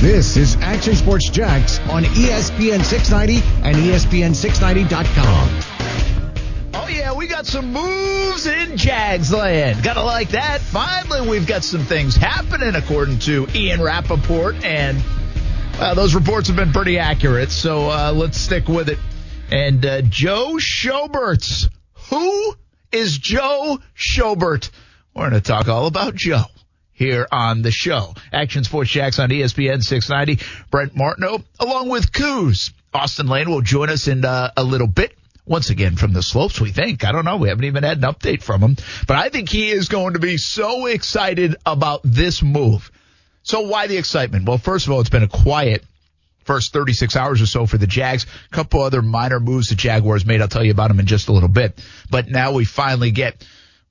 This is Action Sports Jax on ESPN 690 and ESPN690.com. Oh yeah, we got some moves in Jags land. Gotta like that. Finally, we've got some things happening according to Ian Rapoport, and uh, those reports have been pretty accurate. So uh, let's stick with it. And uh, Joe Schobert. Who is Joe Schobert? We're going to talk all about Joe here on the show. Action Sports Jax on ESPN 690. Brent Martineau along with Coos. Austin Lane will join us in uh, a little bit. Once again from the slopes, we think. I don't know. We haven't even had an update from him, but I think he is going to be so excited about this move. So why the excitement? Well, first of all, it's been a quiet first 36 hours or so for the Jags. A couple other minor moves the Jaguars made. I'll tell you about them in just a little bit. But now we finally get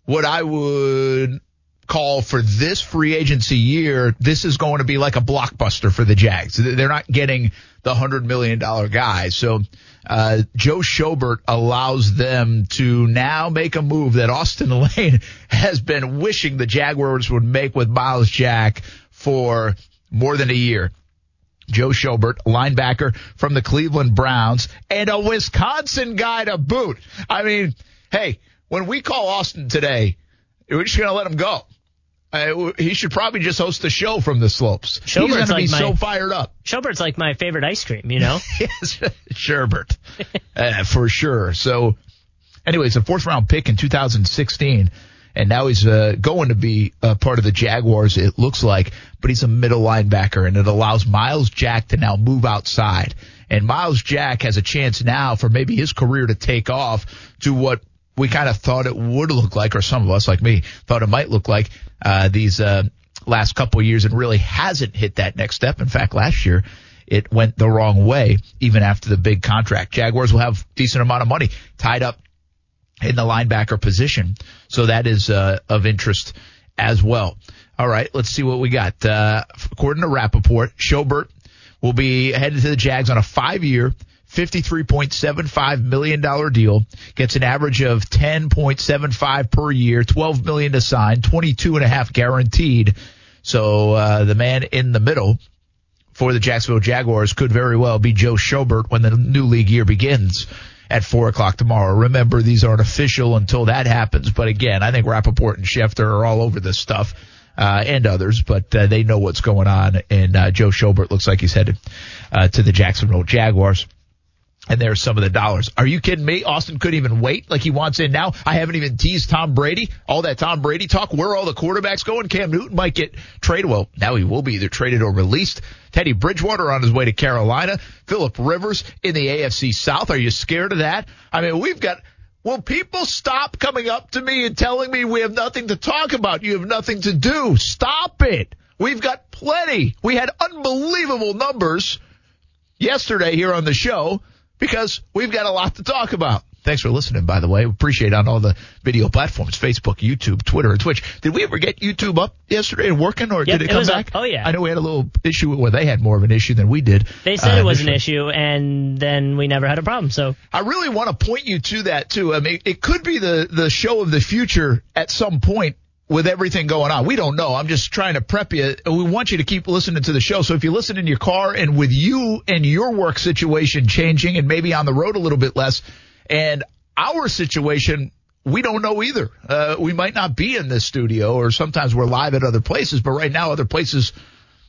what I would call for this free agency year. This is going to be like a blockbuster for the Jags. They're not getting the hundred million dollar guy. So, uh, Joe Schobert allows them to now make a move that Austin Lane has been wishing the Jaguars would make with Myles Jack for more than a year. Joe Schobert, linebacker from the Cleveland Browns, and a Wisconsin guy to boot. I mean, hey, when we call Austin today, we're just going to let him go. Uh, he should probably just host the show from the slopes. Schobert's He's going to like be my, so fired up. Schobert's like my favorite ice cream, you know? yes, Sherbert, uh, for sure. So, anyways, a fourth round pick in 2016 and now he's uh, going to be a part of the Jaguars, it looks like, but he's a middle linebacker, and it allows Myles Jack to now move outside. And Myles Jack has a chance now for maybe his career to take off to what we kind of thought it would look like, or some of us, like me, thought it might look like uh, these uh, last couple years, and really hasn't hit that next step. In fact, last year it went the wrong way, even after the big contract. Jaguars will have decent amount of money tied up in the linebacker position. So that is uh, of interest as well. All right, let's see what we got. Uh, according to Rapoport, Schobert will be headed to the Jags on a five-year, $53.75 million deal. Gets an average of 10.75 per year, 12 million to sign, 22 and a half guaranteed. So, uh, the man in the middle for the Jacksonville Jaguars could very well be Joe Schobert when the new league year begins at four o'clock tomorrow. Remember, these aren't official until that happens. But again, I think Rapoport and Schefter are all over this stuff. Uh, and others, but uh, they know what's going on. And uh, Joe Schobert looks like he's headed uh, to the Jacksonville Jaguars. And there's some of the dollars. Are you kidding me? Austin couldn't even wait like he wants in now. I haven't even teased Tom Brady. All that Tom Brady talk. Where are all the quarterbacks going? Cam Newton might get traded. Well, now he will be either traded or released. Teddy Bridgewater on his way to Carolina. Philip Rivers in the AFC South. Are you scared of that? I mean, we've got. Will people stop coming up to me and telling me we have nothing to talk about? You have nothing to do. Stop it. We've got plenty. We had unbelievable numbers yesterday here on the show because we've got a lot to talk about. Thanks for listening, by the way. Appreciate on all the video platforms, Facebook, YouTube, Twitter, and Twitch. Did we ever get YouTube up yesterday and working, or yep, did it come back? Up. Oh, yeah. I know we had a little issue where they had more of an issue than we did. They said uh, it was an issue, and then we never had a problem, so. I really want to point you to that, too. I mean, it could be the, the show of the future at some point with everything going on. We don't know. I'm just trying to prep you. We want you to keep listening to the show. So if you listen in your car and with you and your work situation changing and maybe on the road a little bit less and our situation, we don't know either. Uh, we might not be in this studio or sometimes we're live at other places, but right now other places,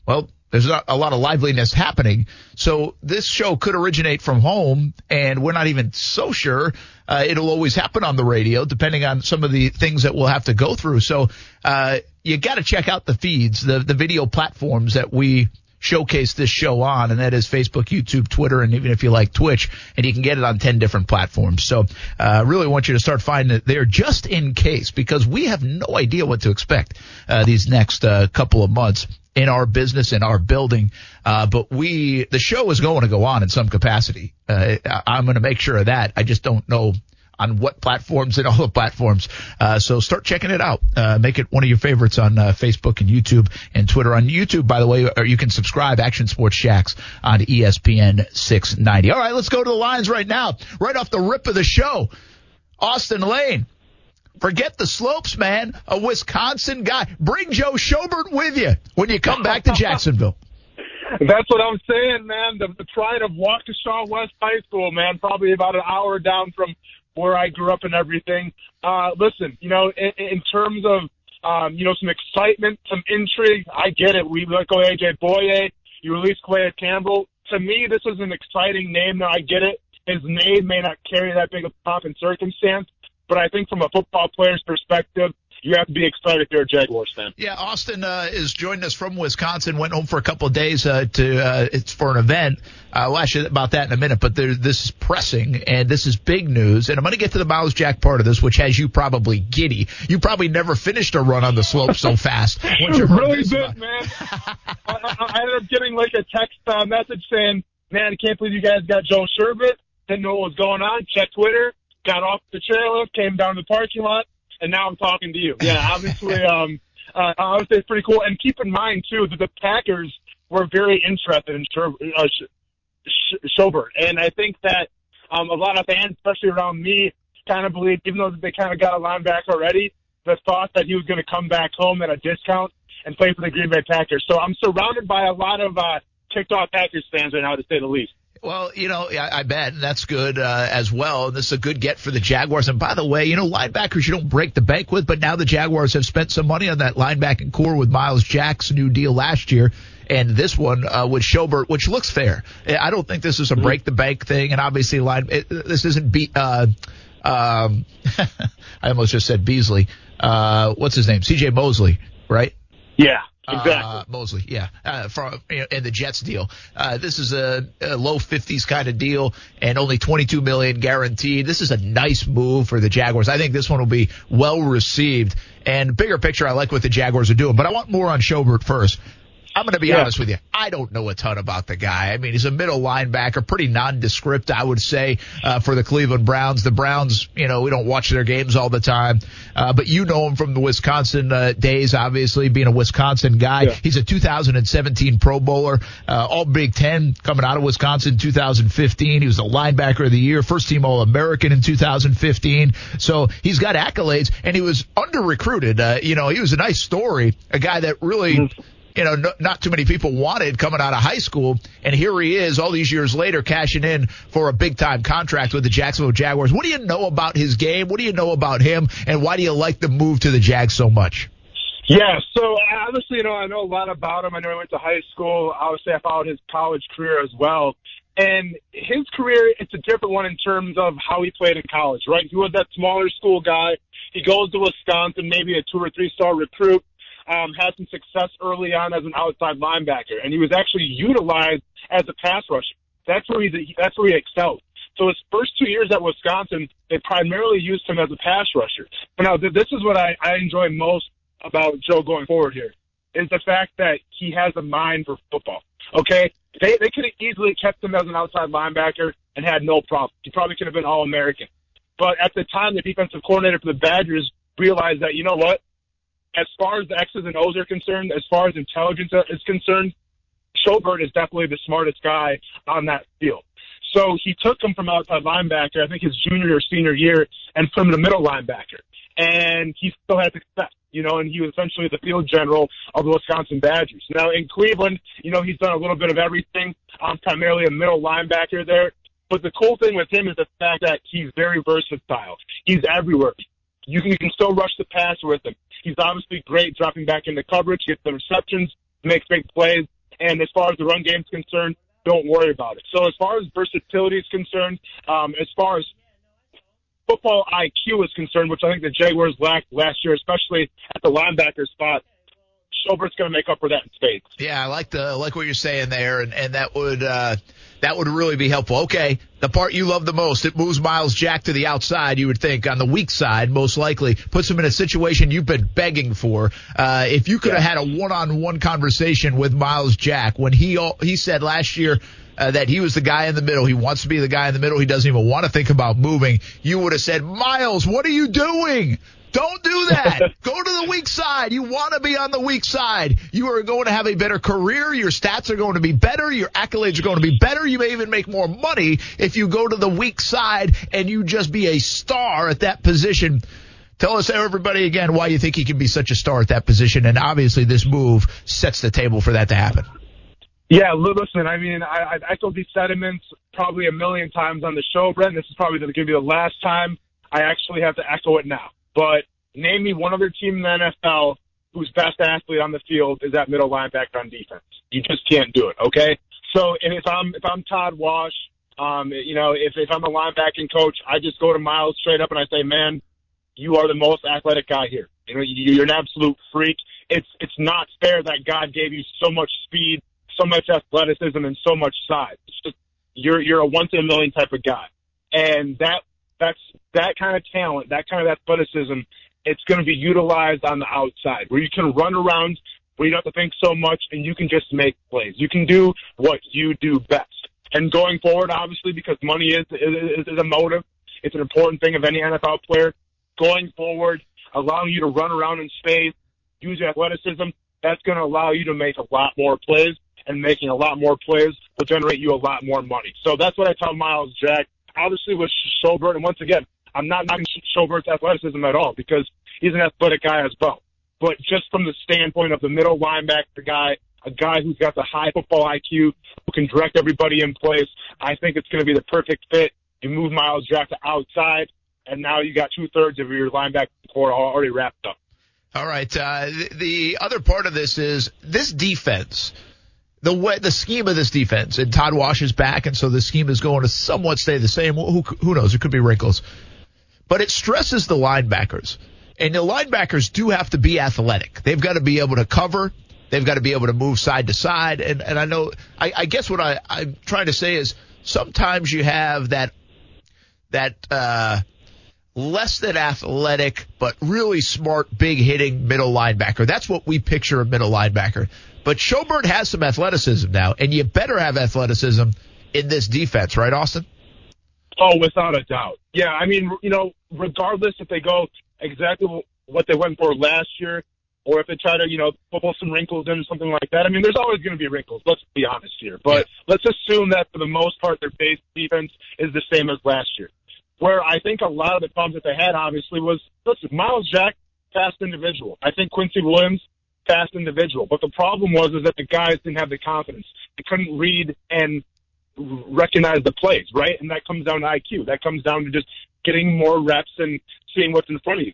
well, there's not a lot of liveliness happening. So this show could originate from home and we're not even so sure. Uh, it'll always happen on the radio depending on some of the things that we'll have to go through. So, uh, you got to check out the feeds, the, the video platforms that we showcase this show on, and that is Facebook, YouTube, Twitter, and even if you like Twitch, and you can get it on 10 different platforms. So, I uh, really want you to start finding it there just in case, because we have no idea what to expect, uh, these next, uh, couple of months in our business in our building. Uh, but we, the show is going to go on in some capacity. Uh, I'm going to make sure of that. I just don't know on what platforms and all the platforms. Uh, so start checking it out. Uh, make it one of your favorites on uh, Facebook and YouTube and Twitter. On YouTube, by the way, or you can subscribe Action Sports Jax on ESPN 690. All right, let's go to the lines right now. Right off the rip of the show, Austin Lane. Forget the slopes, man. A Wisconsin guy. Bring Joe Schobert with you when you come back to Jacksonville. That's what I'm saying, man. The, the pride of Waukesha West High School, man. Probably about an hour down from where I grew up and everything. Uh, listen, you know, in, in terms of, um, you know, some excitement, some intrigue, I get it. We let go AJ Bouye. You release Calais Campbell. To me, this is an exciting name. Now, I get it. His name may not carry that big of pop and circumstance, but I think from a football player's perspective, you have to be excited if you're a Jaguars fan. Yeah, Austin uh, is joining us from Wisconsin. Went home for a couple of days uh, to uh, it's for an event. Uh, we'll ask you about that in a minute, but there, this is pressing and this is big news. And I'm going to get to the Myles Jack part of this, which has you probably giddy. You probably never finished a run on the slope so fast. really did, man. I, I, ended up getting like a text uh, message saying, "Man, I can't believe you guys got Joe Sherbert. Didn't know what was going on. Check Twitter. Got off the chairlift, came down to the parking lot." and now I'm talking to you. Yeah, obviously, um, uh, say it's pretty cool. And keep in mind too that the Packers were very interested in Sher- uh, Schobert, and I think that um, a lot of fans, especially around me, kind of believe, even though they kind of got a linebacker already, the thought that he was going to come back home at a discount and play for the Green Bay Packers. So I'm surrounded by a lot of uh, TikTok Packers fans right now, to say the least. Well, you know, I, I bet that's good uh, as well. And This is a good get for the Jaguars. And by the way, you know, linebackers you don't break the bank with, but now the Jaguars have spent some money on that linebacking corps with Miles Jack's new deal last year and this one uh, with Schobert, which looks fair. I don't think this is a break the bank thing, and obviously line it, this isn't be. Uh, um, I almost just said Beasley. Uh, what's his name? C.J. Mosley, right? Yeah. Exactly. Uh, Mosley, yeah, uh, from in the Jets deal. Uh, this is a, a low 50s kind of deal, and only 22 million guaranteed. This is a nice move for the Jaguars. I think this one will be well received. And bigger picture, I like what the Jaguars are doing, but I want more on Schobert first. I'm going to be yeah. honest with you. I don't know a ton about the guy. I mean, he's a middle linebacker, pretty nondescript, I would say, uh, for the Cleveland Browns. The Browns, you know, we don't watch their games all the time, uh, but you know him from the Wisconsin uh, days, obviously, being a Wisconsin guy. Yeah. He's a 2017 Pro Bowler, uh, All Big Ten coming out of Wisconsin 2015. He was the linebacker of the year, first team All American in 2015. So he's got accolades, and he was under recruited. Uh, you know, he was a nice story, a guy that really. Mm-hmm you know, no, not too many people wanted coming out of high school. And here he is all these years later cashing in for a big time contract with the Jacksonville Jaguars. What do you know about his game? What do you know about him? And why do you like the move to the Jags so much? Yeah, so uh, obviously, you know, I know a lot about him. I know he went to high school. Obviously, I followed his college career as well. And his career, it's a different one in terms of how he played in college, right? He was that smaller school guy. He goes to Wisconsin, maybe a two or three star recruit um, had some success early on as an outside linebacker, and he was actually utilized as a pass rusher. That's where he that's where he excelled. So his first two years at Wisconsin, they primarily used him as a pass rusher. But now this is what I, I enjoy most about Joe going forward here is the fact that he has a mind for football. Okay, they they could have easily kept him as an outside linebacker and had no problem. He probably could have been All American. But at the time, the defensive coordinator for the Badgers realized that you know what, as far as the X's and O's are concerned, as far as intelligence is concerned, Schobert is definitely the smartest guy on that field. So he took him from outside linebacker, I think his junior or senior year, and put him middle linebacker. And he still had success, you know, and he was essentially the field general of the Wisconsin Badgers. Now in Cleveland, you know, he's done a little bit of everything. Um, primarily a middle linebacker there. But the cool thing with him is the fact that he's very versatile. He's everywhere. You can, you can still rush the pass with him. He's obviously great dropping back into coverage, gets the receptions, makes big plays. And as far as the run game is concerned, don't worry about it. So as far as versatility is concerned, um, as far as football IQ is concerned, which I think the Jaguars lacked last year, especially at the linebacker spot, Schobert's going to make up for that in spades. Yeah, I like the like what you're saying there, and and that would uh, that would really be helpful. Okay, the part you love the most, it moves Myles Jack to the outside. You would think on the weak side, most likely puts him in a situation you've been begging for. Uh, if you could have had a one-on-one conversation with Myles Jack when he he said last year. Uh, that he was the guy in the middle. He wants to be the guy in the middle. He doesn't even want to think about moving. You would have said, Myles, what are you doing? Don't do that. Go to the weak side. You want to be on the weak side. You are going to have a better career. Your stats are going to be better. Your accolades are going to be better. You may even make more money if you go to the weak side and you just be a star at that position. Tell us, everybody, again, why you think he can be such a star at that position. And obviously, this move sets the table for that to happen. Yeah, listen, I mean, I, I echoed these sentiments probably a million times on the show, Brent. This is probably going to be the last time I actually have to echo it now. But name me one other team in the NFL whose best athlete on the field is that middle linebacker on defense. You just can't do it. Okay. So if I'm if I'm Todd Wash, um, you know, if if I'm a linebacking coach, I just go to Myles straight up and I say, man, you are the most athletic guy here. You know, you're an absolute freak. It's it's not fair that God gave you so much speed, so much athleticism, and so much size. It's just you're you're a once in a million type of guy, and that that's that kind of talent, that kind of athleticism. It's going to be utilized on the outside where you can run around, where you don't have to think so much, and you can just make plays. You can do what you do best. And going forward, obviously, because money is is, is a motive, it's an important thing of any NFL player. Going forward, allowing you to run around in space, use your athleticism, that's going to allow you to make a lot more plays, and making a lot more plays will generate you a lot more money. So that's what I tell Myles Jack obviously with Schobert, and once again, I'm not knocking Schobert's athleticism at all because he's an athletic guy as well. But just from the standpoint of the middle linebacker guy, a guy who's got the high football IQ, who can direct everybody in place, I think it's going to be the perfect fit. You move Myles Jack to outside, and now you got two thirds of your linebacker corps already wrapped up. All right. Uh, the other part of this is this defense the way the scheme of this defense and Todd Wash is back, and so the scheme is going to somewhat stay the same. Who, who knows? It could be wrinkles, but it stresses the linebackers, and the linebackers do have to be athletic. They've got to be able to cover. They've got to be able to move side to side. And and I know I, I guess what I, I'm trying to say is sometimes you have that that uh, less than athletic but really smart, big hitting middle linebacker. That's what we picture a middle linebacker. But Schobert has some athleticism now, and you better have athleticism in this defense, right, Austin? Oh, without a doubt. Yeah, I mean, you know, regardless if they go exactly what they went for last year, or if they try to, you know, pull some wrinkles in, or something like that. I mean, there's always going to be wrinkles. Let's be honest here. But yeah. let's assume that for the most part, their base defense is the same as last year. Where I think a lot of the problems that they had, obviously, was listen, Myles Jack, fast individual. I think Quincy Williams, fast individual. But the problem was is that the guys didn't have the confidence. They couldn't read and recognize the plays, right? And that comes down to IQ. That comes down to just getting more reps and seeing what's in front of you.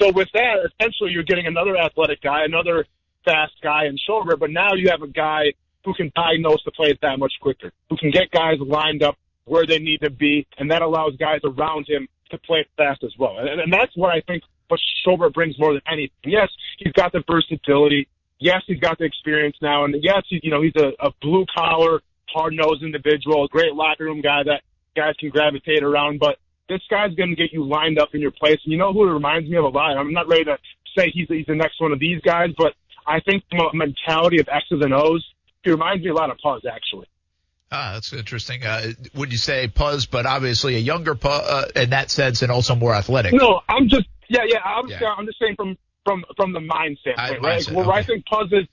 So with that, essentially you're getting another athletic guy, another fast guy and shoulder, but now you have a guy who can diagnose the plays that much quicker, who can get guys lined up where they need to be, and that allows guys around him to play fast as well. And, and that's what I think but Schobert brings more than anything. Yes, he's got the versatility. Yes, he's got the experience now, and yes, he, you know he's a, a blue collar, hard nosed individual, a great locker room guy that guys can gravitate around. But this guy's going to get you lined up in your place. And you know who it reminds me of a lot. I'm not ready to say he's he's the next one of these guys, but I think a mentality of X's and O's, he reminds me a lot of Poz actually. Ah, that's interesting. Uh, would you say Poz, but obviously a younger Poz uh, in that sense, and also more athletic? No, I'm just yeah, yeah. I'm, yeah. I'm just saying from from from the mind standpoint, I, right? Mindset, well, okay. I think Poz is,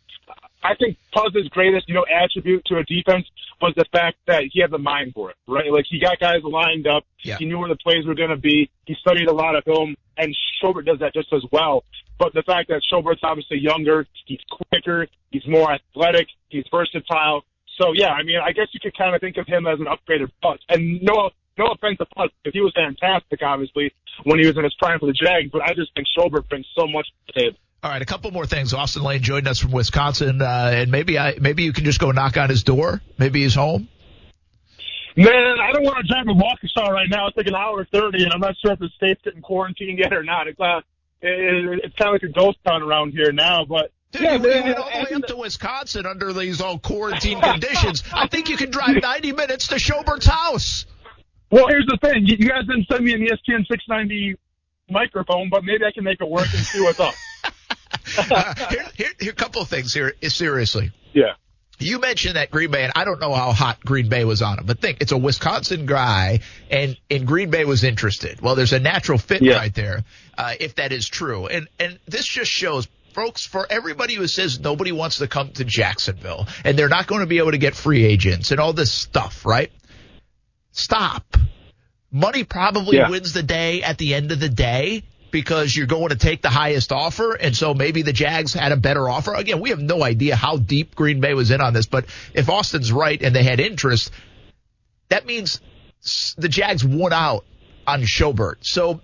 I think Poz's greatest, you know, attribute to a defense was the fact that he had the mind for it, right? Like he got guys lined up. Yeah. He knew where the plays were going to be. He studied a lot of film, and Schobert does that just as well. But the fact that Schobert's obviously younger, he's quicker, he's more athletic, he's versatile. So yeah, I mean, I guess you could kind of think of him as an upgraded Poz. And no, no offense to Poz, because he was fantastic, obviously, when he was in his prime for the Jags, but I just think Schobert brings so much to the table. All right, a couple more things. Austin Lane joined us from Wisconsin, uh, and maybe I maybe you can just go knock on his door. Maybe he's home. Man, I don't want to drive to Waukesha right now. It's like an hour thirty, and I'm not sure if the state's getting quarantined yet or not. It's uh, it, it's kind of like a ghost town around here now. But Dude, Yeah, you, they- you went all the way up to Wisconsin under these all quarantine conditions. I think you can drive 90 minutes to Schobert's house. Well, here's the thing. You guys didn't send me an ESPN 690 microphone, but maybe I can make it work and see what's up. Uh, here, here, here, a couple of things here. Seriously. Yeah. You mentioned that Green Bay, and I don't know how hot Green Bay was on him, but think it's a Wisconsin guy, and and Green Bay was interested. Well, there's a natural fit Yeah. right there, uh, if that is true. And and this just shows, folks, for everybody who says nobody wants to come to Jacksonville, and they're not going to be able to get free agents and all this stuff, right? Stop. Money probably Yeah. wins the day at the end of the day because you're going to take the highest offer. And so maybe the Jags had a better offer. Again, we have no idea how deep Green Bay was in on this, but if Austin's right and they had interest, that means the Jags won out on Schobert. So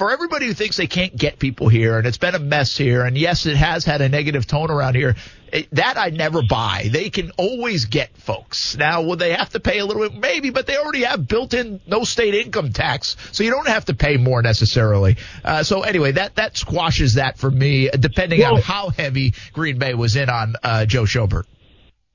for everybody who thinks they can't get people here and it's been a mess here, and yes, it has had a negative tone around here, it, that I never buy. They can always get folks. Now, will they have to pay a little bit? Maybe, but they already have built in no state income tax, so you don't have to pay more necessarily. Uh, so anyway, that, that squashes that for me, depending on how heavy Green Bay was in on uh, Joe Schobert.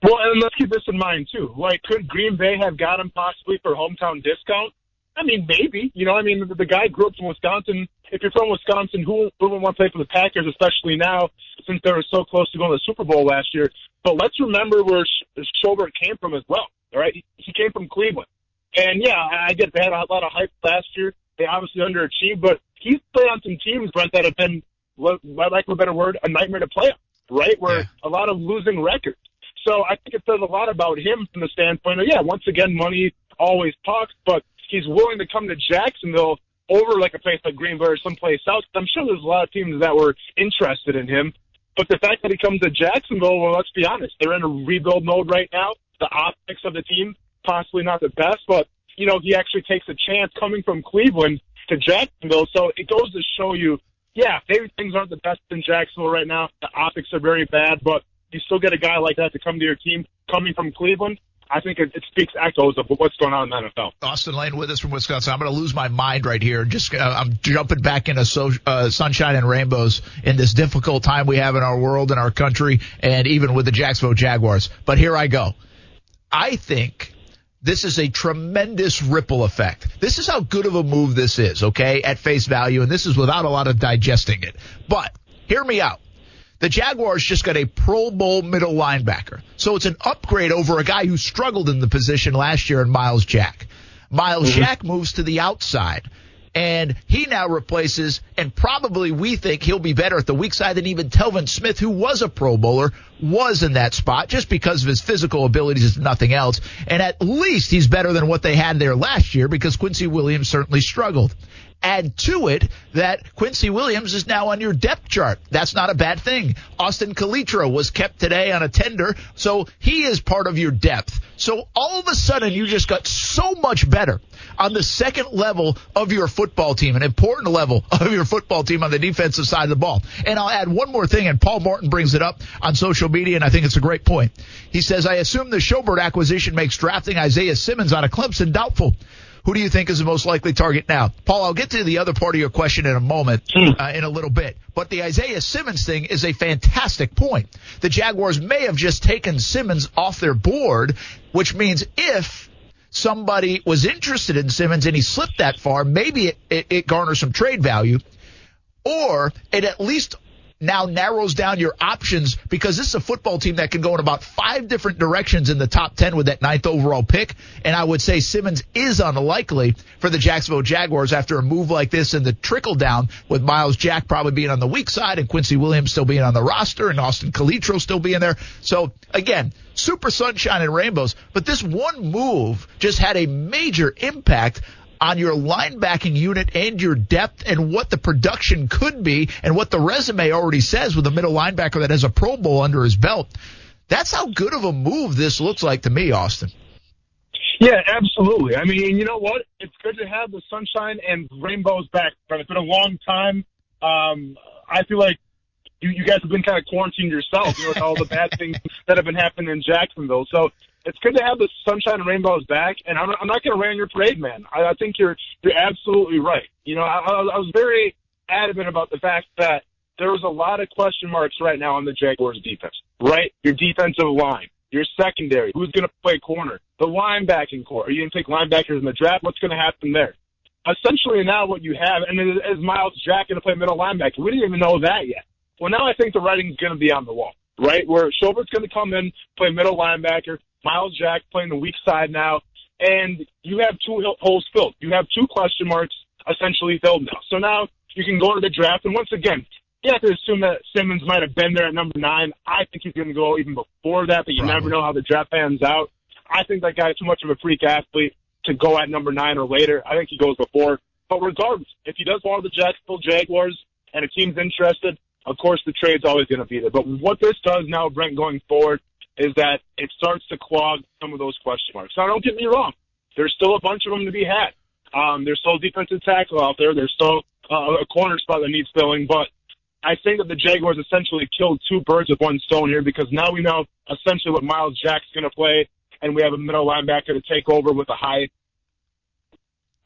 Well, and let's keep this in mind too. Like, could Green Bay have got him possibly for hometown discount? I mean, maybe. You know, I mean, the, the guy grew up in Wisconsin. If you're from Wisconsin, who who would want to play for the Packers, especially now since they were so close to going to the Super Bowl last year? But let's remember where Sch- Schobert came from as well. All right, he, he came from Cleveland, and yeah, I get they had a lot of hype last year. They obviously underachieved, but he's played on some teams, Brent, that have been, what- by lack of a better word, a nightmare to play on. Right, where Yeah. a lot of losing records. So I think it says a lot about him from the standpoint of, yeah, once again, money always talks, but he's willing to come to Jacksonville over like a place like Green Bay or someplace else. I'm sure there's a lot of teams that were interested in him. But the fact that he comes to Jacksonville, well, let's be honest, they're in a rebuild mode right now. The optics of the team, possibly not the best, but, you know, he actually takes a chance coming from Cleveland to Jacksonville. So it goes to show you, yeah, maybe things aren't the best in Jacksonville right now. The optics are very bad, but you still get a guy like that to come to your team coming from Cleveland. I think it, it speaks echoes of what's going on in the NFL. Austin Lane with us from Wisconsin. I'm going to lose my mind right here. Just uh, I'm jumping back into so, uh, sunshine and rainbows in this difficult time we have in our world and our country, and even with the Jacksonville Jaguars. But here I go. I think this is a tremendous ripple effect. This is how good of a move this is, okay, at face value, and this is without a lot of digesting it. But hear me out. The Jaguars just got a Pro Bowl middle linebacker. So it's an upgrade over a guy who struggled in the position last year in Myles Jack. Myles mm-hmm. Jack moves to the outside. And he now replaces, and probably we think he'll be better at the weak side than even Telvin Smith, who was a Pro Bowler, was in that spot just because of his physical abilities, if nothing else. And at least he's better than what they had there last year because Quincy Williams certainly struggled. Add to it that Quincy Williams is now on your depth chart. That's not a bad thing. Austin Calitro was kept today on a tender, so he is part of your depth. So all of a sudden you just got so much better on the second level of your football team, an important level of your football team on the defensive side of the ball. And I'll add one more thing, and Paul Morton brings it up on social media, and I think it's a great point. He says, I assume the Schobert acquisition makes drafting Isaiah Simmons out of Clemson doubtful. Who do you think is the most likely target now? Paul, I'll get to the other part of your question in a moment, uh, in a little bit. But the Isaiah Simmons thing is a fantastic point. The Jaguars may have just taken Simmons off their board, which means if somebody was interested in Simmons and he slipped that far, maybe it, it, it garners some trade value, or it at least now narrows down your options because this is a football team that can go in about five different directions in the top 10 with that ninth overall pick. And I would say Simmons is unlikely for the Jacksonville Jaguars after a move like this and the trickle down with Myles Jack probably being on the weak side and Quincy Williams still being on the roster and Austin Calitro still being there. So again, super sunshine and rainbows, but this one move just had a major impact on your linebacking unit and your depth and what the production could be and what the resume already says with a middle linebacker that has a Pro Bowl under his belt. That's how good of a move this looks like to me, Austin. Yeah, absolutely. I mean, you know what? It's good to have the sunshine and rainbows back, but it's been a long time. Um, I feel like you, you guys have been kind of quarantined yourself, you know, with all the bad things that have been happening in Jacksonville. So it's good to have the sunshine and rainbows back. And I'm, I'm not going to rain your parade, man. I, I think you're you're absolutely right. You know, I, I was- very adamant about the fact that there's a lot of question marks right now on the Jaguars defense, right? Your defensive line, your secondary, who's going to play corner, the linebacking corps. Are you going to take linebackers in the draft? What's going to happen there? Essentially, now what you have, and is, is Myles Jack going to play middle linebacker? We didn't even know that yet. Well, now I think the writing's going to be on the wall, right? Where Schobert's going to come in, play middle linebacker, Myles Jack playing the weak side now, and you have two holes filled. You have two question marks essentially filled now. So now you can go to the draft, and once again, you have to assume that Simmons might have been there at number nine. I think he's going to go even before that, but you Probably. never know how the draft pans out. I think that guy's too much of a freak athlete to go at number nine or later. I think he goes before. But regardless, if he does want the Jacksonville Jaguars and a team's interested, of course the trade's always going to be there. But what this does now, Brent, going forward, is that it starts to clog some of those question marks. Now, don't get me wrong. There's still a bunch of them to be had. Um, there's still a defensive tackle out there. There's still uh, a corner spot that needs filling. But I think that the Jaguars essentially killed two birds with one stone here because now we know essentially what Myles Jack's going to play, and we have a middle linebacker to take over with a high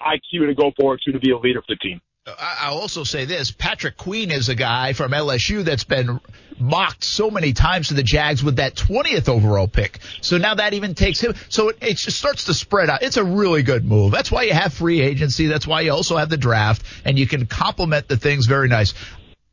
IQ to go forward to to be a leader for the team. I'll also say this: Patrick Queen is a guy from LSU that's been mocked so many times to the Jags with that 20th overall pick. So now that even takes him. So it, it just starts to spread out. It's a really good move. That's why you have free agency. That's why you also have the draft, and you can complement the things very nice.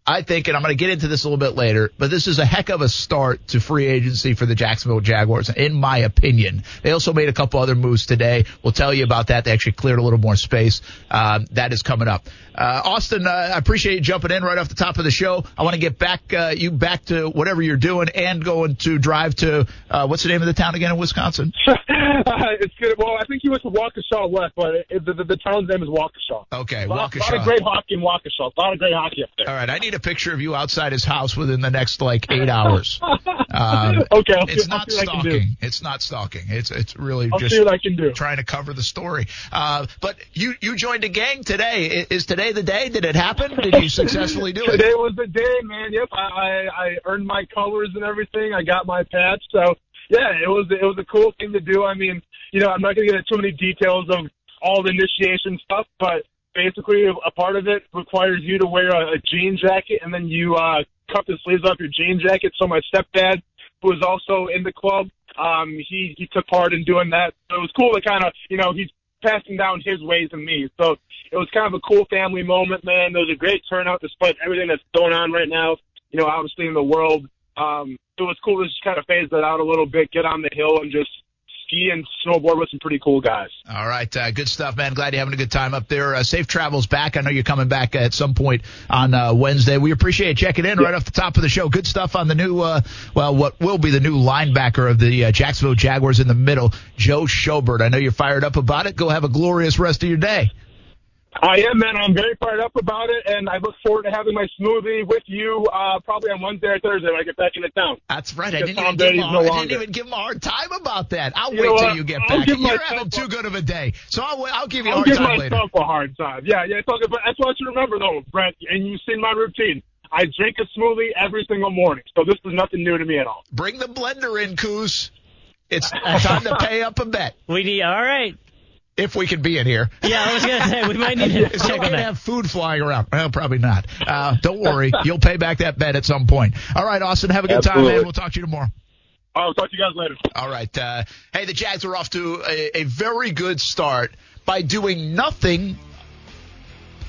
I think, and I'm going to get into this a little bit later, but this is a heck of a start to free agency for the Jacksonville Jaguars, in my opinion. They also made a couple other moves today. We'll tell you about that. They actually cleared a little more space. Um, that is coming up. Uh, Austin, uh, I appreciate you jumping in right off the top of the show. I want to get back uh, you back to whatever you're doing and going to drive to uh, what's the name of the town again in Wisconsin? it's good. Well, I think he went to Waukesha West, but it, the, the, the town's name is Waukesha. Okay, a lot, Waukesha. A lot of great hockey in Waukesha. A lot of great hockey up there. All right, I need a picture of you outside his house within the next like eight hours. Um, okay, I'll it's see, not stalking. It's not stalking. It's it's really I'll just what I can do. trying to cover the story. Uh, but you you joined a gang today. Is today the day? Did it happen? Did you successfully do it? Today was the day, man. Yep, I, I I earned my colors and everything. I got my patch, so yeah, it was it was a cool thing to do. I mean, you know, I'm not going to get into too many details of all the initiation stuff, but basically a part of it requires you to wear a, a jean jacket and then you uh, cut the sleeves off your jean jacket. So my stepdad, who was also in the club, um, he he took part in doing that. So it was cool to kind of you know he's passing down his ways to me. So it was kind of a cool family moment, man. There was a great turnout despite everything that's going on right now. You know, obviously in the world. Um, it was cool to just kind of phase that out a little bit, get on the hill, and just ski and snowboard with some pretty cool guys. All right, uh, good stuff, man. Glad you're having a good time up there. Uh, safe travels back. I know you're coming back at some point on uh, Wednesday. We appreciate checking in yeah. right off the top of the show. Good stuff on the new, uh, well, what will be the new linebacker of the uh, Jacksonville Jaguars in the middle, Joe Schobert. I know you're fired up about it. Go have a glorious rest of your day. I am, man. I'm very fired up about it, and I look forward to having my smoothie with you uh, probably on Wednesday or Thursday when I get back into town. That's right. I didn't, even give, him, no I didn't even give him a hard time about that. I'll you wait till you get I'll back. You're having too good of a day, so I'll, I'll give you I'll a hard time later. I'll give myself a hard time. Yeah, yeah. It's all good, but that's what you remember, though, Brent. And you've seen my routine. I drink a smoothie every single morning, so this is nothing new to me at all. Bring the blender in, Coos. It's time to pay up a bet. We need all right if we can be in here. Yeah, I was going to say we might need to check on that. have food flying around. Well, probably not. Uh, don't worry, you'll pay back that bet at some point. All right, Austin, have a good Absolutely. time, man. We'll talk to you tomorrow. I'll talk to you guys later. All right. Uh, hey, the Jags are off to a, a very good start by doing nothing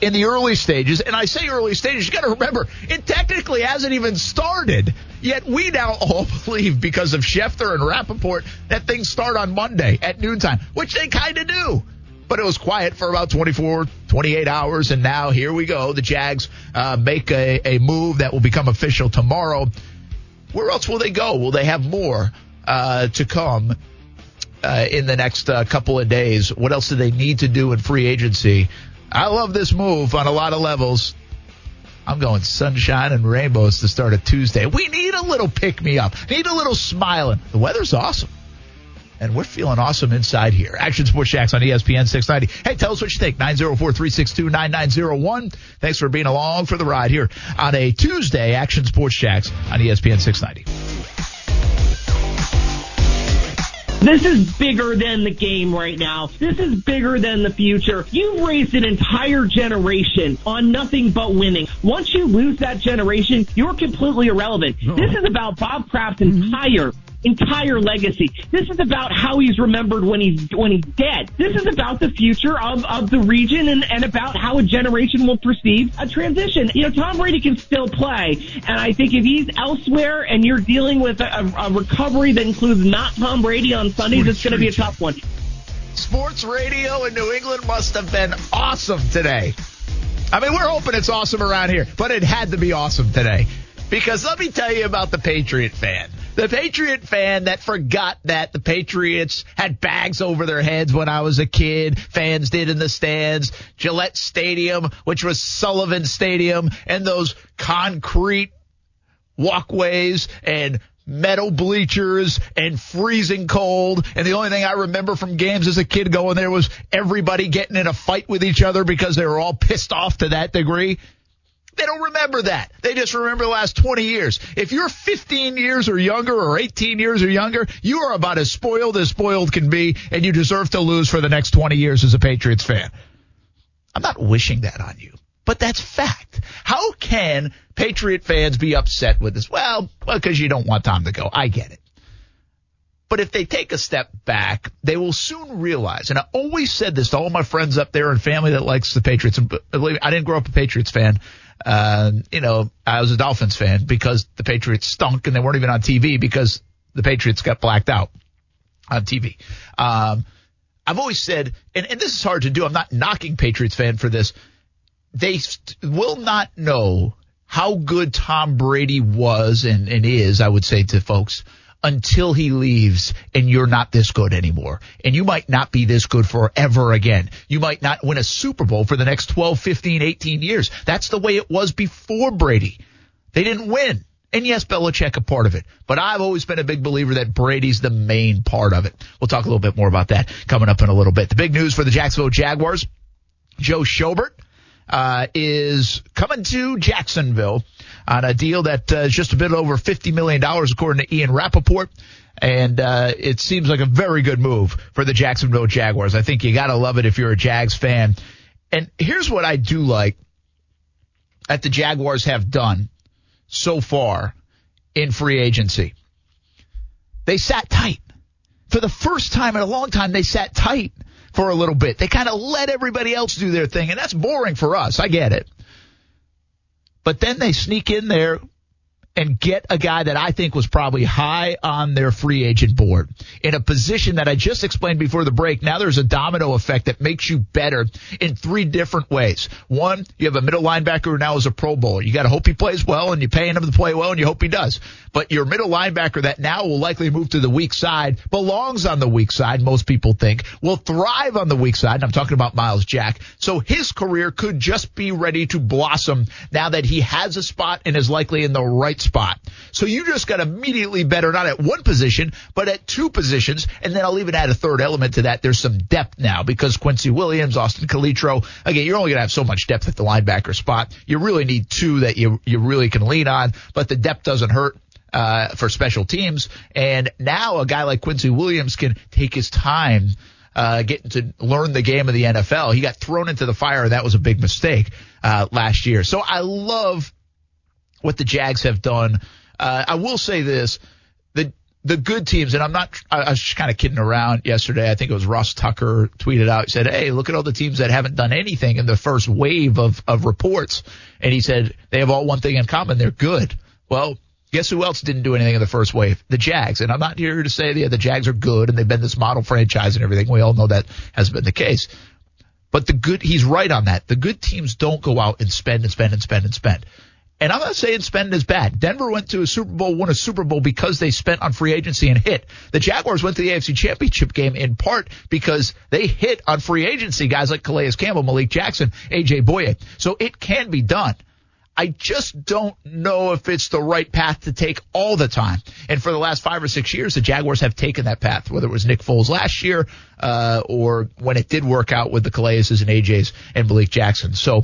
in the early stages. And I say early stages, you got to remember, it technically hasn't even started. Yet we now all believe because of Schefter and Rapoport that things start on Monday at noontime, which they kind of do. But it was quiet for about 24, 28 hours, and now here we go. The Jags uh, make a, a move that will become official tomorrow. Where else will they go? Will they have more uh, to come uh, in the next uh, couple of days? What else do they need to do in free agency? I love this move on a lot of levels. I'm going sunshine and rainbows to start a Tuesday. We need a little pick me up. Need a little smiling. The weather's awesome. And we're feeling awesome inside here. Action Sports Jax on ESPN 690. Hey, tell us what you think. 904-362-9901. Thanks for being along for the ride here on a Tuesday. Action Sports Jax on ESPN 690. This is bigger than the game right now. This is bigger than the future. You've raised an entire generation on nothing but winning. Once you lose that generation, you're completely irrelevant. This is about Bob Kraft's entire entire legacy. This is about how he's remembered when he's when he's dead. This is about the future of, of the region and, and about how a generation will perceive a transition. You know, Tom Brady can still play, and I think if he's elsewhere and you're dealing with a, a recovery that includes not Tom Brady on Sundays, it's going to be a tough one. Sports radio in New England must have been awesome today. I mean, we're hoping it's awesome around here, but it had to be awesome today. Because let me tell you about the Patriot fan. The Patriot fan that forgot that the Patriots had bags over their heads when I was a kid. Fans did in the stands. Gillette Stadium, which was Sullivan Stadium, and those concrete walkways and metal bleachers and freezing cold. And the only thing I remember from games as a kid going there was everybody getting in a fight with each other because they were all pissed off to that degree. They don't remember that. They just remember the last 20 years. If you're 15 years or younger or 18 years or younger, you are about as spoiled as spoiled can be, and you deserve to lose for the next 20 years as a Patriots fan. I'm not wishing that on you, but that's fact. How can Patriot fans be upset with this? Well, well, because you don't want Tom to go. I get it. But if they take a step back, they will soon realize, and I always said this to all my friends up there and family that likes the Patriots. And believe me, I didn't grow up a Patriots fan. Uh, you know, I was a Dolphins fan because the Patriots stunk and they weren't even on TV because the Patriots got blacked out on TV. Um, I've always said, and, and this is hard to do. I'm not knocking Patriots fan for this. They st- will not know how good Tom Brady was and, and is, I would say to folks, until he leaves and you're not this good anymore. And you might not be this good forever again. You might not win a Super Bowl for the next 12, 15, 18 years. That's the way it was before Brady. They didn't win. And yes, Belichick a part of it. But I've always been a big believer that Brady's the main part of it. We'll talk a little bit more about that coming up in a little bit. The big news for the Jacksonville Jaguars, Joe Schobert uh, is coming to Jacksonville on a deal that uh, is just a bit over $50 million, according to Ian Rapoport. And uh, it seems like a very good move for the Jacksonville Jaguars. I think you got to love it if you're a Jags fan. And here's what I do like that the Jaguars have done so far in free agency. They sat tight. For the first time in a long time, they sat tight for a little bit. They kind of let everybody else do their thing, and that's boring for us. I get it. But then they sneak in there and get a guy that I think was probably high on their free agent board in a position that I just explained before the break. Now there's a domino effect that makes you better in three different ways. One, you have a middle linebacker who now is a Pro Bowler. You got to hope he plays well and you pay him to play well and you hope he does. But your middle linebacker that now will likely move to the weak side belongs on the weak side. Most people think will thrive on the weak side. And I'm talking about Myles Jack. So his career could just be ready to blossom now that he has a spot and is likely in the right spot. So you just got immediately better, not at one position, but at two positions. And then I'll even add a third element to that. There's some depth now because Quincy Williams, Austin Calitro, again, you're only going to have so much depth at the linebacker spot. You really need two that you, you really can lean on, but the depth doesn't hurt. Uh, for special teams. And now a guy like Quincy Williams can take his time uh, getting to learn the game of the NFL. He got thrown into the fire, that was a big mistake uh, last year. So I love what the Jags have done. Uh, I will say this: the the good teams, and I'm not. I was just kind of kidding around yesterday. I think it was Ross Tucker tweeted out. He said, "Hey, look at all the teams that haven't done anything in the first wave of of reports," and he said they have all one thing in common: they're good. Well, Guess who else didn't do anything in the first wave? The Jags. And I'm not here to say yeah, the Jags are good and they've been this model franchise and everything. We all know that has been the case. But the good, he's right on that. The good teams don't go out and spend and spend and spend and spend. And I'm not saying spend is bad. Denver went to a Super Bowl, won a Super Bowl because they spent on free agency and hit. The Jaguars went to the AFC Championship game in part because they hit on free agency guys like Calais Campbell, Malik Jackson, AJ Bouye. So it can be done. I just don't know if it's the right path to take all the time. And for the last five or six years, the Jaguars have taken that path, whether it was Nick Foles last year, uh, or when it did work out with the Calaises and AJs and Malik Jackson. So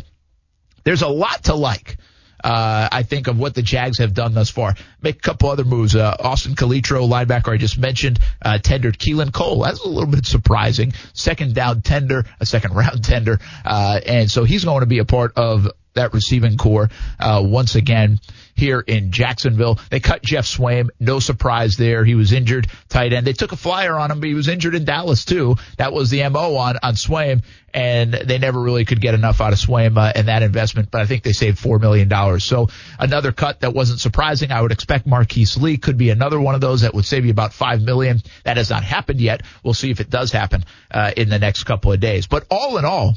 there's a lot to like Uh, I think of what the Jags have done thus far. Make a couple other moves. Uh, Austin Calitro, linebacker I just mentioned, uh, tendered Keelan Cole. That's a little bit surprising. Second down tender, a second round tender. Uh, and so he's going to be a part of that receiving corps uh, once again here in Jacksonville. They cut Geoff Swaim. No surprise there. He was injured, tight end. They took a flyer on him, but he was injured in Dallas too. That was the MO on, on Swaim, and they never really could get enough out of Swaim uh, in that investment, but I think they saved $4 million. So another cut that wasn't surprising. I would expect Marquise Lee could be another one of those that would save you about 5 million. That has not happened yet. We'll see if it does happen uh, in the next couple of days. But all in all,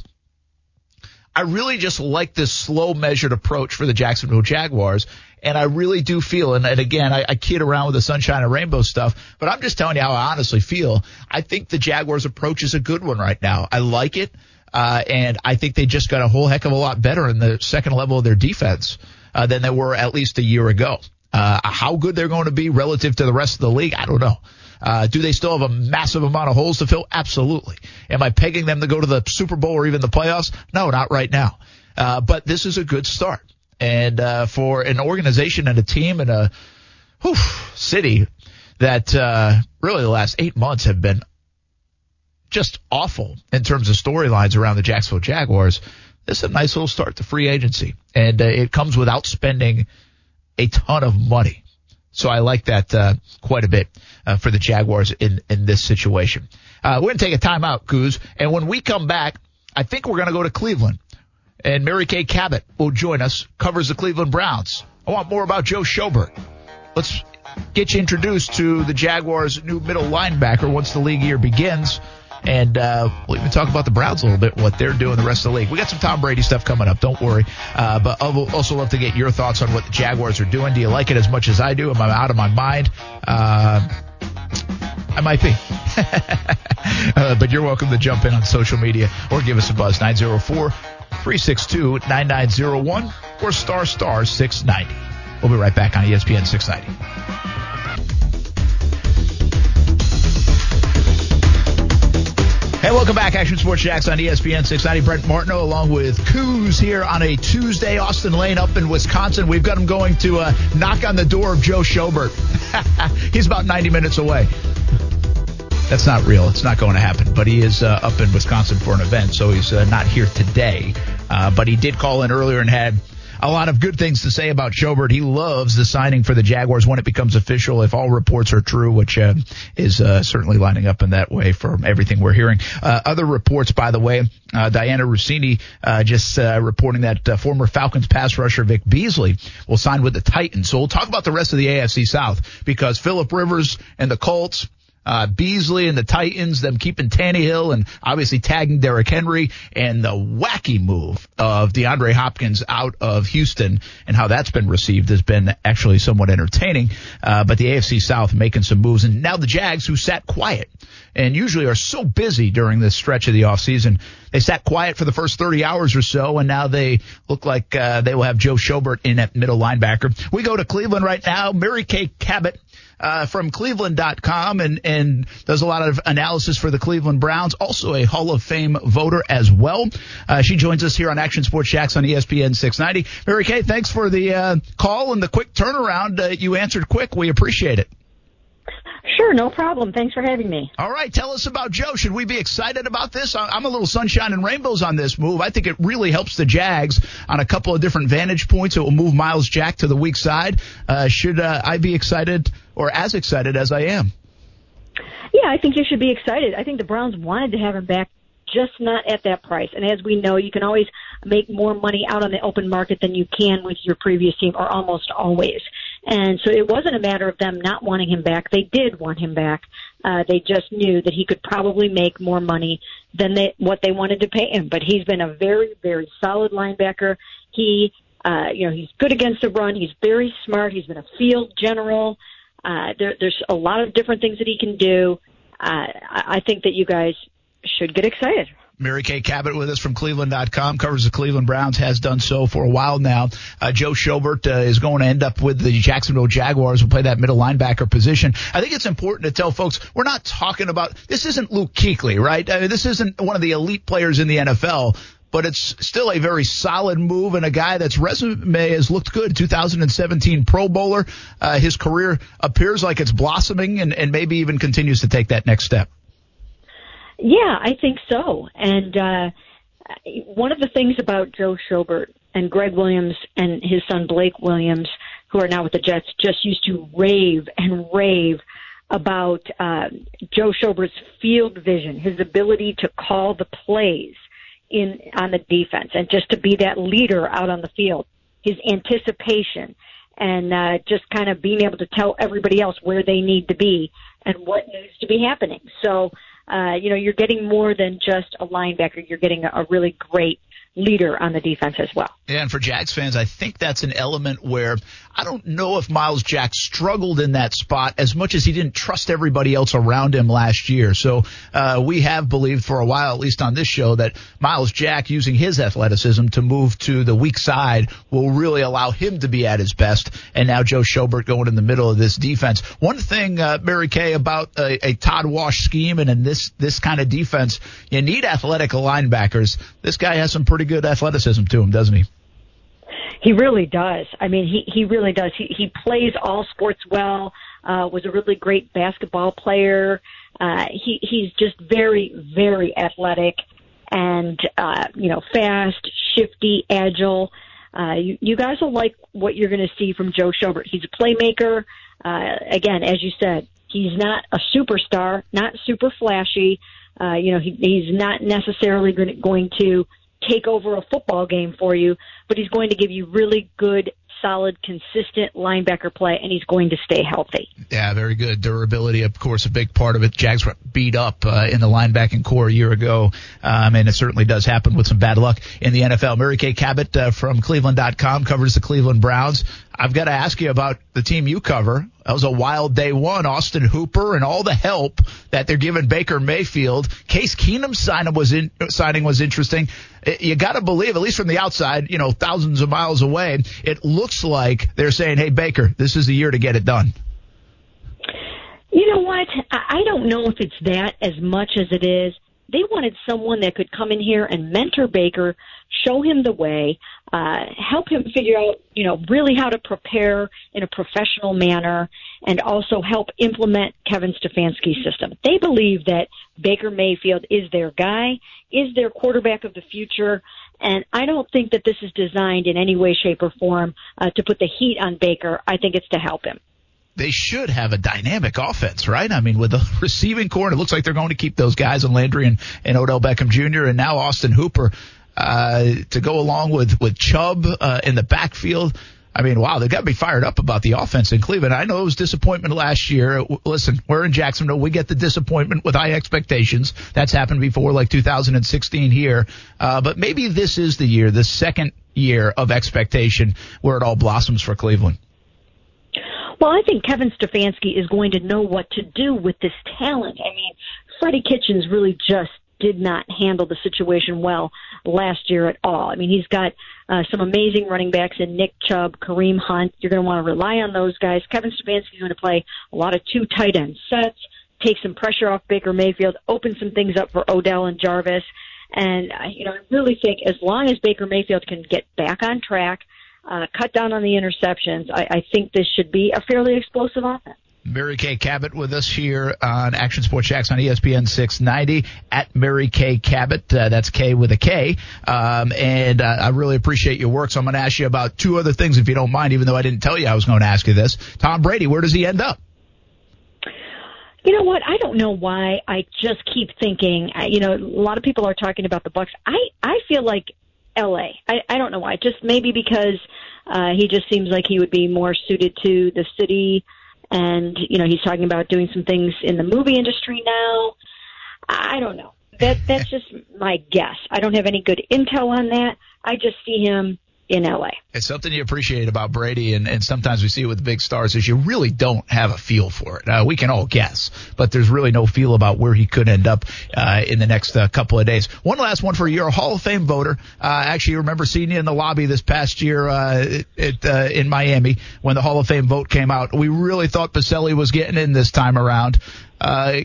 I really just like this slow measured approach for the Jacksonville Jaguars. And I really do feel, and, and again, I, I kid around with the sunshine and rainbow stuff, but I'm just telling you how I honestly feel. I think the Jaguars approach is a good one right now. I like it. Uh, and I think they just got a whole heck of a lot better in the second level of their defense, uh, than they were at least a year ago. Uh, how good they're going to be relative to the rest of the league, I don't know. Uh, do they still have a massive amount of holes to fill? Absolutely. Am I pegging them to go to the Super Bowl or even the playoffs? No, not right now. Uh, but this is a good start. And uh, for an organization and a team and a whew, city that uh, really the last eight months have been just awful in terms of storylines around the Jacksonville Jaguars, this is a nice little start to free agency. And uh, it comes without spending a ton of money. So I like that uh, quite a bit uh, for the Jaguars in, in this situation. Uh, we're going to take a timeout, Coos. And when we come back, I think we're going to go to Cleveland. And Mary Kay Cabot will join us, covers the Cleveland Browns. I want more about Joe Schobert. Let's get you introduced to the Jaguars' new middle linebacker once the league year begins. And uh, we'll even talk about the Browns a little bit, what they're doing the rest of the league. We got some Tom Brady stuff coming up, don't worry. Uh, but I will also love to get your thoughts on what the Jaguars are doing. Do you like it as much as I do? Am I out of my mind? Uh, I might be. uh, but you're welcome to jump in on social media or give us a buzz 904 362 9901 or star star 690. We'll be right back on ESPN 690. Hey, welcome back. Action Sports Jax on ESPN 690. Brent Martineau along with Coos here on a Tuesday. Austin Lane up in Wisconsin. We've got him going to uh, knock on the door of Joe Schobert. He's about 90 minutes away. That's not real. It's not going to happen. But he is uh, up in Wisconsin for an event, so he's uh, not here today. Uh, but he did call in earlier and had a lot of good things to say about Schobert. He loves the signing for the Jaguars when it becomes official, if all reports are true, which uh, is uh, certainly lining up in that way from everything we're hearing. Uh, other reports, by the way, uh, Dianna Russini uh, just uh, reporting that former Falcons pass rusher Vic Beasley will sign with the Titans. So we'll talk about the rest of the AFC South because Philip Rivers and the Colts uh, Beasley and the Titans, them keeping Tannehill and obviously tagging Derrick Henry and the wacky move of DeAndre Hopkins out of Houston and how that's been received has been actually somewhat entertaining. Uh, but the AFC South making some moves and now the Jags who sat quiet and usually are so busy during this stretch of the offseason. They sat quiet for the first 30 hours or so, and now they look like uh, they will have Joe Schobert in at middle linebacker. We go to Cleveland right now. Mary Kay Cabot uh, from Cleveland.com and, and does a lot of analysis for the Cleveland Browns. Also a Hall of Fame voter as well. Uh, she joins us here on Action Sports Jax on ESPN 690. Mary Kay, thanks for the uh, call and the quick turnaround. Uh, you answered quick. We appreciate it. Sure, no problem. Thanks for having me. All right, tell us about Joe. Should we be excited about this? I'm a little sunshine and rainbows on this move. I think it really helps the Jags on a couple of different vantage points. It will move Myles Jack to the weak side. Uh, should uh, I be excited or as excited as I am? Yeah, I think you should be excited. I think the Browns wanted to have him back, just not at that price. And as we know, you can always make more money out on the open market than you can with your previous team, or almost always. And so it wasn't a matter of them not wanting him back. They did want him back. Uh, they just knew that he could probably make more money than they, what they wanted to pay him. But he's been a very, very solid linebacker. He, uh, you know, he's good against the run. He's very smart. He's been a field general. Uh, there, there's a lot of different things that he can do. Uh, I I think that you guys should get excited. Mary Kay Cabot with us from Cleveland.com, covers the Cleveland Browns, has done so for a while now. Uh, Joe Schobert uh, is going to end up with the Jacksonville Jaguars, will play that middle linebacker position. I think it's important to tell folks we're not talking about this isn't Luke Kuechly, right? Uh, this isn't one of the elite players in the NFL, but it's still a very solid move and a guy that's resume has looked good. 2017 Pro Bowler. Uh, his career appears like it's blossoming and, and maybe even continues to take that next step. Yeah, I think so. And uh, one of the things about Joe Schobert and Gregg Williams and his son Blake Williams, who are now with the Jets, just used to rave and rave about uh, Joe Schobert's field vision, his ability to call the plays in on the defense, and just to be that leader out on the field. His anticipation and uh, just kind of being able to tell everybody else where they need to be and what needs to be happening. So, uh, you know, you're getting more than just a linebacker. You're getting a, really great leader on the defense as well. Yeah, and for Jags fans, I think that's an element where I don't know if Myles Jack struggled in that spot as much as he didn't trust everybody else around him last year. So uh, we have believed for a while, at least on this show, that Myles Jack using his athleticism to move to the weak side will really allow him to be at his best. And now Joe Schobert going in the middle of this defense. One thing, uh, Mary Kay, about a, a Todd Wash scheme and in this this kind of defense, you need athletic linebackers. This guy has some pretty good athleticism to him, doesn't he? He really does. I mean, he he really does. He he plays all sports well. Uh, was a really great basketball player. Uh, he he's just very very athletic and uh, you know fast, shifty, agile. Uh, you, you guys will like what you're going to see from Joe Schobert. He's a playmaker. Uh, again, as you said, he's not a superstar, not super flashy. Uh, you know, he, he's not necessarily going to take over a football game for you, but he's going to give you really good solid, consistent linebacker play, and he's going to stay healthy. Yeah, very good. Durability, of course, a big part of it. Jags were beat up uh, in the linebacking corps a year ago, um, and it certainly does happen with some bad luck in the NFL. Mary Kay Cabot uh, from Cleveland.com covers the Cleveland Browns. I've got to ask you about the team you cover. That was a wild day one. Austin Hooper and all the help that they're giving Baker Mayfield. Case Keenum's signing was in, signing was interesting. You got to believe, at least from the outside, you know, thousands of miles away, it looks like they're saying, "Hey, Baker, this is the year to get it done." You know what? I don't know if it's that as much as it is they wanted someone that could come in here and mentor Baker, show him the way, uh, help him figure out, you know, really how to prepare in a professional manner, and also help implement Kevin Stefanski's system. They believe that Baker Mayfield is their guy, is their quarterback of the future, and I don't think that this is designed in any way, shape, or form uh, to put the heat on Baker. I think it's to help him they should have a dynamic offense, right? I mean, with the receiving corps, it looks like they're going to keep those guys in Landry and, and Odell Beckham Jr. and now Austin Hooper uh, to go along with with Chubb uh, in the backfield. I mean, wow, they've got to be fired up about the offense in Cleveland. I know it was disappointment last year. Listen, we're in Jacksonville. We get the disappointment with high expectations. That's happened before, like 2016 here. Uh, but maybe this is the year, the second year of expectation where it all blossoms for Cleveland. Well, I think Kevin Stefanski is going to know what to do with this talent. I mean, Freddie Kitchens really just did not handle the situation well last year at all. I mean, he's got uh, some amazing running backs in Nick Chubb, Kareem Hunt. You're going to want to rely on those guys. Kevin Stefanski is going to play a lot of two tight end sets, take some pressure off Baker Mayfield, open some things up for Odell and Jarvis. And, uh, you know, I really think as long as Baker Mayfield can get back on track – uh, cut down on the interceptions, I, I think this should be a fairly explosive offense. Mary Kay Cabot with us here on Action Sports Jax on ESPN 690 at Mary Kay Cabot. Uh, that's K with a K. Um, and uh, I really appreciate your work. So I'm going to ask you about two other things, if you don't mind, even though I didn't tell you I was going to ask you this. Tom Brady, where does he end up? You know what? I don't know why. I just keep thinking. You know, a lot of people are talking about the Bucs. I I feel like LA. I, I don't know why. Just maybe because uh, he just seems like he would be more suited to the city, and you know he's talking about doing some things in the movie industry now. I don't know. That that's just my guess. I don't have any good intel on that. I just see him in LA. It's something you appreciate about Brady, and, and sometimes we see it with big stars is you really don't have a feel for it. Uh, we can all guess, but there's really no feel about where he could end up uh, in the next uh, couple of days. One last one for you. A Hall of Fame voter. Uh, actually, remember seeing you in the lobby this past year uh, it, uh, in Miami when the Hall of Fame vote came out. We really thought Boselli was getting in this time around.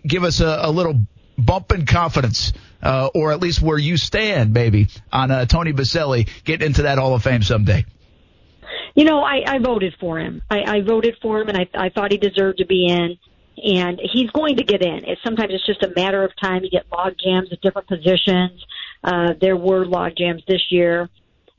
Give us a, a little bump in confidence, uh, or at least where you stand, maybe, on uh, Tony Boselli getting into that Hall of Fame someday? You know, I, I voted for him. I, I voted for him, and I, I thought he deserved to be in. And he's going to get in. It, sometimes it's just a matter of time. You get log jams at different positions. Uh, there were log jams this year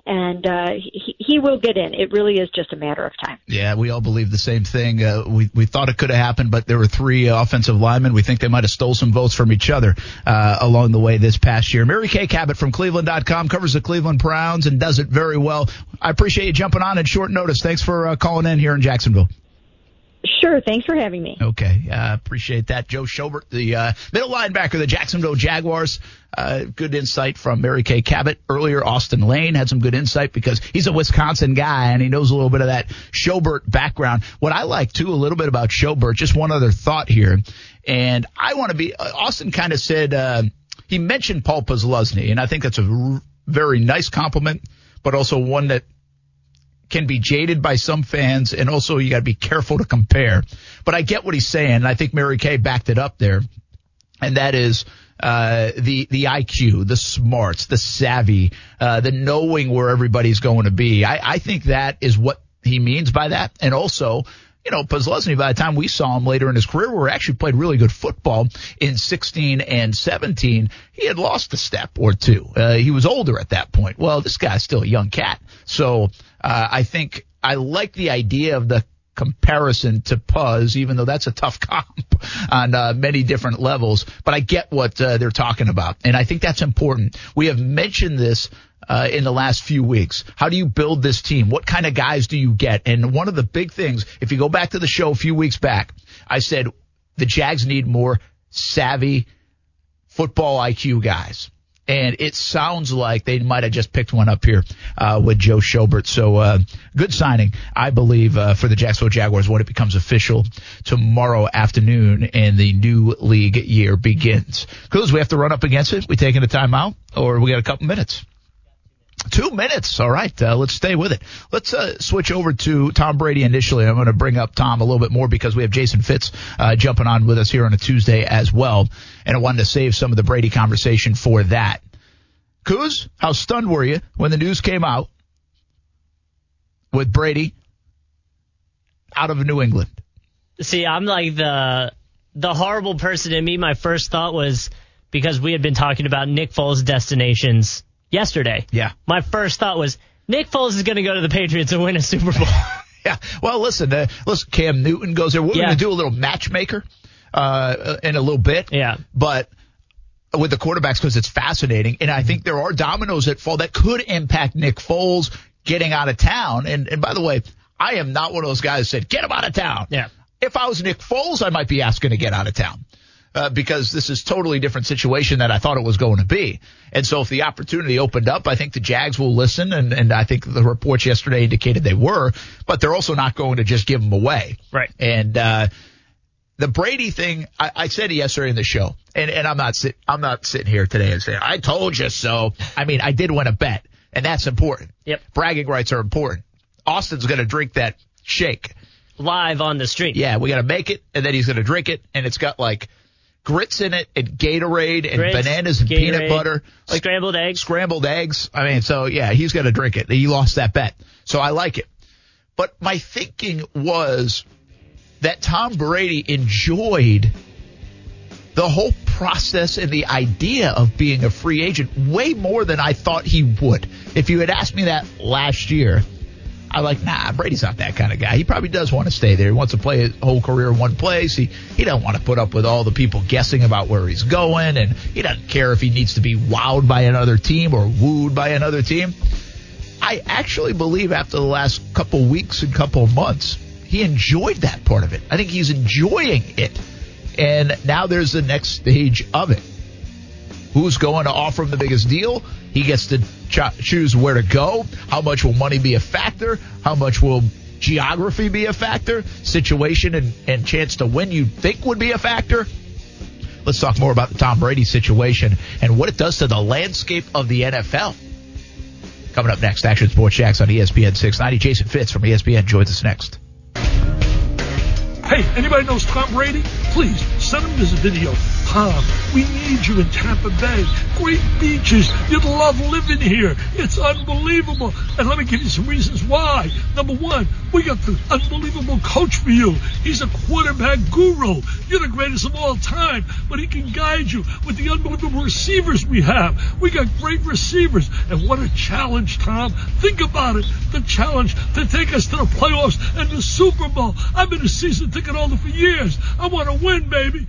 and uh, he, he will get in. It really is just a matter of time. Yeah, we all believe the same thing. Uh, we we thought it could have happened, but there were three uh, offensive linemen. We think they might have stole some votes from each other uh, along the way this past year. Mary Kay Cabot from Cleveland.com covers the Cleveland Browns and does it very well. I appreciate you jumping on at short notice. Thanks for uh, calling in here in Jacksonville. Sure. Thanks for having me. Okay. Uh, appreciate that. Joe Schobert, the uh, middle linebacker, the Jacksonville Jaguars. Uh, good insight from Mary Kay Cabot. Earlier, Austin Lane had some good insight because he's a Wisconsin guy and he knows a little bit of that Schobert background. What I like too, a little bit about Schobert, just one other thought here. And I want to be, uh, Austin kind of said, uh, he mentioned Paul Posluszny, and I think that's a r- very nice compliment, but also one that can be jaded by some fans, and also you got to be careful to compare. But I get what he's saying, and I think Mary Kay backed it up there, and that is uh, the the IQ, the smarts, the savvy, uh, the knowing where everybody's going to be. I, I think that is what he means by that, and also you know, Posluszny, by the time we saw him later in his career, where he actually played really good football in 16 and 17, he had lost a step or two. Uh, he was older at that point. Well, this guy's still a young cat. So, uh, I think I like the idea of the comparison to Poz, even though that's a tough comp on uh, many different levels. But I get what uh, they're talking about, and I think that's important. We have mentioned this uh, in the last few weeks. How do you build this team? What kind of guys do you get? And one of the big things, if you go back to the show a few weeks back, I said the Jags need more savvy football IQ guys. And it sounds like they might have just picked one up here uh, with Joe Schobert. So uh, good signing, I believe, uh, for the Jacksonville Jaguars when it becomes official tomorrow afternoon and the new league year begins. Because we have to run up against it. We taking a timeout, or we got a couple minutes? Two minutes. All right. Uh, let's stay with it. Let's uh, switch over to Tom Brady initially. I'm going to bring up Tom a little bit more because we have Jason Fitz uh, jumping on with us here on a Tuesday as well. And I wanted to save some of the Brady conversation for that. Kuz, how stunned were you when the news came out with Brady out of New England? See, I'm like the the horrible person in me. My first thought was because we had been talking about Nick Foles' destinations yesterday. Yeah. My first thought was Nick Foles is going to go to the Patriots and win a Super Bowl. yeah. Well, listen, uh, listen, Cam Newton goes there. We're Yeah. going to do a little matchmaker uh, in a little bit. Yeah. But with the quarterbacks because it's fascinating, and I think there are dominoes that fall that could impact Nick Foles getting out of town. And and by the way, I am not one of those guys that said get him out of town. Yeah. If I was Nick Foles, I might be asking to get out of town. Uh, because this is totally different situation than I thought it was going to be. And so if the opportunity opened up, I think the Jags will listen. And, and I think the reports yesterday indicated they were, but they're also not going to just give them away. Right. And, uh, the Brady thing, I, I said yesterday in the show, and, and I'm not sit, I'm not sitting here today and saying I told you so. I mean, I did win a bet, and that's important. Yep. Bragging rights are important. Austin's going to drink that shake. Live on the street. Yeah, we got to make it, and then he's going to drink it, and it's got like grits in it, and Gatorade, and Grits, bananas, and peanut butter, like scrambled eggs. scrambled eggs. I mean, so yeah, he's going to drink it. He lost that bet, so I like it. But my thinking was that Tom Brady enjoyed the whole process and the idea of being a free agent way more than I thought he would. If you had asked me that last year, I'm like, nah, Brady's not that kind of guy. He probably does want to stay there. He wants to play his whole career in one place. He he don't want to put up with all the people guessing about where he's going, and he doesn't care if he needs to be wowed by another team or wooed by another team. I actually believe after the last couple weeks and couple months, he enjoyed that part of it. I think he's enjoying it. And now there's the next stage of it. Who's going to offer him the biggest deal? He gets to ch- choose where to go. How much will money be a factor? How much will geography be a factor? Situation and, and chance to win you think would be a factor? Let's talk more about the Tom Brady situation and what it does to the landscape of the NFL. Coming up next, Action Sports Jax on ESPN 690. Jason Fitz from ESPN joins us next. Hey, anybody knows Tom Brady? Please send him this video. Tom, we need you in Tampa Bay. Great beaches. You'd love living here. It's unbelievable. And let me give you some reasons why. Number one, we got the unbelievable coach for you. He's a quarterback guru. You're the greatest of all time, but he can guide you with the unbelievable receivers we have. We got great receivers. And what a challenge, Tom. Think about it. The challenge to take us to the playoffs and the Super Bowl. I've been a season ticket holder for years. I want to win, baby.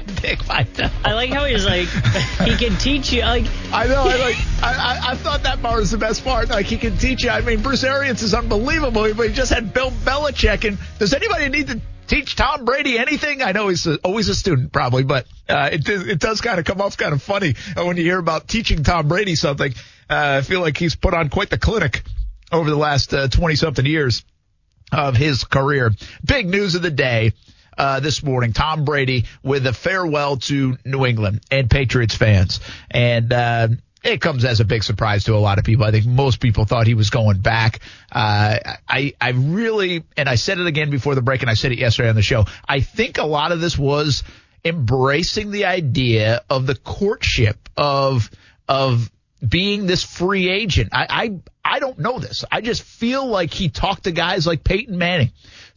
Dick Vitale. I like how he's like, he can teach you. Like, I know. I like. I, I, I thought that part was the best part. Like he can teach you. I mean, Bruce Arians is unbelievable, but he just had Bill Belichick. And does anybody need to teach Tom Brady anything? I know he's a, always a student, probably, but uh, it it does kind of come off kind of funny when you hear about teaching Tom Brady something. Uh, I feel like he's put on quite the clinic over the last twenty uh, something years of his career. Big news of the day uh, this morning. Tom Brady with a farewell to New England and Patriots fans. And, uh, it comes as a big surprise to a lot of people. I think most people thought he was going back. Uh, I, I really, and I said it again before the break and I said it yesterday on the show. I think a lot of this was embracing the idea of the courtship of, of being this free agent. I, I, I don't know this. I just feel like he talked to guys like Peyton Manning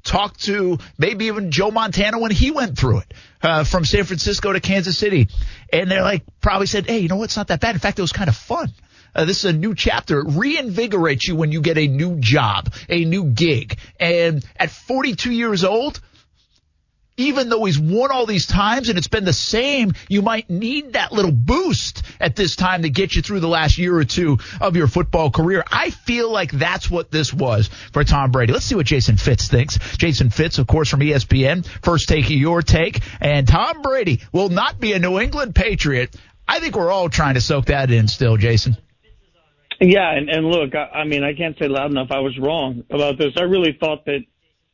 talked to maybe even Joe Montana when he went through it uh, from San Francisco to Kansas City, and they're like probably said, "Hey, you know what? It's not that bad. In fact, it was kind of fun." Uh, this is a new chapter. It reinvigorates you when you get a new job, a new gig. And at 42 years old, even though he's won all these times and it's been the same, you might need that little boost at this time to get you through the last year or two of your football career. I feel like that's what this was for Tom Brady. Let's see what Jason Fitz thinks. Jason Fitz, of course, from ESPN. First take your take. And Tom Brady will not be a New England Patriot. I think we're all trying to soak that in still, Jason. Yeah, and, and look, I, I mean, I can't say loud enough I was wrong about this. I really thought that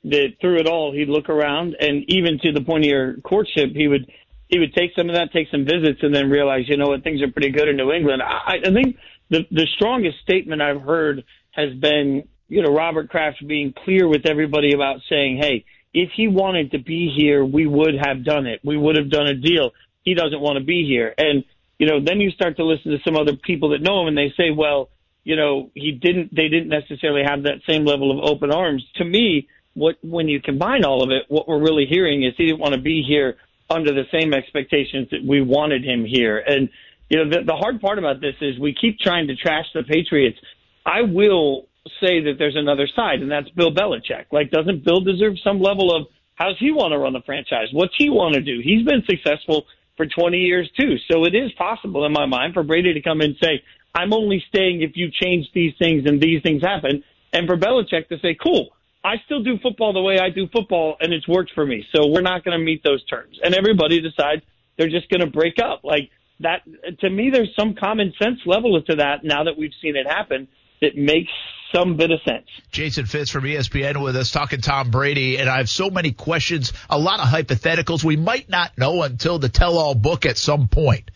that through it all he'd look around and even to the point of your courtship he would he would take some of that, take some visits, and then realize, you know what, things are pretty good in New England. I, I think the the strongest statement I've heard has been, you know, Robert Kraft being clear with everybody about saying, hey, if he wanted to be here, we would have done it. We would have done a deal. He doesn't want to be here, and you know, then you start to listen to some other people that know him, and they say, well, you know, he didn't. They didn't necessarily have that same level of open arms. To me, what when you combine all of it, what we're really hearing is he didn't want to be here under the same expectations that we wanted him here. And you know, the, the hard part about this is we keep trying to trash the Patriots. I will say that there's another side, and that's Bill Belichick. Like, doesn't Bill deserve some level of how does he want to run the franchise? What's he want to do? He's been successful for 20 years too. So it is possible in my mind for Brady to come in and say, I'm only staying if you change these things and these things happen. And for Belichick to say, cool, I still do football the way I do football, and it's worked for me. So we're not going to meet those terms. And everybody decides they're just going to break up. Like that, to me, there's some common sense level to that now that we've seen it happen that makes some bit of sense. Jason Fitz from ESPN with us talking Tom Brady, and I have so many questions, a lot of hypotheticals we might not know until the tell all book at some point.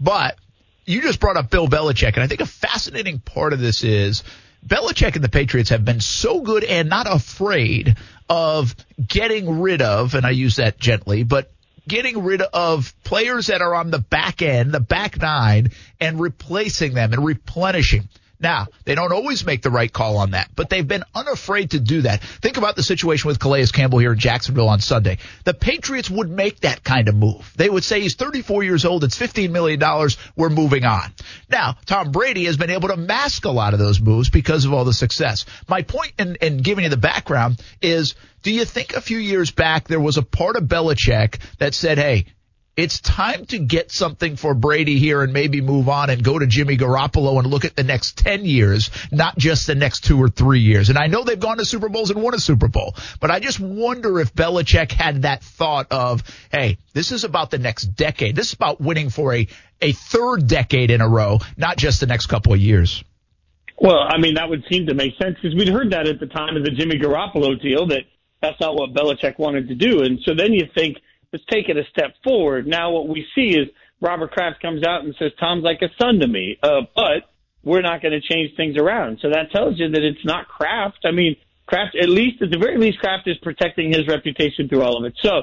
But you just brought up Bill Belichick, and I think a fascinating part of this is Belichick and the Patriots have been so good and not afraid of getting rid of, and I use that gently, but getting rid of players that are on the back end, the back nine, and replacing them and replenishing. Now, they don't always make the right call on that, but they've been unafraid to do that. Think about the situation with Calais Campbell here in Jacksonville on Sunday. The Patriots would make that kind of move. They would say he's 34 years old. It's $15 million. We're moving on. Now, Tom Brady has been able to mask a lot of those moves because of all the success. My point in, in giving you the background is, do you think a few years back there was a part of Belichick that said, hey, it's time to get something for Brady here and maybe move on and go to Jimmy Garoppolo and look at the next 10 years, not just the next two or three years. And I know they've gone to Super Bowls and won a Super Bowl, but I just wonder if Belichick had that thought of, hey, this is about the next decade. This is about winning for a, a third decade in a row, not just the next couple of years. Well, I mean, that would seem to make sense because we'd heard that at the time of the Jimmy Garoppolo deal that that's not what Belichick wanted to do. And so then you think – let's take it a step forward. Now what we see is Robert Kraft comes out and says, Tom's like a son to me, uh, but we're not going to change things around. So that tells you that it's not Kraft. I mean, Kraft, at least, at the very least, Kraft is protecting his reputation through all of it. So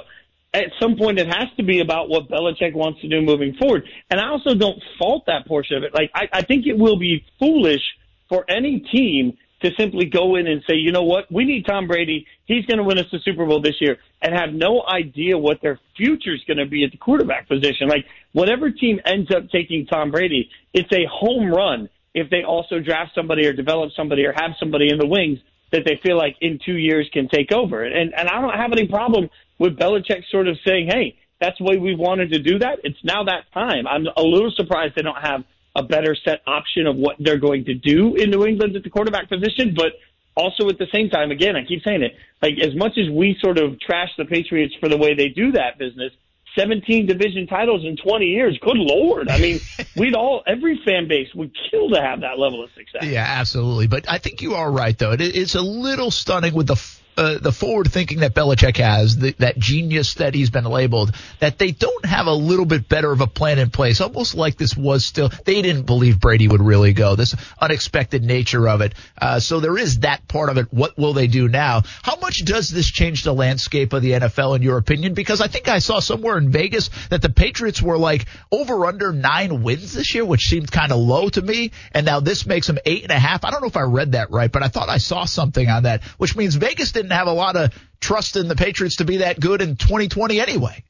at some point it has to be about what Belichick wants to do moving forward. And I also don't fault that portion of it. Like I, I think it will be foolish for any team to simply go in and say, you know what, we need Tom Brady. He's going to win us the Super Bowl this year and have no idea what their future is going to be at the quarterback position. Like whatever team ends up taking Tom Brady, it's a home run if they also draft somebody or develop somebody or have somebody in the wings that they feel like in two years can take over. And, and I don't have any problem with Belichick sort of saying, hey, that's the way we wanted to do that. It's now that time. I'm a little surprised they don't have a better set option of what they're going to do in New England at the quarterback position, but also at the same time, again, I keep saying it, like as much as we sort of trash the Patriots for the way they do that business, 17 division titles in 20 years. Good Lord. I mean, we'd all, every fan base would kill to have that level of success. Yeah, absolutely. But I think you are right, though. It, it's a little stunning with the uh, the forward thinking that Belichick has, the, that genius that he's been labeled, that they don't have a little bit better of a plan in place. Almost like this was still, they didn't believe Brady would really go. This unexpected nature of it. Uh, so there is that part of it. What will they do now? How much does this change the landscape of the NFL in your opinion? Because I think I saw somewhere in Vegas that the Patriots were like over under nine wins this year, which seemed kind of low to me. And now this makes them eight and a half. I don't know if I read that right, but I thought I saw something on that, which means Vegas didn't have a lot of trust in the Patriots to be that good in 2020 anyway.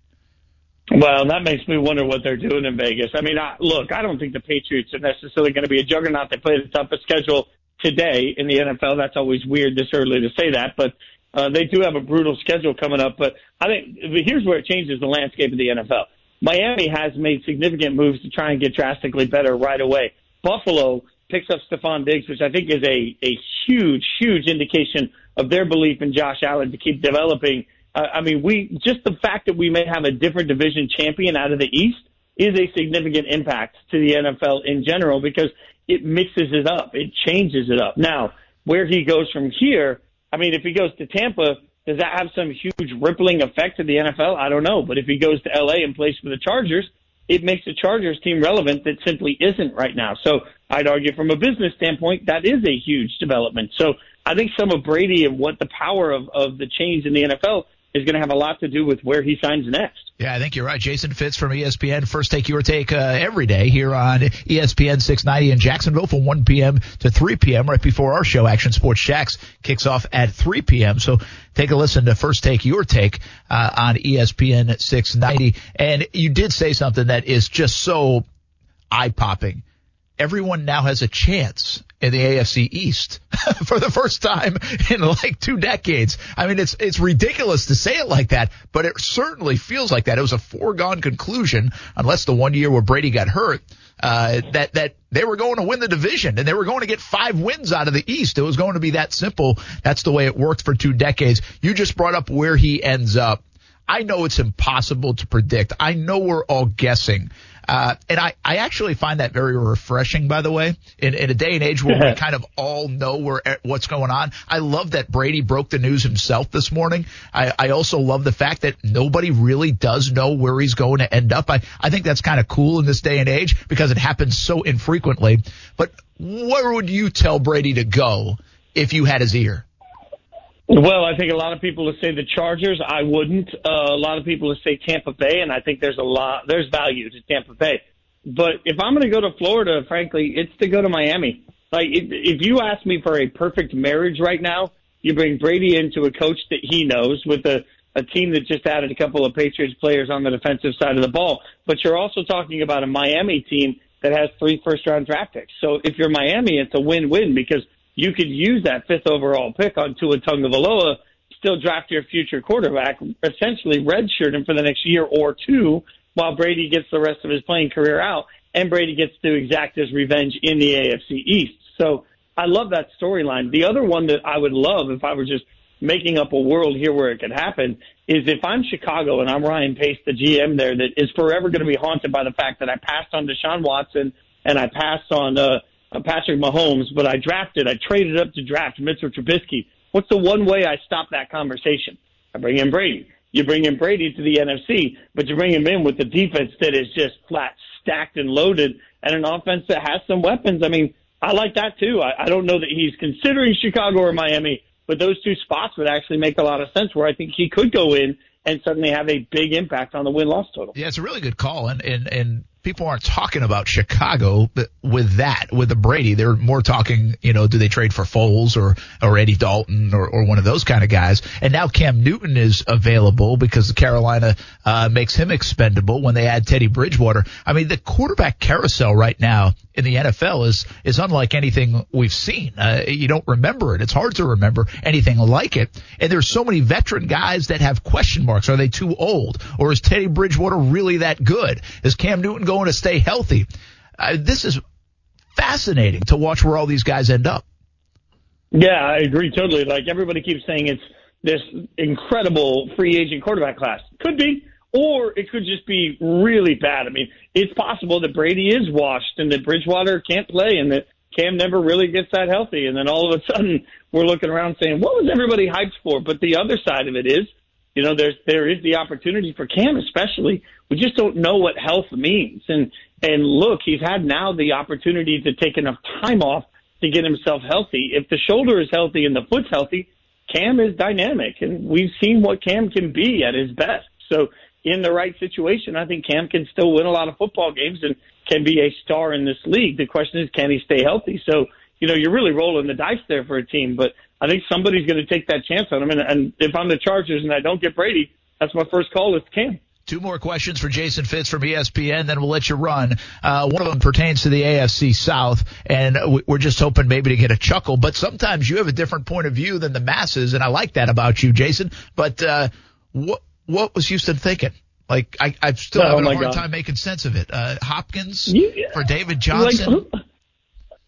Well, that makes me wonder what they're doing in Vegas. I mean, I, look, I don't think the Patriots are necessarily going to be a juggernaut. They play the toughest schedule today in the NFL. That's always weird this early to say that, but uh, they do have a brutal schedule coming up. But I think here's where it changes the landscape of the NFL. Miami has made significant moves to try and get drastically better right away. Buffalo picks up Stefon Diggs, which I think is a, a huge, huge indication of their belief in Josh Allen to keep developing. Uh, I mean, we just the fact that we may have a different division champion out of the East is a significant impact to the NFL in general because it mixes it up, it changes it up. Now, where he goes from here, I mean, if he goes to Tampa, does that have some huge rippling effect to the NFL? I don't know. But if he goes to LA and plays for the Chargers, it makes the Chargers team relevant that simply isn't right now. So I'd argue from a business standpoint, that is a huge development. So I think some of Brady and what the power of, of the change in the NFL is going to have a lot to do with where he signs next. Yeah, I think you're right. Jason Fitz from ESPN. First take your take uh, every day here on ESPN 690 in Jacksonville from 1 p.m. to 3 p.m. right before our show. Action Sports Jax kicks off at 3 p.m. So take a listen to First Take Your Take uh, on ESPN 690. And you did say something that is just so eye popping everyone now has a chance in the AFC East for the first time in like two decades. I mean, it's it's ridiculous to say it like that, but it certainly feels like that. It was a foregone conclusion, unless the one year where Brady got hurt, uh, that that they were going to win the division and they were going to get five wins out of the East. It was going to be that simple. That's the way it worked for two decades. You just brought up where he ends up. I know it's impossible to predict. I know we're all guessing. Uh, and I, I actually find that very refreshing, by the way, in, in a day and age where we kind of all know where what's going on. I love that Brady broke the news himself this morning. I, I also love the fact that nobody really does know where he's going to end up. I, I think that's kind of cool in this day and age because it happens so infrequently. But where would you tell Brady to go if you had his ear? Well, I think a lot of people would say the Chargers. I wouldn't. Uh, a lot of people would say Tampa Bay, and I think there's a lot, there's value to Tampa Bay. But if I'm going to go to Florida, frankly, it's to go to Miami. Like, if, if you ask me for a perfect marriage right now, you bring Brady into a coach that he knows with a, a team that just added a couple of Patriots players on the defensive side of the ball. But you're also talking about a Miami team that has three first round draft picks. So if you're Miami, it's a win-win because you could use that fifth overall pick on Tua Tagovailoa, still draft your future quarterback, essentially redshirt him for the next year or two while Brady gets the rest of his playing career out and Brady gets to exact his revenge in the AFC East. So I love that storyline. The other one that I would love if I were just making up a world here where it could happen is if I'm Chicago and I'm Ryan Pace, the GM there, that is forever going to be haunted by the fact that I passed on Deshaun Watson and I passed on uh, Uh, Patrick Mahomes, but I drafted, I traded up to draft Mitchell Trubisky. What's the one way I stop that conversation? I bring in Brady. You bring in Brady to the NFC, but you bring him in with a defense that is just flat stacked and loaded and an offense that has some weapons. I mean, I like that too. I, I don't know that he's considering Chicago or Miami, but those two spots would actually make a lot of sense where I think he could go in and suddenly have a big impact on the win loss total. Yeah, it's a really good call, and and and people aren't talking about Chicago with that with the Brady. They're more talking, you know, do they trade for Foles or or Andy Dalton or, or one of those kind of guys? And now Cam Newton is available because Carolina uh, makes him expendable when they add Teddy Bridgewater. I mean, the quarterback carousel right now in the NFL is is unlike anything we've seen. Uh, you don't remember it. It's hard to remember anything like it. And there's so many veteran guys that have question marks. Are they too old, or is Teddy Bridgewater really that good? Is Cam Newton going to stay healthy? Uh, this is fascinating to watch where all these guys end up. Yeah, I agree totally. Like everybody keeps saying, it's this incredible free agent quarterback class. Could be or it could just be really bad. I mean, it's possible that Brady is washed and that Bridgewater can't play and that Cam never really gets that healthy. And then all of a sudden we're looking around saying, what was everybody hyped for? But the other side of it is, you know, there's, there is the opportunity for Cam especially. We just don't know what health means. And, and look, he's had now the opportunity to take enough time off to get himself healthy. If the shoulder is healthy and the foot's healthy, Cam is dynamic and we've seen what Cam can be at his best. So in the right situation, I think Cam can still win a lot of football games and can be a star in this league. The question is, can he stay healthy? So, you know, you're really rolling the dice there for a team, but I think somebody's going to take that chance on him. And, and if I'm the Chargers and I don't get Brady, that's my first call is Cam. Two more questions for Jason Fitz from ESPN, then we'll let you run. Uh, one of them pertains to the AFC South, and we're just hoping maybe to get a chuckle. But sometimes you have a different point of view than the masses, and I like that about you, Jason. But uh, what what was Houston thinking? Like I, I'm still oh, having a hard God. time making sense of it. Uh, Hopkins you, for David Johnson.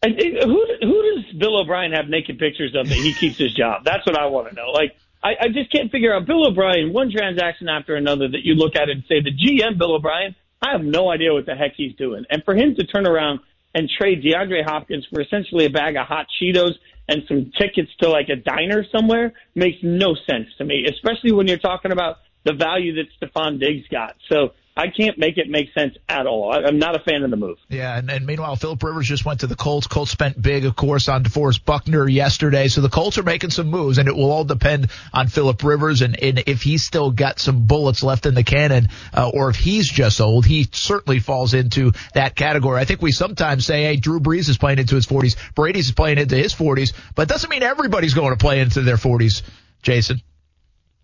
Like, who, who, who does Bill O'Brien have naked pictures of that he keeps his job? That's what I want to know. Like I, I just can't figure out Bill O'Brien, one transaction after another that you look at and say the GM Bill O'Brien. I have no idea what the heck he's doing, and for him to turn around and trade DeAndre Hopkins for essentially a bag of hot Cheetos and some tickets to like a diner somewhere makes no sense to me, especially when you're talking about the value that Stefon Diggs got. So I can't make it make sense at all. I, am not a fan of the move. Yeah, and, and meanwhile, Philip Rivers just went to the Colts. Colts spent big, of course, on DeForest Buckner yesterday. So the Colts are making some moves, and it will all depend on Philip Rivers and, and if he's still got some bullets left in the cannon, uh, or if he's just old. He certainly falls into that category. I think we sometimes say, hey, Drew Brees is playing into his 40s, Brady's is playing into his 40s, but it doesn't mean everybody's going to play into their 40s, Jason.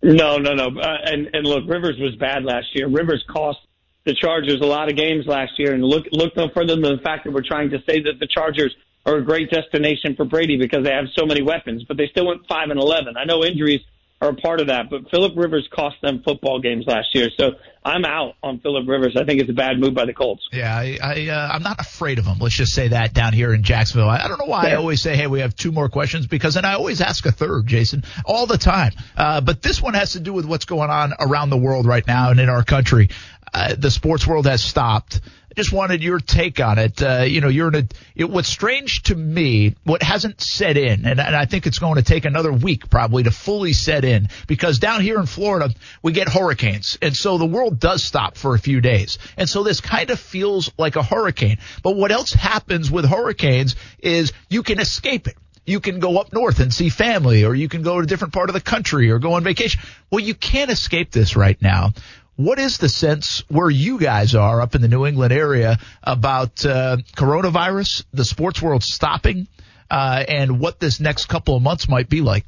No, no, no. Uh, and and look, Rivers was bad last year. Rivers cost the Chargers a lot of games last year. And look look no further than the fact that we're trying to say that the Chargers are a great destination for Brady because they have so many weapons, but they still went five and eleven. I know injuries are a part of that. But Philip Rivers cost them football games last year, so I'm out on Philip Rivers. I think it's a bad move by the Colts. Yeah, I, I uh, I'm not afraid of him. Let's just say that down here in Jacksonville. I, I don't know why yeah. I always say, hey, we have two more questions because then I always ask a third, Jason, all the time. Uh, but this one has to do with what's going on around the world right now and in our country. Uh, the sports world has stopped just wanted your take on it. Uh, you know, you're in a, it, what's strange to me, what hasn't set in, and, and I think it's going to take another week probably to fully set in because down here in Florida, we get hurricanes. And so the world does stop for a few days. And so this kind of feels like a hurricane. But what else happens with hurricanes is you can escape it you can go up north and see family, or you can go to a different part of the country or go on vacation. Well, you can't escape this right now. What is the sense where you guys are up in the New England area about uh, coronavirus, the sports world stopping, uh, and what this next couple of months might be like?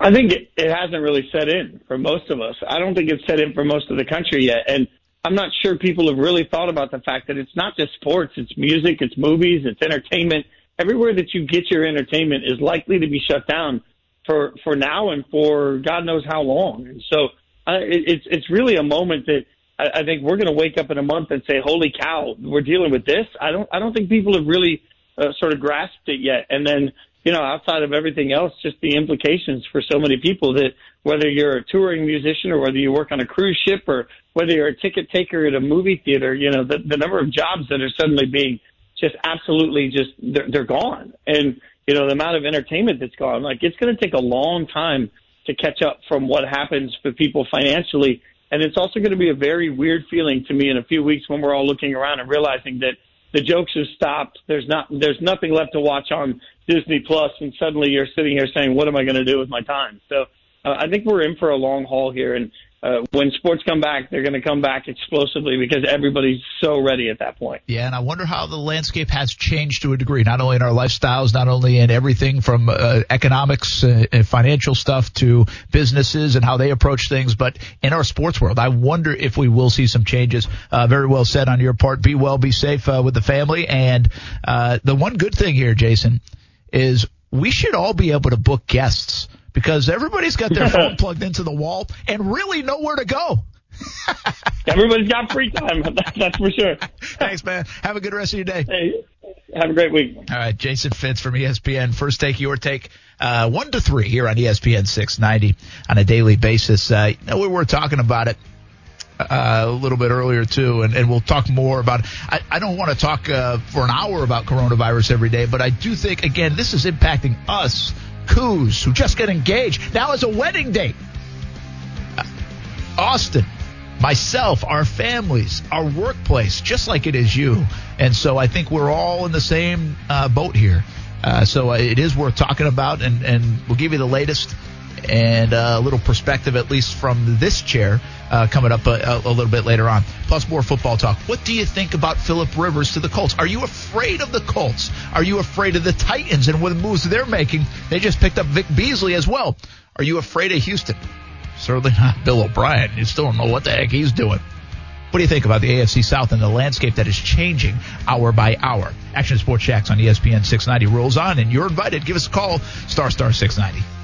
I think it, it hasn't really set in for most of us. I don't think it's set in for most of the country yet. And I'm not sure people have really thought about the fact that it's not just sports, it's music, it's movies, it's entertainment. Everywhere that you get your entertainment is likely to be shut down for, for now and for God knows how long. And so it, it's it's really a moment that I, I think we're going to wake up in a month and say, "Holy cow, we're dealing with this." I don't I don't think people have really uh, sort of grasped it yet. And then you know, outside of everything else, just the implications for so many people that whether you're a touring musician or whether you work on a cruise ship or whether you're a ticket taker at a movie theater, you know, the, the number of jobs that are suddenly being just absolutely just they're, they're gone. And, you know, the amount of entertainment that's gone, like it's going to take a long time to catch up from what happens for people financially. And it's also going to be a very weird feeling to me in a few weeks when we're all looking around and realizing that the jokes have stopped. There's not, there's nothing left to watch on Disney Plus, and suddenly you're sitting here saying, "What am I going to do with my time?" So uh, I think we're in for a long haul here, and uh, when sports come back, they're going to come back explosively because everybody's so ready at that point. Yeah, and I wonder how the landscape has changed to a degree, not only in our lifestyles, not only in everything from uh, economics uh, and financial stuff to businesses and how they approach things, but in our sports world. I wonder if we will see some changes. Uh, very well said on your part. Be well, be safe uh, with the family. And uh, the one good thing here, Jason, is we should all be able to book guests because everybody's got their phone plugged into the wall and really nowhere to go. Everybody's got free time. That's for sure. Thanks, man. Have a good rest of your day. Hey, have a great week. All right, Jason Fitz from ESPN. First take, your take, uh, one to three here on ESPN 690 on a daily basis. Uh, you know, we were talking about it uh, a little bit earlier too, and, and we'll talk more about. I, I don't want to talk uh, for an hour about coronavirus every day, but I do think again this is impacting us, coos who just got engaged now as a wedding date. Uh, Austin, myself, our families, our workplace, just like it is you, and so I think we're all in the same uh, boat here. Uh, so it is worth talking about, and, and we'll give you the latest and uh, a little perspective, at least from this chair, uh, coming up a, a, little bit later on. Plus, more football talk. What do you think about Philip Rivers to the Colts? Are you afraid of the Colts? Are you afraid of the Titans and what moves they're making? They just picked up Vic Beasley as well. Are you afraid of Houston? Certainly not Bill O'Brien. You still don't know what the heck he's doing. What do you think about the AFC South and the landscape that is changing hour by hour? Action Sports Jax on ESPN 690 rolls on, and you're invited. Give us a call, star star 690.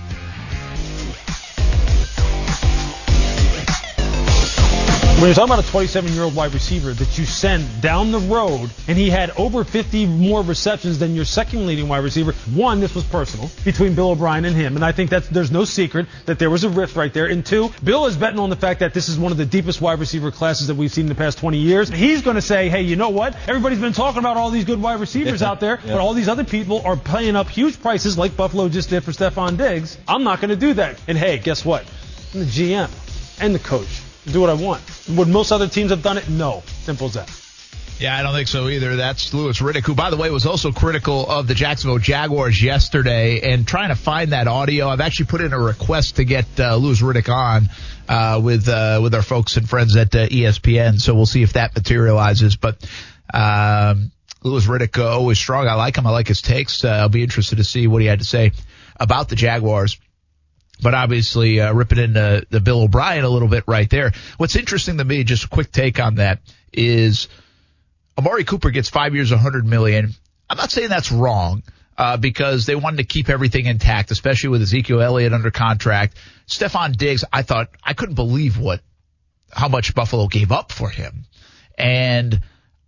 When you're talking about a 27 year old wide receiver that you send down the road and he had over 50 more receptions than your second leading wide receiver, one, this was personal between Bill O'Brien and him. And I think that there's no secret that there was a rift right there. And two, Bill is betting on the fact that this is one of the deepest wide receiver classes that we've seen in the past 20 years. He's going to say, hey, you know what? Everybody's been talking about all these good wide receivers out there, yeah. but all these other people are paying up huge prices like Buffalo just did for Stefon Diggs. I'm not going to do that. And hey, guess what? I'm the GM and the coach do what I want. Would most other teams have done it? No. Simple as that. Yeah, I don't think so either. That's Louis Riddick, who, by the way, was also critical of the Jacksonville Jaguars yesterday and trying to find that audio. I've actually put in a request to get uh, Louis Riddick on uh, with uh, with our folks and friends at uh, ESPN, so we'll see if that materializes. But um, Louis Riddick, uh, always strong. I like him. I like his takes. Uh, I'll be interested to see what he had to say about the Jaguars but obviously uh, ripping into the Bill O'Brien a little bit right there. What's interesting to me, just a quick take on that, is Amari Cooper gets five years, a hundred million. I'm not saying that's wrong. Uh, because they wanted to keep everything intact, especially with Ezekiel Elliott under contract. Stefon Diggs, I thought I couldn't believe what how much Buffalo gave up for him, and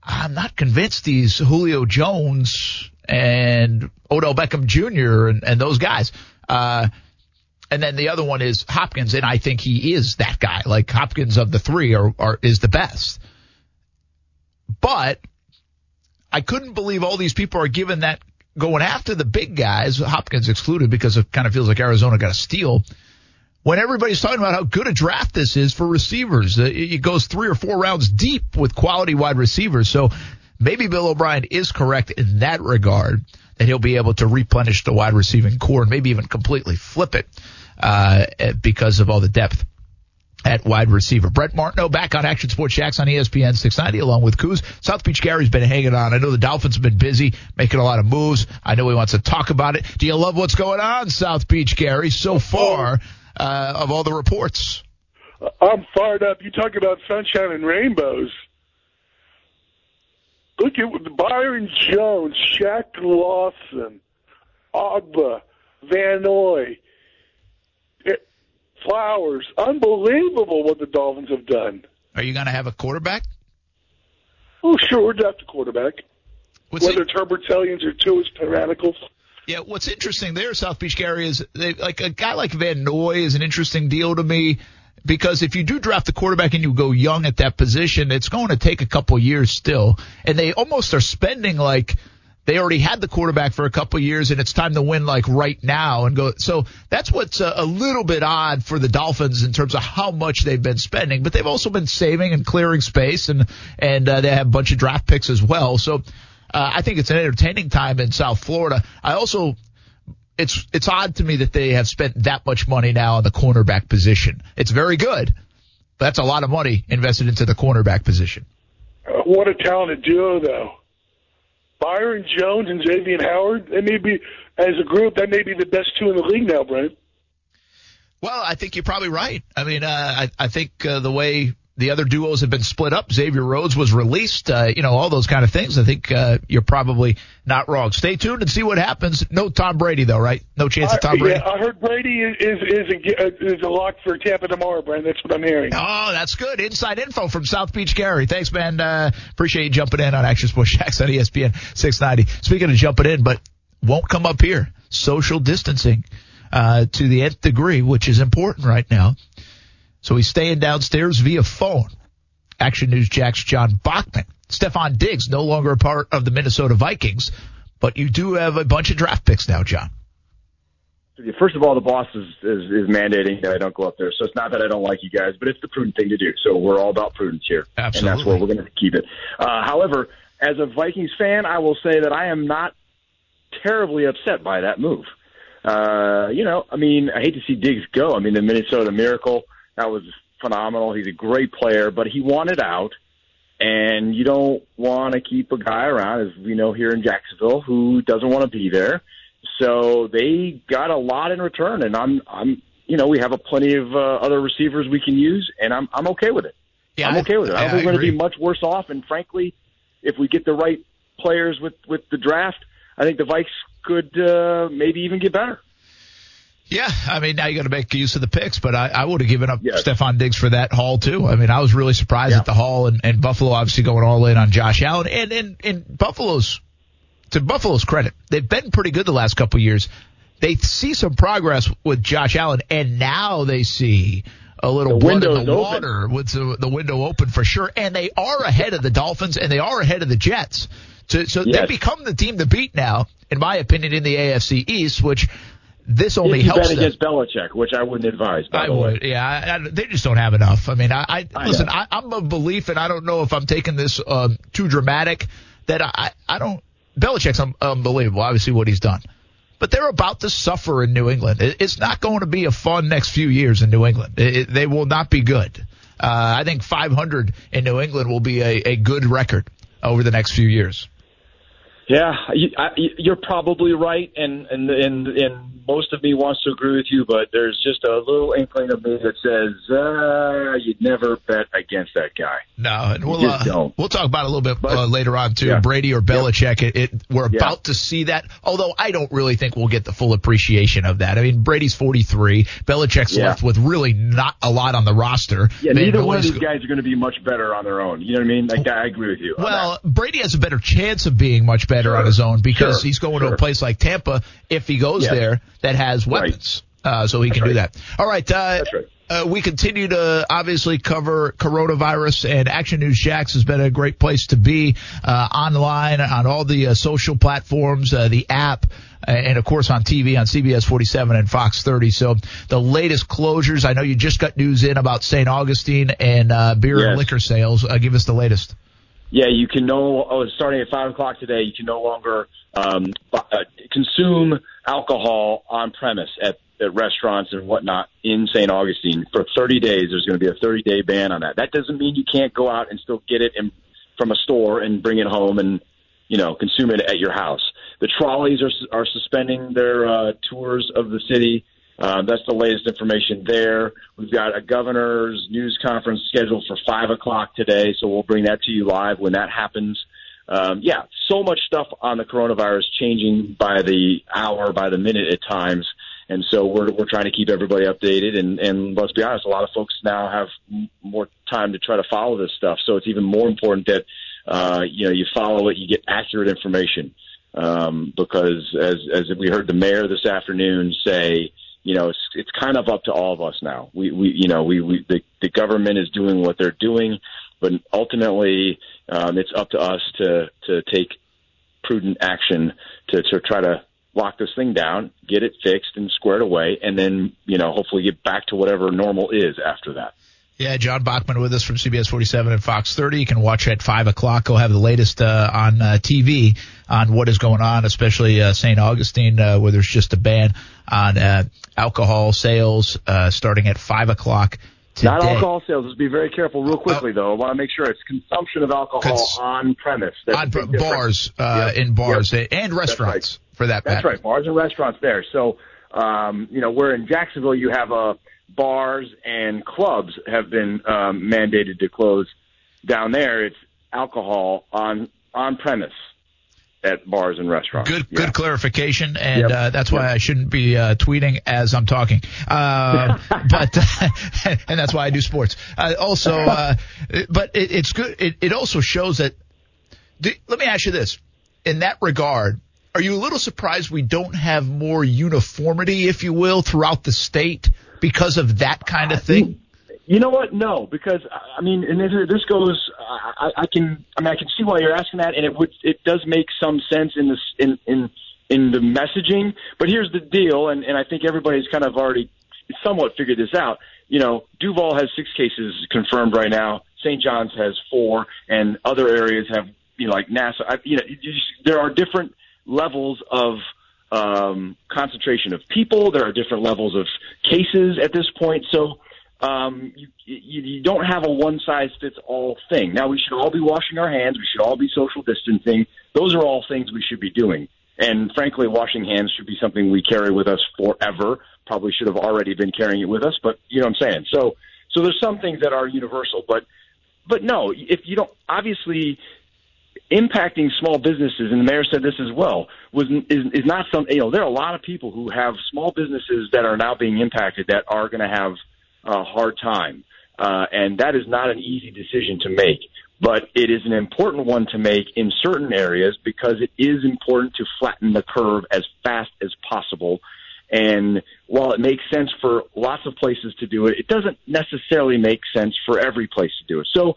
I'm not convinced these Julio Jones and Odell Beckham Jr. and, and those guys. Uh, and then the other one is Hopkins, and I think he is that guy. Like Hopkins of the three are, are is the best. But I couldn't believe all these people are given that going after the big guys, Hopkins excluded because it kind of feels like Arizona got a steal. When everybody's talking about how good a draft this is for receivers, uh, it goes three or four rounds deep with quality wide receivers. So maybe Bill O'Brien is correct in that regard that he'll be able to replenish the wide receiving corps and maybe even completely flip it uh, because of all the depth at wide receiver. Brent Martineau back on Action Sports Jax on ESPN 690 along with Coos. South Beach Gary's been hanging on. I know the Dolphins have been busy making a lot of moves. I know he wants to talk about it. Do you love what's going on, South Beach Gary, so far uh, of all the reports? I'm fired up. You talk about sunshine and rainbows. Look at Byron Jones, Shaq Lawson, Ogbah, Van Noy, Flowers. Unbelievable what the Dolphins have done. Are you going to have a quarterback? Oh, sure. We're draft a quarterback. What's Whether it? it's or Tua's Tyrannicals. Yeah, what's interesting there, South Beach Gary, is they, like a guy like Van Noy is an interesting deal to me because if you do draft the quarterback and you go young at that position, it's going to take a couple years still. And they almost are spending like – they already had the quarterback for a couple years and it's time to win like right now and go. So that's what's a, a, little bit odd for the Dolphins in terms of how much they've been spending, but they've also been saving and clearing space and, and uh, they have a bunch of draft picks as well. So uh, I think it's an entertaining time in South Florida. I also, it's, it's odd to me that they have spent that much money now on the cornerback position. It's very good. That's a lot of money invested into the cornerback position. Uh, what a talented duo, though. Byron Jones and Xavier Howard. They may be, as a group, that may be the best two in the league now, Brent. Well, I think you're probably right. I mean, uh, I, I think uh, the way the other duos have been split up. Xavier Rhodes was released. Uh, you know, all those kind of things. I think uh, you're probably not wrong. Stay tuned and see what happens. No Tom Brady though, right? No chance of Tom Brady. Yeah, I heard Brady is is a, is a lock for Tampa tomorrow, Brian. That's what I'm hearing. Oh, that's good. Inside info from South Beach Gary. Thanks, man. Uh, appreciate you jumping in on Action Sports Jax on ESPN 690. Speaking of jumping in, but won't come up here. Social distancing uh, to the nth degree, which is important right now. So he's staying downstairs via phone. Action News Jax's John Bachman. Stefon Diggs no longer a part of the Minnesota Vikings, but you do have a bunch of draft picks now, John. First of all, the boss is, is, is mandating that I don't go up there. So it's not that I don't like you guys, but it's the prudent thing to do. So we're all about prudence here. Absolutely. And that's where we're going to keep it. Uh, however, as a Vikings fan, I will say that I am not terribly upset by that move. Uh, you know, I mean, I hate to see Diggs go. I mean, the Minnesota Miracle – that was phenomenal. He's a great player, but he wanted out. And you don't want to keep a guy around, as we know here in Jacksonville, who doesn't want to be there. So they got a lot in return, and I'm, I'm, you know, we have a plenty of uh, other receivers we can use, and I'm, I'm okay with it. Yeah, I'm okay with it. I don't I, think we're going to be much worse off. And frankly, if we get the right players with with the draft, I think the Vikes could uh, maybe even get better. Yeah, I mean now you got to make use of the picks, but I, I would have given up Yes. Stefon Diggs for that haul too. I mean I was really surprised Yeah. at the haul and, and Buffalo obviously going all in on Josh Allen and and and Buffalo's to Buffalo's credit, they've been pretty good the last couple of years. They see some progress with Josh Allen, and now they see a little The blood in the open. water with the, the window open for sure. And they are ahead of the Dolphins, and they are ahead of the Jets. So, so they Yes. become the team to beat now, in my opinion, in the AFC East, which this only if you helps bet them. against Belichick, which I wouldn't advise. By I the way. would, yeah. I, I, they just don't have enough. I mean, I, I, I listen. know. I, I'm of belief, and I don't know if I'm taking this um, too dramatic. That I, I don't. Belichick's un, unbelievable. Obviously, what he's done, but they're about to suffer in New England. It, it's not going to be a fun next few years in New England. It, it- they will not be good. Uh, I think 500 in New England will be a, a good record over the next few years. Yeah, you, I, you're probably right, and, and and and most of me wants to agree with you, but there's just a little inkling of me that says uh, you'd never bet against that guy. No, and we'll uh, we'll talk about it a little bit But- uh, later on too. Yeah. Brady or Belichick. It, it we're Yeah. about to see that. Although I don't really think we'll get the full appreciation of that. I mean, Brady's 43. Belichick's Yeah. left with really not a lot on the roster. Yeah, neither one of these guys are going to be much better on their own. You know what I mean? Like I agree with you. Well, Brady has a better chance of being much better Sure. on his own because Sure. he's going to a place like Tampa if he goes Yes. there that has Right. weapons. Uh, so he can do that. All right. Uh, That's right. uh, we continue to obviously cover coronavirus and Action News Jax has been a great place to be uh, online on all the uh, social platforms, uh, the app, and of course on TV on CBS 47 and Fox 30. So the latest closures. I know you just got news in about St. Augustine and uh, beer and liquor sales. Uh, give us the latest. Yeah, you can no. Oh, starting at five o'clock today, you can no longer um, uh, consume alcohol on premise at, at restaurants and whatnot in St. Augustine for 30 days. There's going to be a 30 day ban on that. That doesn't mean you can't go out and still get it in, from a store and bring it home and you know consume it at your house. The trolleys are are suspending their uh, tours of the city. Uh, that's the latest information there. We've got a governor's news conference scheduled for five o'clock today, so we'll bring that to you live when that happens. Um, yeah, so much stuff on the coronavirus changing by the hour, by the minute at times, and so we're we're trying to keep everybody updated. And and let's be honest, a lot of folks now have more time to try to follow this stuff, so it's even more important that uh, you know you follow it, you get accurate information um, because as as we heard the mayor this afternoon say, you know, it's it's kind of up to all of us now. We we you know we, we the the government is doing what they're doing, but ultimately um, it's up to us to to take prudent action to to try to lock this thing down, get it fixed and squared away, and then you know hopefully get back to whatever normal is after that. Yeah, John Bachman with us from CBS 47 and Fox 30. You can watch at 5 o'clock. He'll have the latest uh, on uh, TV on what is going on, especially uh, St. Augustine, uh, where there's just a ban on uh, alcohol sales uh, starting at 5 o'clock today. Not alcohol sales. Let's be very careful, real quickly, though. I want to make sure it's consumption of alcohol Cons- on premise. That's on a bars, uh, Yep. in bars Yep. and restaurants for that That's right, bars and restaurants there. So, um, you know, where in Jacksonville you have uh, bars and clubs have been um, mandated to close. Down there, it's alcohol on on premise at bars and restaurants. Good, good clarification, and Yep. uh, that's why I shouldn't be uh, tweeting as I'm talking. Uh, but and that's why I do sports. Uh, also, uh, but it, it's good. It, it also shows that. Do, let me ask you this: in that regard, are you a little surprised we don't have more uniformity, if you will, throughout the state because of that kind of thing? You know what? No, because I mean, and this, goes. I, I can. I mean, I can see why you're asking that, and it would. It does make some sense in this in in in the messaging. But here's the deal, and and I think everybody's kind of already somewhat figured this out. You know, Duval has six cases confirmed right now. St. John's has four, and other areas have you know like Nassau. I, you know, you just, there are different levels of um, concentration of people. There are different levels of cases at this point. So um, you, you, you don't have a one size fits all thing. Now we should all be washing our hands. We should all be social distancing. Those are all things we should be doing. And frankly, washing hands should be something we carry with us forever. Probably should have already been carrying it with us, but you know what I'm saying. So, so there's some things that are universal, but, but no, if you don't, obviously, impacting small businesses, and the mayor said this as well, was is, is not some. You know, there are a lot of people who have small businesses that are now being impacted that are going to have a hard time, uh, and that is not an easy decision to make. But it is an important one to make in certain areas because it is important to flatten the curve as fast as possible. And while it makes sense for lots of places to do it, it doesn't necessarily make sense for every place to do it. So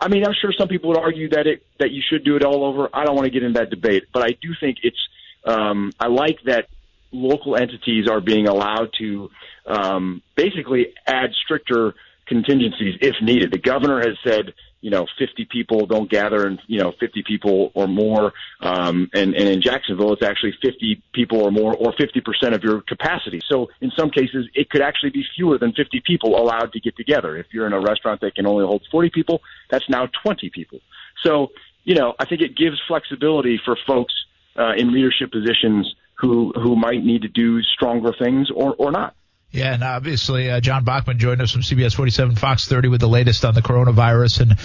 I mean, I'm sure some people would argue that it that you should do it all over. I don't want to get into that debate, but I do think it's. Um, I like that local entities are being allowed to um, basically add stricter contingencies if needed. The governor has said, you know, 50 people don't gather, and you know, 50 people or more. Um, and, and in Jacksonville, it's actually 50 people or more, or 50 percent of your capacity. So in some cases, it could actually be fewer than 50 people allowed to get together. If you're in a restaurant that can only hold 40 people, that's now 20 people. So you know, I think it gives flexibility for folks uh, in leadership positions who who might need to do stronger things or or not. Yeah, and obviously uh, John Bachman joined us from CBS 47 Fox 30 with the latest on the coronavirus, and uh,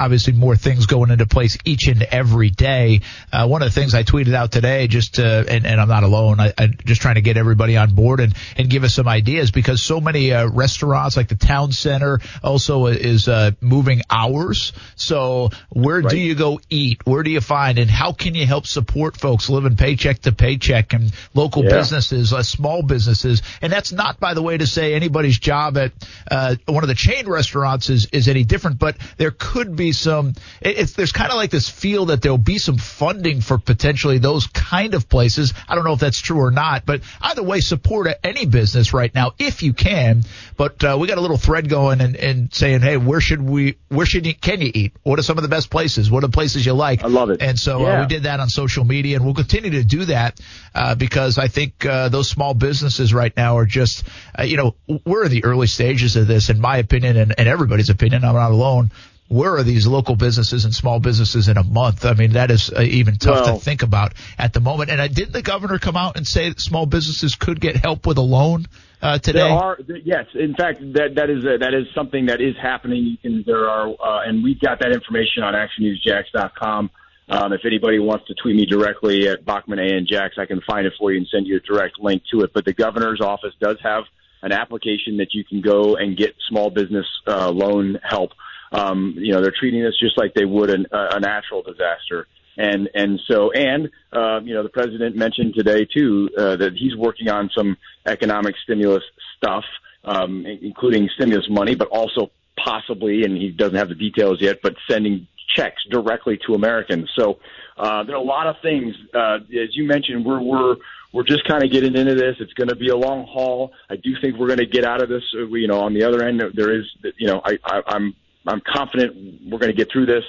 obviously more things going into place each and every day. Uh, one of the things I tweeted out today, just uh, and, and I'm not alone, I, I'm just trying to get everybody on board and and give us some ideas because so many uh, restaurants like the town center also is uh, moving hours. So where do you go eat? Where do you find, and how can you help support folks living paycheck to paycheck and local Yeah. businesses, uh, small businesses, and that's not, by the way, to say anybody's job at uh, one of the chain restaurants is is any different, but there could be some. It, it's there's kind of like this feel that there'll be some funding for potentially those kind of places. I don't know if that's true or not, but either way, support any business right now if you can. But uh, we got a little thread going and, and saying, hey, where should we? Where should you? Can you eat? What are some of the best places? What are the places you like? I love it. And so uh, we did that on social media, and we'll continue to do that uh, because I think uh, those small businesses right now are just, uh, you know, we're in the early stages of this, in my opinion, and, and everybody's opinion. I'm not alone. Where are these local businesses and small businesses in a month? I mean, that is uh, even tough Well- to think about at the moment. And uh, didn't the governor come out and say that small businesses could get help with a loan uh, today? There are yes, in fact, that that is a, that is something that is happening. You can there are, uh, and we've got that information on ActionNewsJax.com. Um, if anybody wants to tweet me directly at Bachman A and Jax, I can find it for you and send you a direct link to it. But the governor's office does have an application that you can go and get small business uh, loan help. Um, you know, they're treating this just like they would an, a, a natural disaster. And and so and uh, you know the president mentioned today too uh, that he's working on some economic stimulus stuff, um, in- including stimulus money, but also possibly, and he doesn't have the details yet, but sending checks directly to Americans. So uh, there are a lot of things. Uh, as you mentioned, we're we're we're just kind of getting into this. It's going to be a long haul. I do think we're going to get out of this. uh, You know, on the other end, there is, you know, I, I, I'm I'm confident we're going to get through this,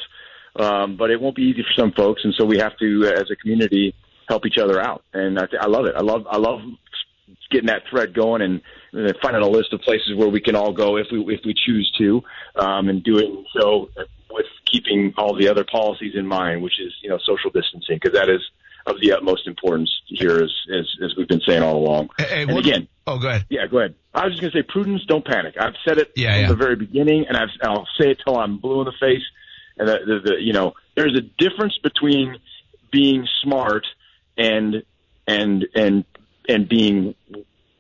um, but it won't be easy for some folks, and so we have to, uh, as a community, help each other out. And I, th- I love it. I love I love getting that thread going and uh, finding a list of places where we can all go if we if we choose to, um, and doing so with keeping all the other policies in mind, which is you know social distancing, because that is of the utmost importance here, as as, as we've been saying all along. Hey, and what- again, Oh, go ahead. yeah, go ahead. I was just going to say prudence, don't panic. I've said it Yeah, from yeah. the very beginning, and I've, I'll say it till I'm blue in the face. And the, the, the, you know, there's a difference between being smart and and and and being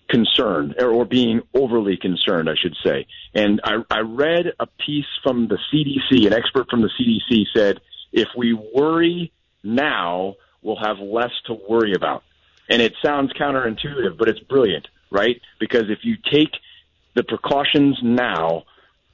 concerned or, being overly concerned, I should say. And I, I read a piece from the CDC. An expert from the CDC said, if we worry now, we'll have less to worry about. And it sounds counterintuitive, but it's brilliant, right? Because if you take the precautions now,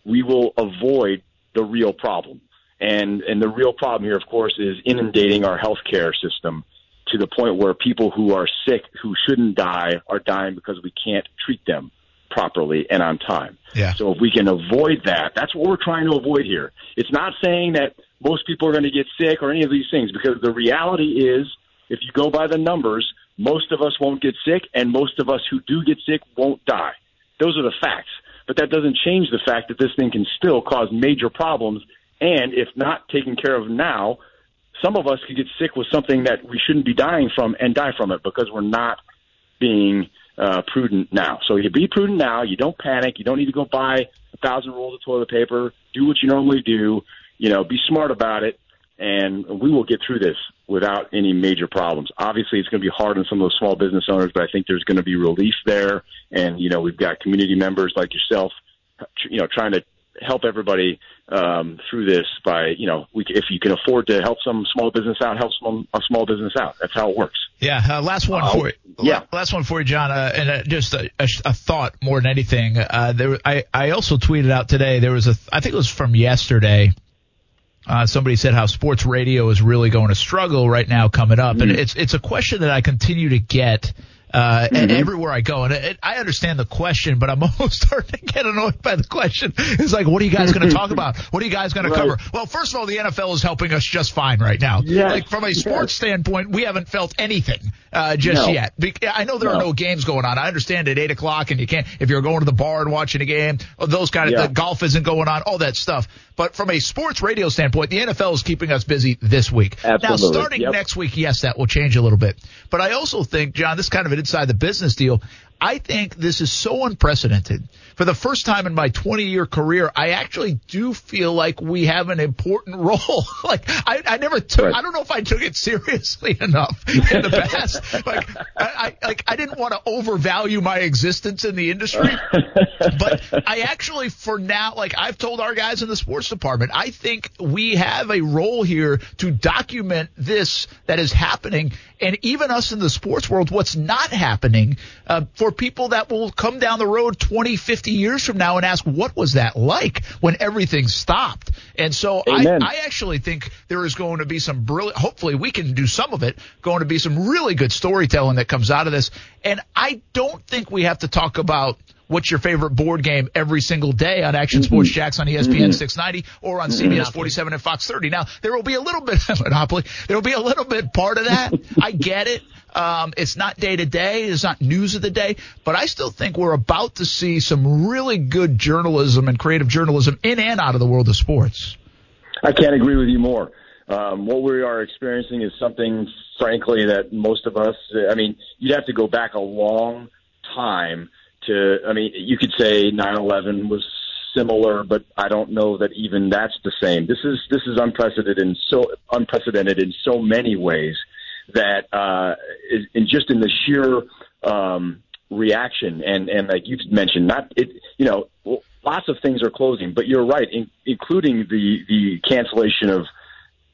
we will avoid the real problem. And and the real problem here, of course, is inundating our healthcare system to the point where people who are sick, who shouldn't die, are dying because we can't treat them properly and on time. Yeah. So if we can avoid that, that's what we're trying to avoid here. It's not saying that most people are going to get sick or any of these things, because the reality is, if you go by the numbers, most of us won't get sick, and most of us who do get sick won't die. Those are the facts. But that doesn't change the fact that this thing can still cause major problems, and if not taken care of now, some of us could get sick with something that we shouldn't be dying from and die from it because we're not being uh, prudent now. So you be prudent now. You don't panic. You don't need to go buy a thousand rolls of toilet paper. Do what you normally do. You know, be smart about it, and we will get through this without any major problems. Obviously, it's going to be hard on some of those small business owners, but I think there's going to be relief there. And you know, we've got community members like yourself, you know, trying to help everybody um, through this by you know, we, if you can afford to help some small business out, help some a small business out. That's how it works. Yeah, uh, last one Uh, for you. yeah. last one for you, John. Uh, and uh, just a, a, a thought more than anything. Uh, there, I I also tweeted out today. There was a, I think it was from yesterday. Uh, somebody said how sports radio is really going to struggle right now coming up, and it's it's a question that I continue to get. Uh, and everywhere I go, and it, I understand the question, but I'm almost starting to get annoyed by the question. It's like, what are you guys going to talk about? What are you guys going Right. to cover? Well, first of all, the NFL is helping us just fine right now. Yes. Like from a sports standpoint, we haven't felt anything uh, just No. yet. Be- I know there are No. no games going on. I understand at eight o'clock, and you can't if you're going to the bar and watching a game. Those kind of Yeah. the golf isn't going on, all that stuff. But from a sports radio standpoint, the NFL is keeping us busy this week. Now, starting Yep. next week, yes, that will change a little bit. But I also think, John, this is kind of an inside the business deal. I think this is so unprecedented. For the first time in my 20 year career, I actually do feel like we have an important role. like I, I never took, Right. I don't know if I took it seriously enough in the past. like I, I, like I didn't want to overvalue my existence in the industry but I actually, for now, like I've told our guys in the sports department, I think we have a role here to document this that is happening, and even us in the sports world, what's not happening uh, for people that will come down the road 20, 50 years from now and ask, what was that like when everything stopped? And so I, I actually think there is going to be some brilliant, hopefully we can do some of it, going to be some really good storytelling that comes out of this. And I don't think we have to talk about what's your favorite board game every single day on Action Sports Jax on ESPN 690 or on CBS 47 and Fox 30. Now, there will be a little bit of Monopoly. There will be a little bit part of that. I get it. Um, it's not day to day. It's not news of the day, but I still think we're about to see some really good journalism and creative journalism in and out of the world of sports. I can't agree with you more. Um, what we are experiencing is something, frankly, that most of us, I mean, you'd have to go back a long time to, I mean, you could say 9-11 was similar, but I don't know that even that's the same. This is, this is unprecedented in so, unprecedented in so many ways that, uh, is, in just in the sheer, um, reaction and, and like you mentioned, not, it, you know, lots of things are closing, but you're right, in, including the, the cancellation of,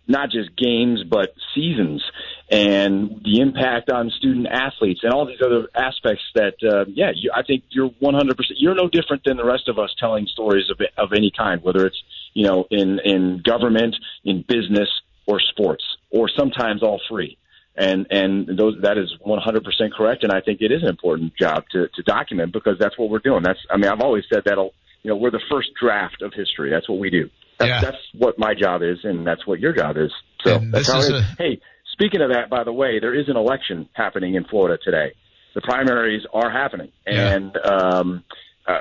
not just games but seasons and the impact on student athletes and all these other aspects that uh, yeah you, I think you're 100% you're no different than the rest of us telling stories of of any kind whether it's you know in in government in business or sports or sometimes all three and and those that is 100% correct and I think it is an important job to to document because that's what we're doing that's I mean I've always said that'll, you know we're the first draft of history that's what we do that's, Yeah. that's what my job is, and that's what your job is. So And that's this how is. a- Hey, speaking of that, by the way, there is an election happening in Florida today. the primaries are happening, and um, uh,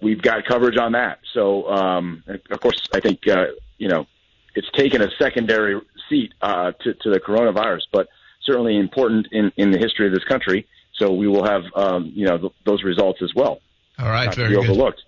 we've got coverage on that. So, um, of course, I think uh, you know it's taken a secondary seat uh, to, to the coronavirus, but certainly important in, in the history of this country. So we will have um, you know th- those results as well. All right, Not to very be good.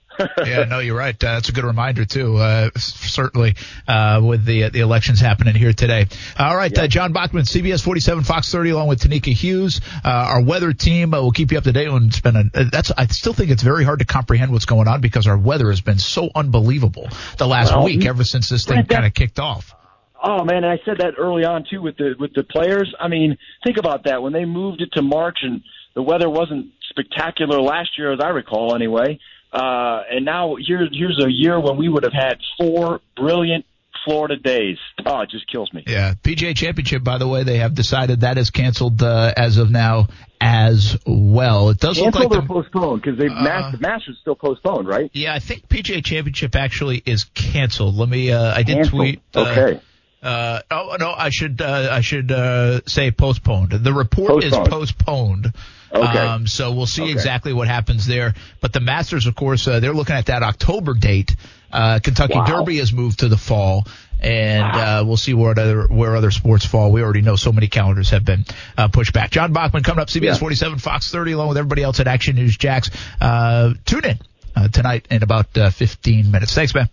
Yeah, no, you're right. Uh, that's a good reminder too. Uh, certainly, uh, with the the elections happening here today. All right, uh, John Bachman, CBS 47, Fox 30, along with Tanika Hughes, uh, our weather team. Uh, will keep you up to date. And it's been a, uh, that's I still think it's very hard to comprehend what's going on because our weather has been so unbelievable the last Well, week, ever since this thing kind of kicked off. Oh man, and I said that early on too with the with the players. I mean, think about that when they moved it to March and the weather wasn't spectacular last year, as I recall, anyway. Uh, and now here's here's a year when we would have had four brilliant Florida days. Oh, it just kills me. Yeah, PGA Championship. By the way, they have decided that is canceled uh, as of now as well. It does look like Canceled the or postponed because they Uh, mas- the Masters still postponed, right? Yeah, I think PGA Championship actually is canceled. Let me. Uh, I did Canceled. tweet. Uh, Okay. Uh, oh no, I should. Uh, I should uh, say postponed. The report is Postponed. Okay. Um, so we'll see Okay. exactly what happens there. But the Masters, of course, uh, they're looking at that October date. Uh, Kentucky Wow. Derby has moved to the fall, and uh, we'll see where other where other sports fall. We already know so many calendars have been uh, pushed back. John Bachman coming up, CBS Yeah. 47, Fox 30, along with everybody else at Action News Jax. Uh, tune in uh, tonight in about uh, 15 minutes. Thanks, man.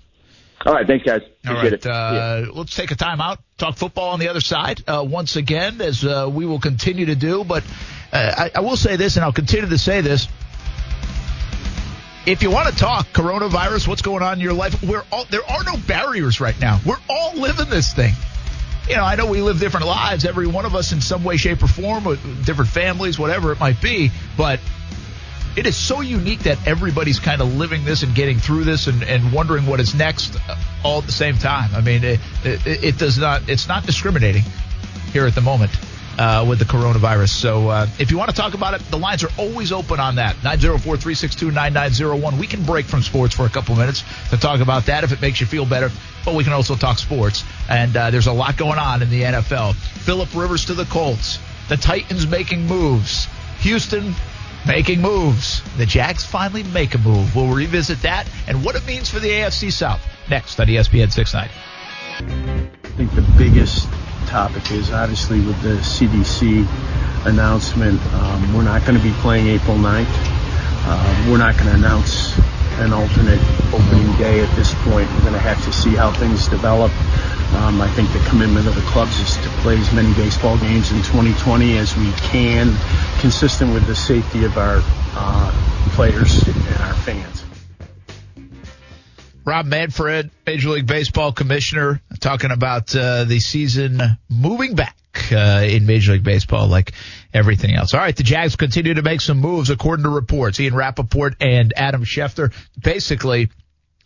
All right, thanks guys. All Appreciate right, it. uh, let's take a time out. Talk football on the other side uh, once again, as uh, we will continue to do. But uh, I, I will say this, and I'll continue to say this. If you want to talk coronavirus, what's going on in your life? We're all there are no barriers right now. We're all living this thing. You know, I know we live different lives, every one of us in some way, shape, or form, with different families, whatever it might be. But it is so unique that everybody's kind of living this and getting through this and, and wondering what is next all at the same time. I mean, it, it, it does not, it's not discriminating here at the moment. Uh, with the coronavirus. So, uh, if you want to talk about it, the lines are always open on that. 904-362-9901. We can break from sports for a couple minutes to talk about that if it makes you feel better. But we can also talk sports. And, uh, there's a lot going on in the NFL. Philip Rivers to the Colts. The Titans making moves. Houston making moves. The Jags finally make a move. We'll revisit that and what it means for the AFC South next on ESPN 690. I think the biggest topic is obviously with the CDC announcement, um, we're not going to be playing April 9th. Uh, we're not going to announce an alternate opening day at this point. We're going to have to see how things develop. Um, I think the commitment of the clubs is to play as many baseball games in 2020 as we can, consistent with the safety of our uh, players and our fans. Rob Manfred, Major League Baseball commissioner, talking about uh, the season moving back uh, in Major League Baseball like everything else. All right, the Jags continue to make some moves according to reports. Ian Rapoport and Adam Schefter basically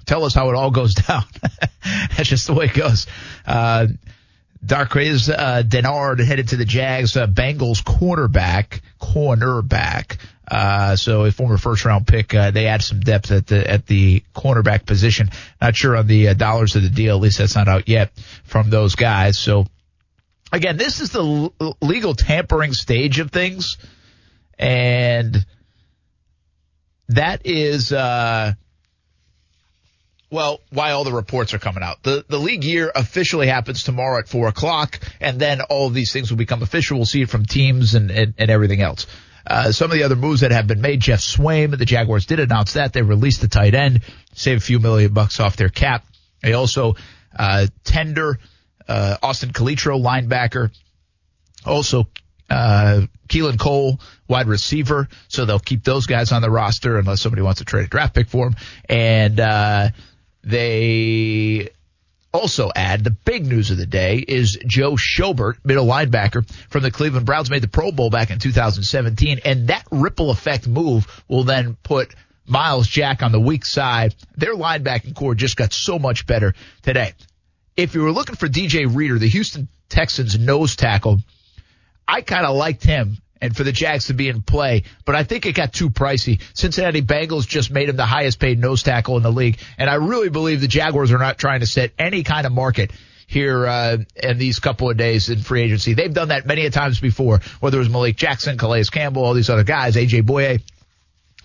tell us how it all goes down. That's just the way it goes. Uh, Darqueze uh, Dennard headed to the Jags. Uh, Bengals cornerback, cornerback. Uh, so a former first round pick. Uh, they add some depth at the at the cornerback position. Not sure on the uh, dollars of the deal. At least that's not out yet from those guys. So again, this is the l- legal tampering stage of things, and that is. Uh, well, why all the reports are coming out. The the league year officially happens tomorrow at four o'clock, and then all of these things will become official. We'll see it from teams and and, and everything else. Uh, some of the other moves that have been made, Geoff Swaim, the Jaguars did announce that they released the tight end, save a few million bucks off their cap. They also uh, tender uh, Austin Calitro, linebacker, also uh, Keelan Cole, wide receiver. So they'll keep those guys on the roster unless somebody wants to trade a draft pick for them. And uh, they also add the big news of the day is Joe Schobert, middle linebacker from the Cleveland Browns, made the Pro Bowl back in 2017, and that ripple effect move will then put Myles Jack on the weak side. Their linebacking corps just got so much better today. If you were looking for DJ Reader, the Houston Texans nose tackle, I kind of liked him and for the Jags to be in play, but I think it got too pricey. Cincinnati Bengals just made him the highest paid nose tackle in the league, and I really believe the Jaguars are not trying to set any kind of market here uh, in these couple of days in free agency. They've done that many a times before, whether it was Malik Jackson, Calais Campbell, all these other guys, AJ Bouye.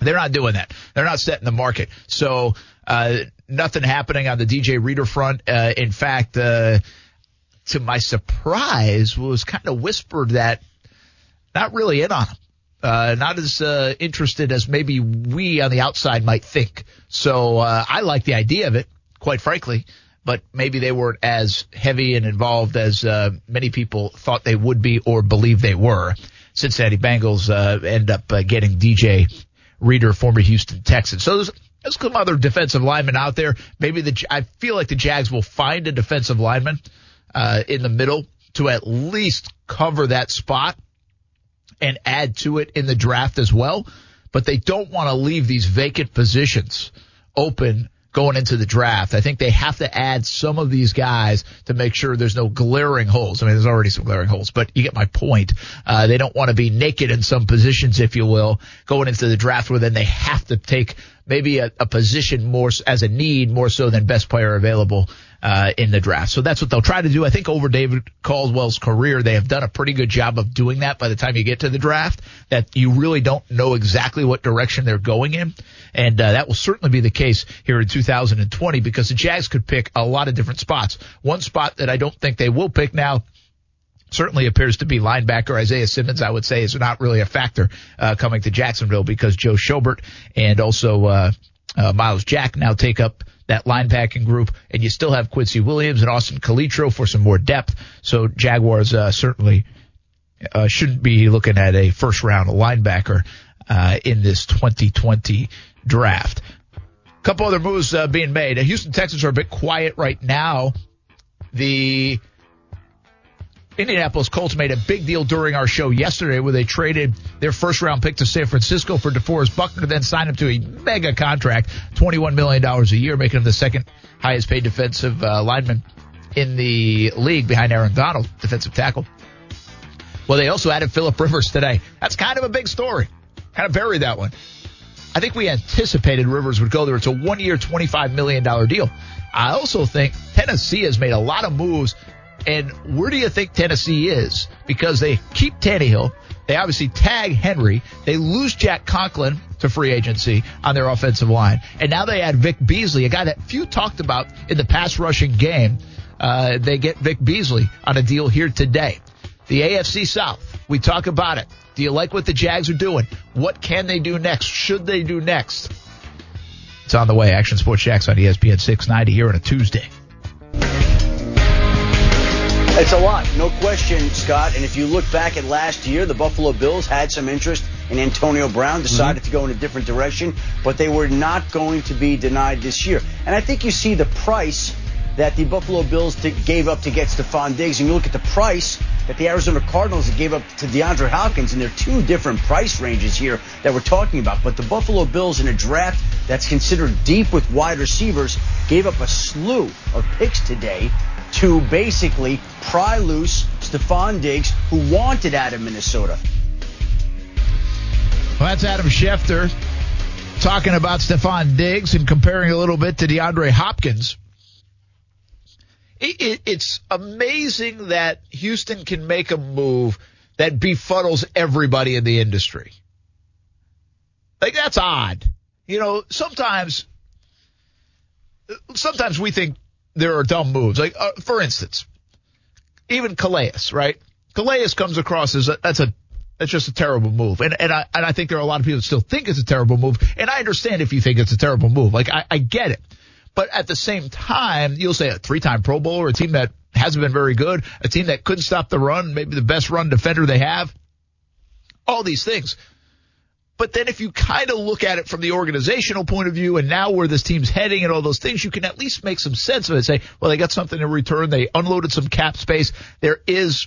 They're not doing that. They're not setting the market. So uh, nothing happening on the DJ Reader front. Uh, in fact, uh, to my surprise, was kind of whispered that not really in on him. Uh, not as uh, interested as maybe we on the outside might think. So uh, I like the idea of it, quite frankly, but maybe they weren't as heavy and involved as uh, many people thought they would be or believe they were. Cincinnati Bengals uh, end up uh, getting DJ Reader, former Houston Texan. So there's, there's some other defensive linemen out there. Maybe the I feel like the Jags will find a defensive lineman in the middle to at least cover that spot and add to it in the draft as well. But they don't want to leave these vacant positions open going into the draft. I think they have to add some of these guys to make sure there's no glaring holes. I mean, there's already some glaring holes, but you get my point. Uh, they don't want to be naked in some positions, if you will, going into the draft where then they have to take maybe a, a position more as a need more so than best player available uh, in the draft. So that's what they'll try to do. I think over David Caldwell's career, they have done a pretty good job of doing that by the time you get to the draft, that you really don't know exactly what direction they're going in. And uh, that will certainly be the case here in 2020 because the Jags could pick a lot of different spots. One spot that I don't think they will pick now certainly appears to be linebacker Isaiah Simmons. I would say is not really a factor uh, coming to Jacksonville because Joe Schobert and also uh, uh, Myles Jack now take up that linebacking group, and you still have Quincy Williams and Austin Calitro for some more depth. So Jaguars uh, certainly uh, shouldn't be looking at a first round linebacker uh, in this 2020 draft. A couple other moves uh, being made. Houston Texans are a bit quiet right now. The Indianapolis Colts made a big deal during our show yesterday where they traded their first round pick to San Francisco for DeForest Buckner, then signed him to a mega contract, $21 million a year, making him the second highest paid defensive uh, lineman in the league behind Aaron Donald, defensive tackle. Well, they also added Philip Rivers today. That's kind of a big story. Kind of buried that one. I think we anticipated Rivers would go there. It's a one year, $25 million deal. I also think Tennessee has made a lot of moves and where do you think Tennessee is? Because they keep Tannehill. They obviously tag Henry. They lose Jack Conklin to free agency on their offensive line. And now they add Vic Beasley, a guy that few talked about in the pass rushing game. Uh, they get Vic Beasley on a deal here today. The AFC South, we talk about it. Do you like what the Jags are doing? What can they do next? Should they do next? It's on the way. Action Sports Jax on ESPN 690 here on a Tuesday. It's a lot, no question, Scott. And if you look back at last year, the Buffalo Bills had some interest in Antonio Brown, decided mm-hmm. to go in a different direction, but they were not going to be denied this year. And I think you see the price that the Buffalo Bills t- gave up to get Stefon Diggs, and you look at the price that the Arizona Cardinals gave up to DeAndre Hopkins, and there are two different price ranges here that we're talking about. But the Buffalo Bills, in a draft that's considered deep with wide receivers, gave up a slew of picks today to basically pry loose Stefon Diggs, who wanted out of Minnesota. Well, that's Adam Schefter talking about Stefon Diggs and comparing a little bit to DeAndre Hopkins. It, it, it's amazing that Houston can make a move that befuddles everybody in the industry. Like that's odd. You know, sometimes, sometimes we think there are dumb moves. Like, uh, for instance, even Calais, right? Calais comes across as a, that's a that's just a terrible move. And and I and I think there are a lot of people that still think it's a terrible move. And I understand if you think it's a terrible move. Like I, I get it. But at the same time, you'll say a three time Pro Bowler, a team that hasn't been very good, a team that couldn't stop the run, maybe the best run defender they have. All these things. But then if you kind of look at it from the organizational point of view and now where this team's heading and all those things, you can at least make some sense of it. Say, well, they got something in return. They unloaded some cap space. There is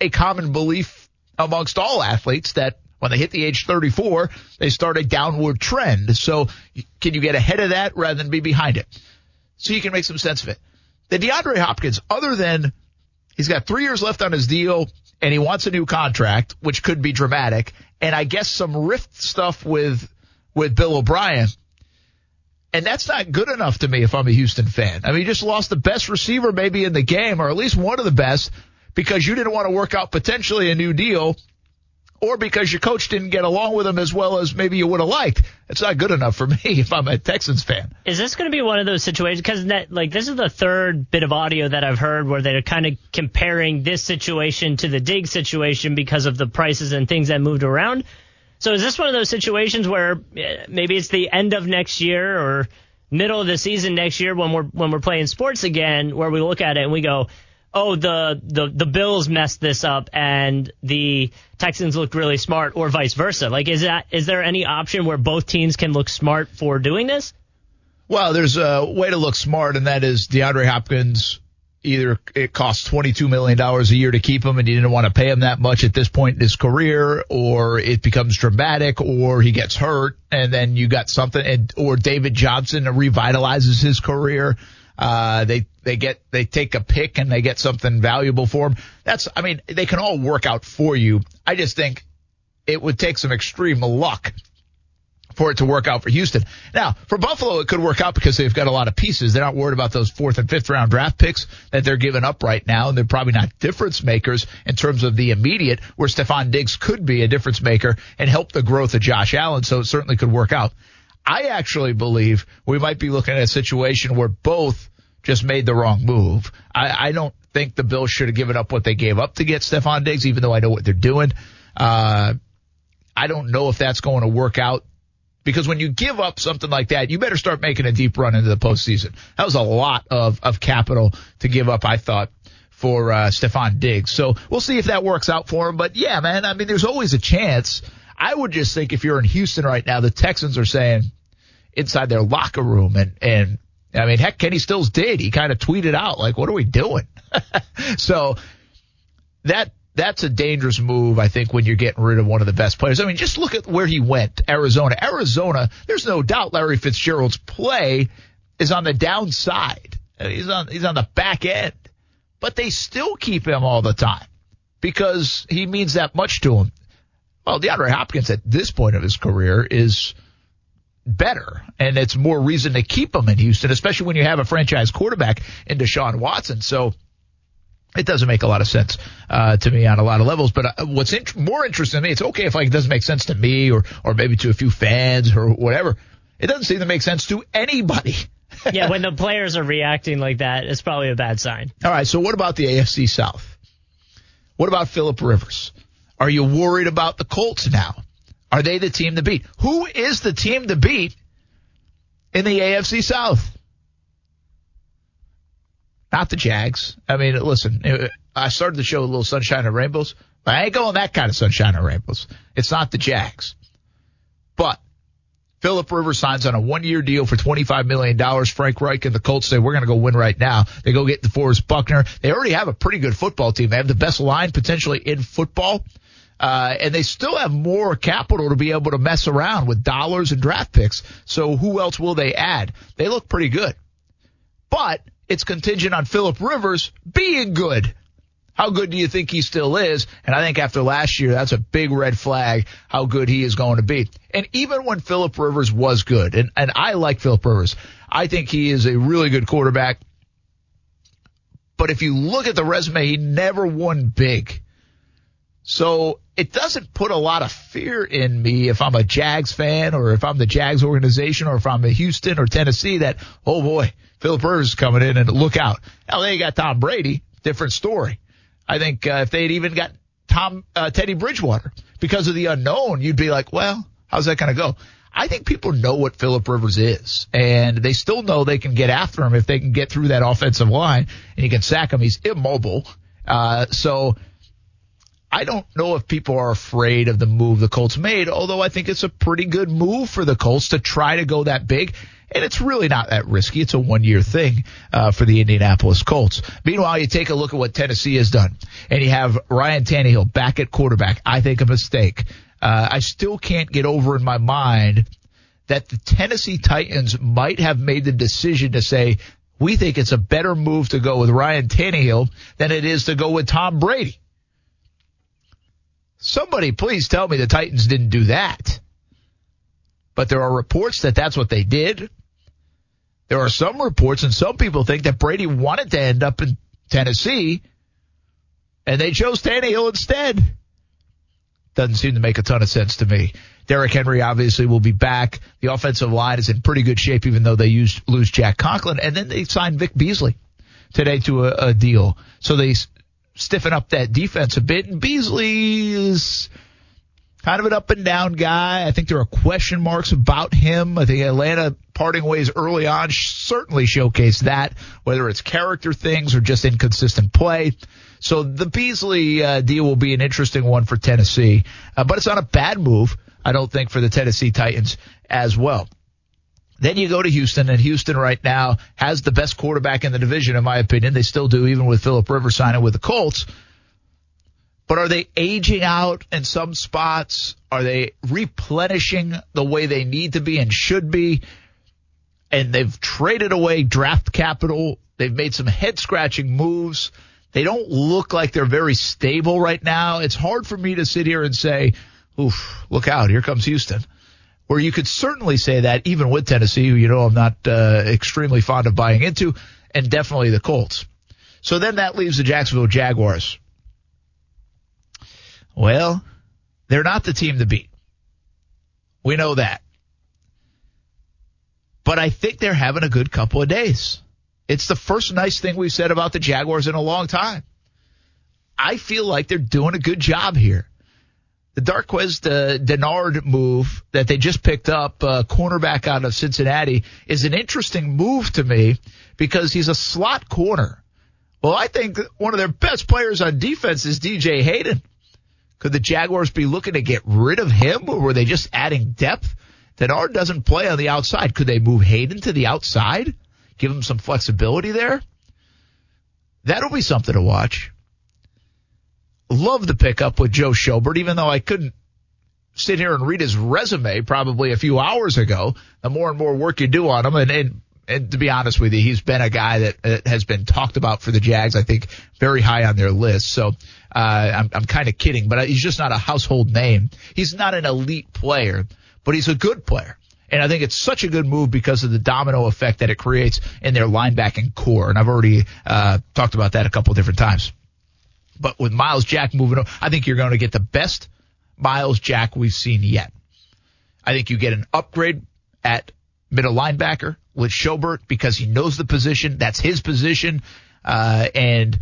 a common belief amongst all athletes that when they hit the age 34, they start a downward trend. So can you get ahead of that rather than be behind it? So you can make some sense of it. The DeAndre Hopkins, other than he's got three years left on his deal and he wants a new contract, which could be dramatic, and I guess some rift stuff with with Bill O'Brien. And that's not good enough to me if I'm a Houston fan. I mean, you just lost the best receiver maybe in the game, or at least one of the best, because you didn't want to work out potentially a new deal, or because your coach didn't get along with him as well as maybe you would have liked. It's not good enough for me if I'm a Texans fan. Is this going to be one of those situations? Because like this is the third bit of audio that I've heard where they're kind of comparing this situation to the Dig situation because of the prices and things that moved around. So is this one of those situations where eh, maybe it's the end of next year or middle of the season next year when we're when we're playing sports again, where we look at it and we go, oh, the the the Bills messed this up and the Texans looked really smart, or vice versa? Like, is that is there any option where both teams can look smart for doing this? Well, there's a way to look smart, and that is DeAndre Hopkins either it costs $22 million a year to keep him and you didn't want to pay him that much at this point in his career, or it becomes dramatic, or he gets hurt and then you got something, and, or David Johnson revitalizes his career. Uh, they, they get, they take a pick and they get something valuable for them. That's, I mean, they can all work out for you. I just think it would take some extreme luck for it to work out for Houston. Now, for Buffalo, it could work out because they've got a lot of pieces. They're not worried about those fourth and fifth round draft picks that they're giving up right now, and they're probably not difference makers in terms of the immediate, where Stefon Diggs could be a difference maker and help the growth of Josh Allen, so it certainly could work out. I actually believe we might be looking at a situation where both just made the wrong move. I, I don't think the Bills should have given up what they gave up to get Stefon Diggs, even though I know what they're doing. Uh, I don't know if that's going to work out because when you give up something like that, you better start making a deep run into the postseason. That was a lot of, of capital to give up, I thought, for uh, Stefon Diggs. So we'll see if that works out for him. But yeah, man, I mean, there's always a chance. I would just think if you're in Houston right now, the Texans are saying inside their locker room and, and I mean, heck, Kenny Stills did. He kind of tweeted out like, what are we doing? so that that's a dangerous move, I think, when you're getting rid of one of the best players. I mean, just look at where he went, Arizona. Arizona, there's no doubt Larry Fitzgerald's play is on the downside. He's on, he's on the back end, but they still keep him all the time because he means that much to him. Well, DeAndre Hopkins at this point of his career is better, and it's more reason to keep him in Houston, especially when you have a franchise quarterback in Deshaun Watson. So, it doesn't make a lot of sense uh, to me on a lot of levels. But uh, what's int- more interesting to me, it's okay if like it doesn't make sense to me or or maybe to a few fans or whatever. It doesn't seem to make sense to anybody. yeah, when the players are reacting like that, it's probably a bad sign. All right, so what about the AFC South? What about Philip Rivers? Are you worried about the Colts now? Are they the team to beat? Who is the team to beat in the AFC South? not the Jags. I mean, listen, I started the show with a little sunshine and rainbows, but I ain't going that kind of sunshine and rainbows. It's not the Jags. But Philip Rivers signs on a one-year deal for $25 million. Frank Reich and the Colts say, we're going to go win right now. They go get DeForest Buckner. They already have a pretty good football team. They have the best line potentially in football. Uh, and they still have more capital to be able to mess around with dollars and draft picks. So who else will they add? They look pretty good. But it's contingent on Philip Rivers being good. How good do you think he still is? And I think after last year, that's a big red flag how good he is going to be. And even when Philip Rivers was good, and, and I like Philip Rivers, I think he is a really good quarterback. But if you look at the resume, he never won big. So it doesn't put a lot of fear in me if I'm a Jags fan or if I'm the Jags organization or if I'm a Houston or Tennessee that, oh boy, Philip Rivers is coming in and look out. Now they got Tom Brady, different story. I think uh, if they'd even got Tom uh, Teddy Bridgewater because of the unknown, you'd be like, well, how's that going to go? I think people know what Philip Rivers is, and they still know they can get after him if they can get through that offensive line and you can sack him. He's immobile, uh, so. I don't know if people are afraid of the move the Colts made, although I think it's a pretty good move for the Colts to try to go that big and it's really not that risky. It's a one year thing uh, for the Indianapolis Colts. Meanwhile, you take a look at what Tennessee has done, and you have Ryan Tannehill back at quarterback. I think a mistake. Uh, I still can't get over in my mind that the Tennessee Titans might have made the decision to say, we think it's a better move to go with Ryan Tannehill than it is to go with Tom Brady. Somebody please tell me the Titans didn't do that. But there are reports that that's what they did. There are some reports and some people think that Brady wanted to end up in Tennessee and they chose Tannehill instead. Doesn't seem to make a ton of sense to me. Derrick Henry obviously will be back. The offensive line is in pretty good shape, even though they used, lose Jack Conklin. And then they signed Vic Beasley today to a, a deal. So they stiffen up that defense a bit. And Beasley is kind of an up and down guy. I think there are question marks about him. I think Atlanta parting ways early on certainly showcased that, whether it's character things or just inconsistent play. So the Beasley uh, deal will be an interesting one for Tennessee, uh, but it's not a bad move, I don't think, for the Tennessee Titans as well. Then you go to Houston, and Houston right now has the best quarterback in the division, in my opinion. They still do, even with Philip Rivers signing with the Colts. But are they aging out in some spots? Are they replenishing the way they need to be and should be? And they've traded away draft capital. They've made some head scratching moves. They don't look like they're very stable right now. It's hard for me to sit here and say, oof, look out, here comes Houston. Where you could certainly say that even with Tennessee, who you know I'm not uh, extremely fond of buying into, and definitely the Colts. So then that leaves the Jacksonville Jaguars. Well, they're not the team to beat. We know that. But I think they're having a good couple of days. It's the first nice thing we've said about the Jaguars in a long time. I feel like they're doing a good job here. The Darqueze uh, Dennard move that they just picked up, uh, cornerback out of Cincinnati, is an interesting move to me because he's a slot corner. Well, I think one of their best players on defense is DJ Hayden. Could the Jaguars be looking to get rid of him or were they just adding depth? Dennard doesn't play on the outside. Could they move Hayden to the outside? Give him some flexibility there? That'll be something to watch. Love the pickup with Joe Schobert, even though I couldn't sit here and read his resume probably a few hours ago. The more and more work you do on him, and, and, and to be honest with you, he's been a guy that has been talked about for the Jags. I think very high on their list. So uh, I'm, I'm kind of kidding, but he's just not a household name. He's not an elite player, but he's a good player. And I think it's such a good move because of the domino effect that it creates in their linebacking corps. And I've already uh, talked about that a couple different times. But with Myles Jack moving, on, I think you're going to get the best Myles Jack we've seen yet. I think you get an upgrade at middle linebacker with Schobert because he knows the position. That's his position. Uh, and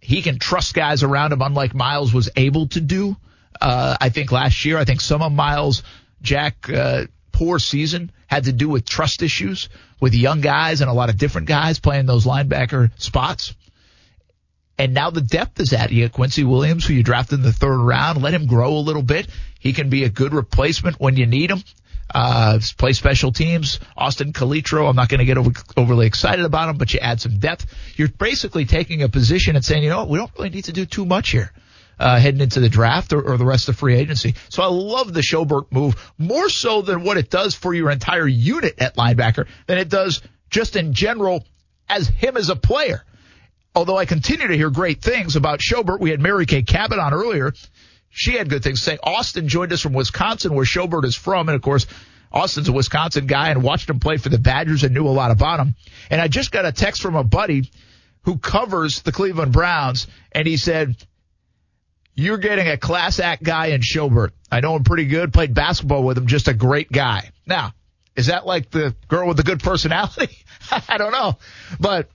he can trust guys around him, unlike Myles was able to do. Uh, I think last year, I think some of Myles Jack, uh, poor season had to do with trust issues with young guys and a lot of different guys playing those linebacker spots. And now the depth is at you. Quincy Williams, who you drafted in the third round, let him grow a little bit. He can be a good replacement when you need him. Uh, play special teams. Austin Calitro, I'm not going to get over, overly excited about him, but you add some depth. You're basically taking a position and saying, you know what, we don't really need to do too much here. Uh, heading into the draft or, or the rest of free agency. So I love the Schobert move more so than what it does for your entire unit at linebacker than it does just in general as him as a player although I continue to hear great things about Schobert. We had Mary Kay Cabot on earlier. She had good things to say. Austin joined us from Wisconsin, where Schobert is from. And of course, Austin's a Wisconsin guy and watched him play for the Badgers and knew a lot about him. And I just got a text from a buddy who covers the Cleveland Browns, and he said, you're getting a class act guy in Schobert. I know him pretty good, played basketball with him, just a great guy. Now, is that like the girl with the good personality? I don't know. But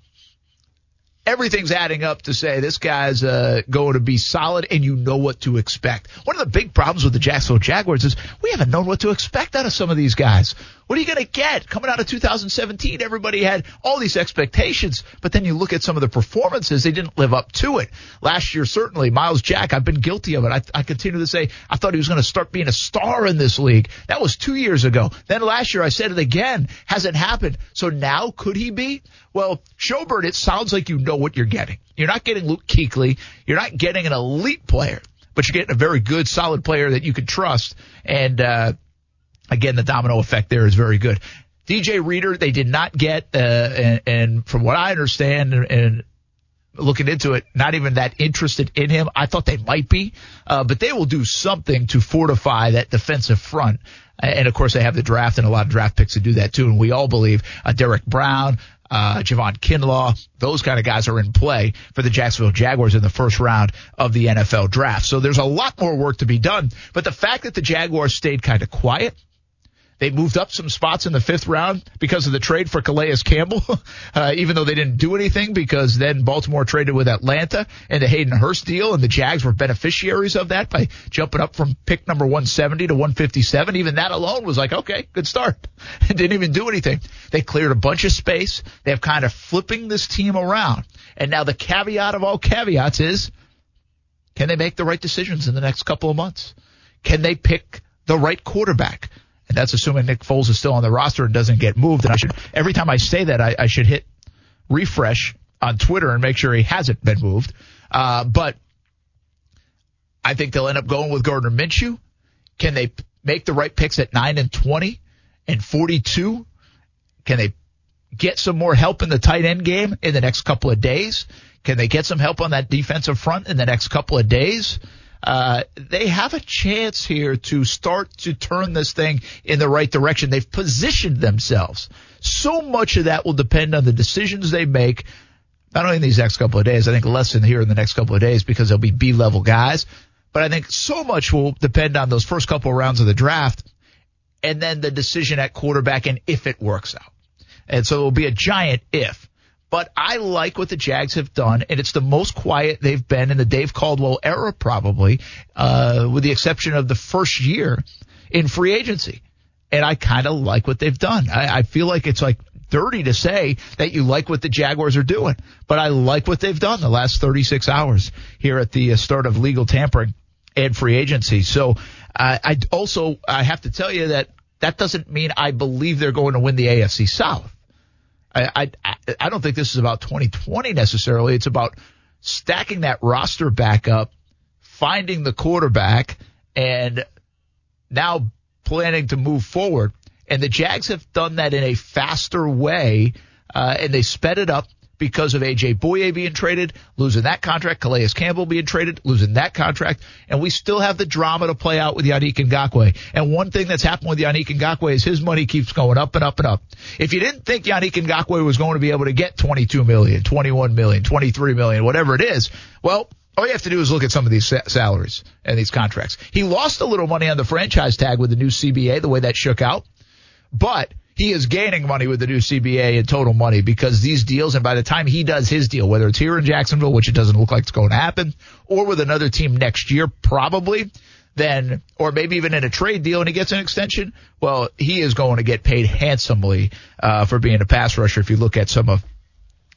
everything's adding up to say this guy's uh, going to be solid and you know what to expect. One of the big problems with the Jacksonville Jaguars is we haven't known what to expect out of some of these guys. What are you going to get? Coming out of 2017, everybody had all these expectations, but then you look at some of the performances, they didn't live up to it. Last year, certainly, Myles Jack, I've been guilty of it. I, I continue to say I thought he was going to start being a star in this league. That was two years ago. Then last year, I said it again. Hasn't happened. So now, could he be? Well, Schobert, it sounds like you know what you're getting. You're not getting Luke Kuechly. You're not getting an elite player, but you're getting a very good, solid player that you can trust. And, uh, again, the domino effect there is very good. DJ Reader, they did not get, uh, and, and from what I understand, and, and looking into it, not even that interested in him. I thought they might be, uh, but they will do something to fortify that defensive front. And of course, they have the draft and a lot of draft picks to do that too. And we all believe uh, Derrick Brown, uh, Javon Kinlaw, those kind of guys are in play for the Jacksonville Jaguars in the first round of the NFL draft. So there's a lot more work to be done. But the fact that the Jaguars stayed kind of quiet, they moved up some spots in the fifth round because of the trade for Calais Campbell, uh, even though they didn't do anything because then Baltimore traded with Atlanta and the Hayden Hurst deal and the Jags were beneficiaries of that by jumping up from pick number 170 to 157. Even that alone was like, okay, good start. didn't even do anything. They cleared a bunch of space. They have kind of flipping this team around. And now the caveat of all caveats is, can they make the right decisions in the next couple of months? Can they pick the right quarterback? And that's assuming Nick Foles is still on the roster and doesn't get moved. And I should, every time I say that, I, I should hit refresh on Twitter and make sure he hasn't been moved. Uh, but I think they'll end up going with Gardner Minshew. Can they make the right picks at 9 and 20 and 42? Can they get some more help in the tight end game in the next couple of days? Can they get some help on that defensive front in the next couple of days? Uh, they have a chance here to start to turn this thing in the right direction. They've positioned themselves. So much of that will depend on the decisions they make, not only in these next couple of days, I think less in here in the next couple of days because they'll be B level guys, but I think so much will depend on those first couple of rounds of the draft and then the decision at quarterback and if it works out. And so it will be a giant if. But I like what the Jags have done, and it's the most quiet they've been in the Dave Caldwell era, probably, uh, with the exception of the first year in free agency. And I kind of like what they've done. I, I feel like it's like dirty to say that you like what the Jaguars are doing, but I like what they've done the last 36 hours here at the uh, start of legal tampering and free agency. So uh, I also I have to tell you that that doesn't mean I believe they're going to win the AFC South. I, I, I don't think this is about 2020 necessarily. It's about stacking that roster back up, finding the quarterback, and now planning to move forward. And the Jags have done that in a faster way, uh, and they sped it up because of AJ Bouye being traded, losing that contract, Calais Campbell being traded, losing that contract, and we still have the drama to play out with Yannick Ngakoue. And one thing that's happened with Yannick Ngakoue is his money keeps going up and up and up. If you didn't think Yannick Ngakoue was going to be able to get 22 million, 21 million, 23 million, whatever it is, well, all you have to do is look at some of these sa- salaries and these contracts. He lost a little money on the franchise tag with the new CBA, the way that shook out, but he is gaining money with the new CBA and total money because these deals, and by the time he does his deal, whether it's here in Jacksonville, which it doesn't look like it's going to happen, or with another team next year, probably, then, or maybe even in a trade deal and he gets an extension, well, he is going to get paid handsomely uh, for being a pass rusher if you look at some of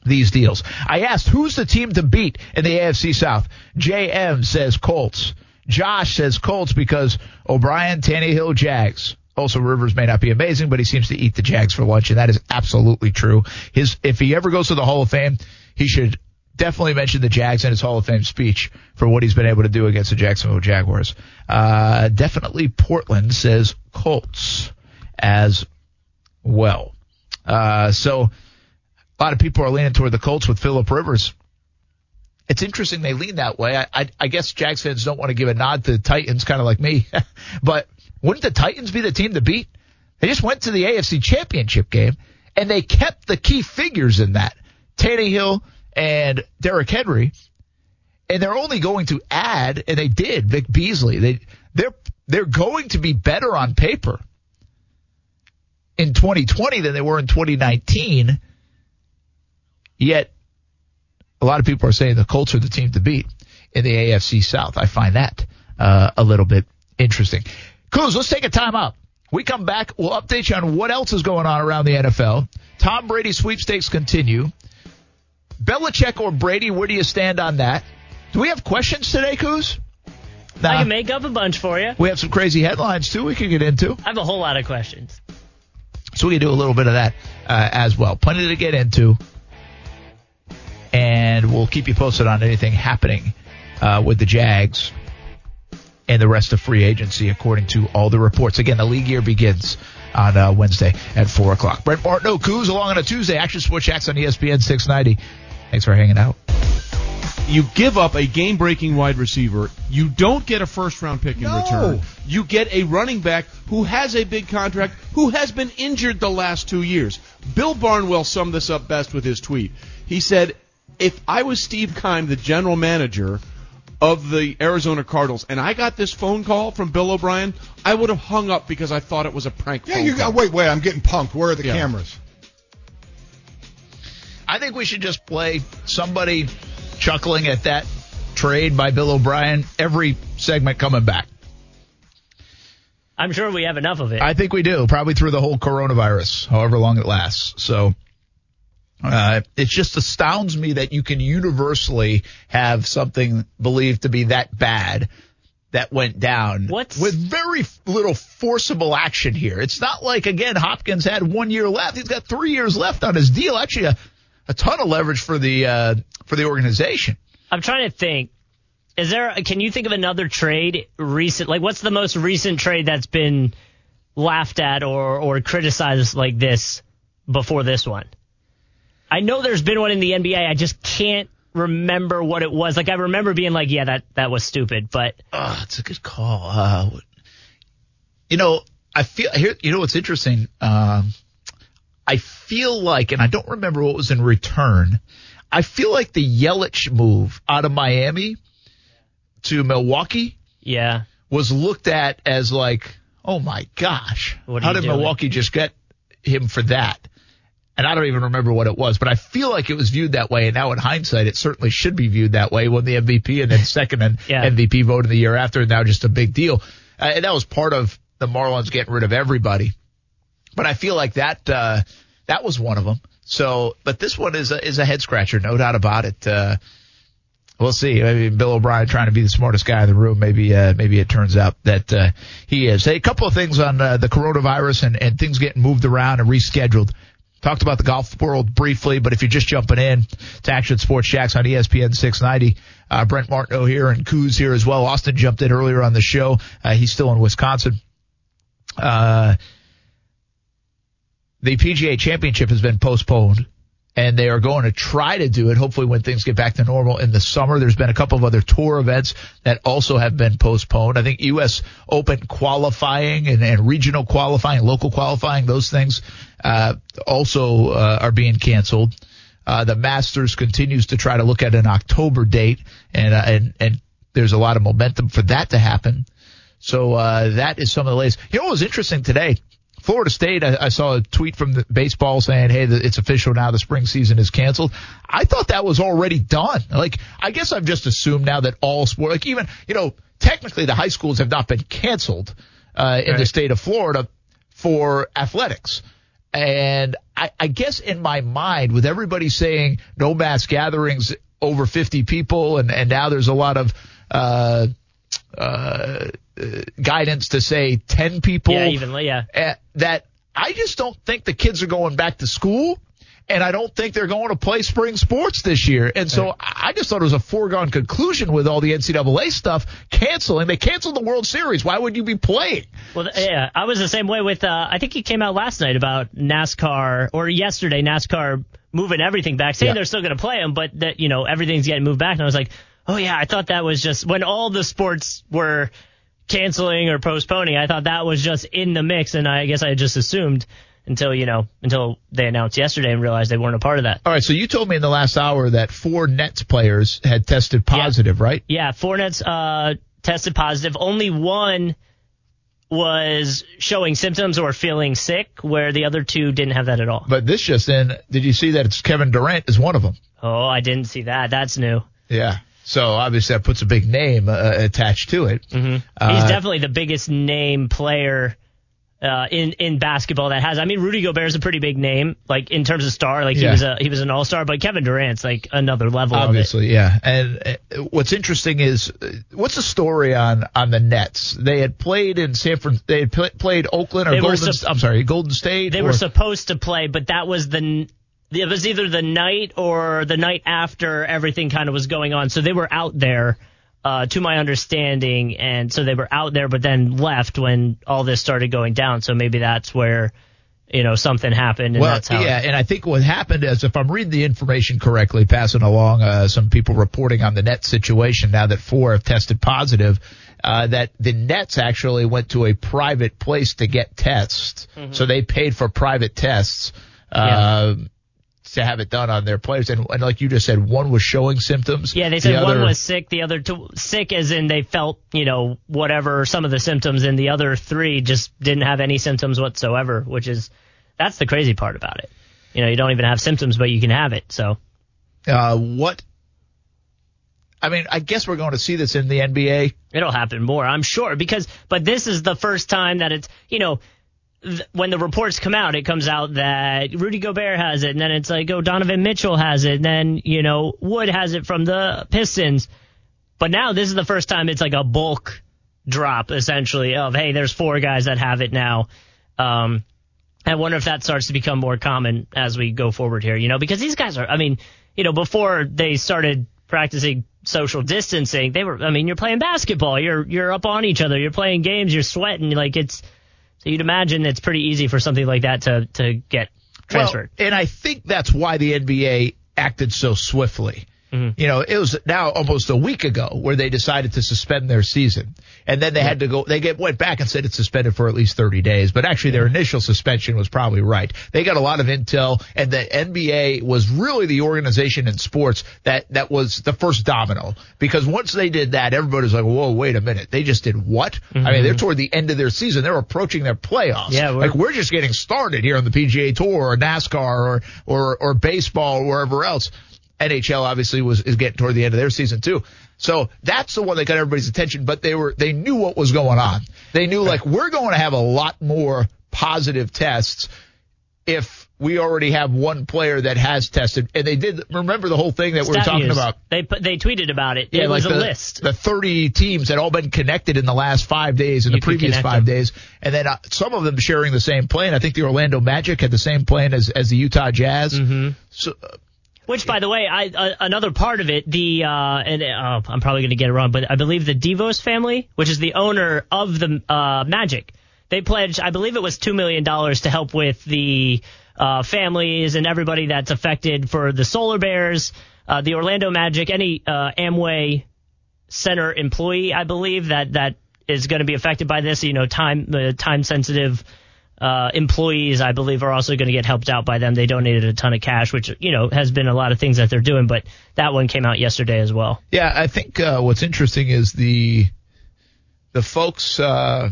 these deals. I asked, who's the team to beat in the AFC South? JM says Colts. Josh says Colts because O'Brien, Tannehill, Jags. Also, Rivers may not be amazing, but he seems to eat the Jags for lunch, and that is absolutely true. His, if he ever goes to the Hall of Fame, he should definitely mention the Jags in his Hall of Fame speech for what he's been able to do against the Jacksonville Jaguars. Uh, definitely Portland says Colts as well. Uh, so a lot of people are leaning toward the Colts with Philip Rivers. It's interesting they lean that way. I, I, I guess Jags fans don't want to give a nod to the Titans, kind of like me, but wouldn't the Titans be the team to beat? They just went to the AFC Championship game and they kept the key figures in that. Tannehill and Derrick Henry, and they're only going to add, and they did, Vic Beasley. They they're they're going to be better on paper in 2020 than they were in 2019. Yet, a lot of people are saying the Colts are the team to beat in the AFC South. I find that uh, a little bit interesting. Coos, let's take a time out. We come back. We'll update you on what else is going on around the NFL. Tom Brady sweepstakes continue. Belichick or Brady, where do you stand on that? Do we have questions today, Coos? Nah. I can make up a bunch for you. We have some crazy headlines too. We can get into. I have a whole lot of questions. So we can do a little bit of that uh, as well. Plenty to get into, and we'll keep you posted on anything happening uh, with the Jags and the rest of free agency, according to all the reports. Again, the league year begins on uh, Wednesday at 4 o'clock. Brent Martineau, Coos along on a Tuesday. Action Sports Jax on ESPN 690. Thanks for hanging out. you give up a game breaking wide receiver. You don't get a first round pick in No. return. You get a running back who has a big contract, who has been injured the last two years. Bill Barnwell summed this up best with his tweet. He said, If I was Steve Keim, the general manager of the Arizona Cardinals, and I got this phone call from Bill O'Brien, I would have hung up because I thought it was a prank Yeah, phone you call. got. Wait, wait. I'm getting punked. Where are the Yeah. cameras? I think we should just play somebody chuckling at that trade by Bill O'Brien every segment coming back. I'm sure we have enough of it. I think we do, probably through the whole coronavirus, however long it lasts. So uh, it just astounds me that you can universally have something believed to be that bad that went down What's- with very little forcible action here. It's not like again Hopkins had one year left; he's got three years left on his deal. Actually, a, a ton of leverage for the uh, for the organization. I'm trying to think. Is there? Can you think of another trade recent? Like, what's the most recent trade that's been laughed at or or criticized like this before this one? I know there's been one in the NBA. I just can't remember what it was. Like, I remember being like, "Yeah, that that was stupid," but Oh, it's a good call. Uh, you know, I feel here. You know what's interesting? Um, I feel like, and I don't remember what was in return. I feel like the Yelich move out of Miami to Milwaukee yeah, was looked at as like, oh my gosh, What how did doing? Milwaukee just get him for that? And I don't even remember what it was, but I feel like it was viewed that way. And now in hindsight, it certainly should be viewed that way. Won the MVP and then second and Yeah. MVP vote in the year after, and now just a big deal. Uh, and that was part of the Marlins getting rid of everybody. But I feel like that uh, that was one of them. So, but this one is a, is a head scratcher, no doubt about it. Uh, we'll see. Maybe Bill O'Brien trying to be the smartest guy in the room. Maybe uh, maybe it turns out that uh, he is. Hey, a couple of things on uh, the coronavirus and, and things getting moved around and rescheduled. Talked about the golf world briefly, but if you're just jumping in to Action Sports Jax on ESPN 690, uh, Brent Martineau here and Coos here as well. Austin jumped in earlier on the show. Uh, he's still in Wisconsin. Uh, the PGA Championship has been postponed, and they are going to try to do it. Hopefully, when things get back to normal in the summer. There's been a couple of other tour events that also have been postponed. I think U.S. Open qualifying and, and regional qualifying, local qualifying, those things uh, also uh, are being canceled. Uh, the Masters continues to try to look at an October date, and uh, and and there's a lot of momentum for that to happen. So uh, that is some of the latest. You know what was interesting today? Florida State, I, I saw a tweet from the baseball saying, "Hey, the, it's official now. The spring season is canceled." I thought that was already done. Like, I guess I've just assumed now that all sport, like even you know, technically the high schools have not been canceled uh, in the state of Florida for athletics. And I, I guess in my mind, with everybody saying no mass gatherings over 50 people, and, and now there's a lot of uh, uh, guidance to say 10 people. yeah, evenly, yeah. uh, that I just don't think the kids are going back to school. And I don't think they're going to play spring sports this year. And so I I just thought it was a foregone conclusion with all the NCAA stuff canceling. They canceled the World Series. Why would you be playing? Well, yeah, I was the same way with. Uh, I think it came out last night about NASCAR or yesterday NASCAR moving everything back, saying Yeah. they're still going to play them, but that you know everything's getting moved back. And I was like, oh yeah, I thought that was just when all the sports were canceling or postponing. I thought that was just in the mix, and I guess I just assumed until you know until they announced yesterday and realized they weren't a part of that. All right. So you told me in the last hour that four Nets players had tested positive, right? Yeah, four Nets uh, tested positive. Only one was showing symptoms or feeling sick, where the other two didn't have that at all. But this just in, did you see that it's Kevin Durant is one of them? Oh, I didn't see that. That's new. Yeah. So obviously that puts a big name uh, attached to it. Mm-hmm. Uh, He's definitely the biggest name player uh, in in basketball that has. I mean, Rudy Gobert is a pretty big name, like in terms of star. Like he was a he was an all star, but Kevin Durant's like another level. Obviously, yeah. And uh, what's interesting is, uh, what's the story on on the Nets? They had played in San Fran. They had pl- played Oakland or They Golden. sup- I'm sorry, Golden State. They or- were supposed to play, but that was the it was either the night or the night after everything kind of was going on. So they were out there, uh, to my understanding, and so they were out there, but then left when all this started going down. So maybe that's where you know, something happened and well, that's how. yeah, and I think what happened is, if I'm reading the information correctly, passing along uh, some people reporting on the net situation now that four have tested positive, uh, that the Nets actually went to a private place to get tests, Mm-hmm. so they paid for private tests. Uh, To have it done on their players, and, and like you just said, one was showing symptoms. Yeah, they The said one other- was sick, the other two sick as in they felt, you know, whatever some of the symptoms, and the other three just didn't have any symptoms whatsoever, which is that's the crazy part about it. You know, you don't even have symptoms, but you can have it. So Uh, what? I mean, I guess we're going to see this in the NBA. it'll happen more, I'm sure, because but this is the first time that it's, you know, when the reports come out, it comes out that Rudy Gobert has it, and then it's like, oh, Donovan Mitchell has it, and then, you know, Wood has it from the Pistons. But now this is the first time it's like a bulk drop, essentially, of, hey, there's four guys that have it now. Um, I wonder if that starts to become more common as we go forward here, you know, because these guys are, I mean, you know, before they started practicing social distancing, they were, I mean, you're playing basketball, you're, you're up on each other, you're playing games, you're sweating, like it's, so you'd imagine it's pretty easy for something like that to, to get transferred. Well, and I think that's why the NBA acted so swiftly. Mm-hmm. You know, it was now almost a week ago where they decided to suspend their season, and then they had to go. They get went back and said it's suspended for at least 30 days. But actually, their initial suspension was probably right. They got a lot of intel, and the NBA was really the organization in sports that that was the first domino because once they did that, everybody was like, "Whoa, wait a minute! They just did what?" I mean, they're toward the end of their season. They're approaching their playoffs. Mm-hmm. Yeah, we're- like we're just getting started here on the PGA Tour or NASCAR or or or baseball or wherever else. NHL obviously was is getting toward the end of their season too. So that's the one that got everybody's attention, but they were they knew what was going on. They knew like we're going to have a lot more positive tests if we already have one player that has tested. And they did remember the whole thing that we were talking news. about. They put, they tweeted about it. Yeah, it was like a the, list. The 30 teams had all been connected in the last five days, in You the previous five them. days, and then uh, some of them sharing the same plane. I think the Orlando Magic had the same plane as, as the Utah Jazz. Mm-hmm. So, Which, by the way, I uh, another part of it, the uh, and uh, I'm probably going to get it wrong, but I believe the DeVos family, which is the owner of the uh, Magic, they pledged, I believe it was two million dollars to help with the uh, families and everybody that's affected for the Solar Bears, uh, the Orlando Magic, any uh, Amway Center employee, I believe that that is going to be affected by this. You know, time time sensitive uh, employees, I believe, are also going to get helped out by them. They donated a ton of cash, which you know has been a lot of things that they're doing, but that one came out yesterday as well. Yeah, I think uh, what's interesting is the the folks uh,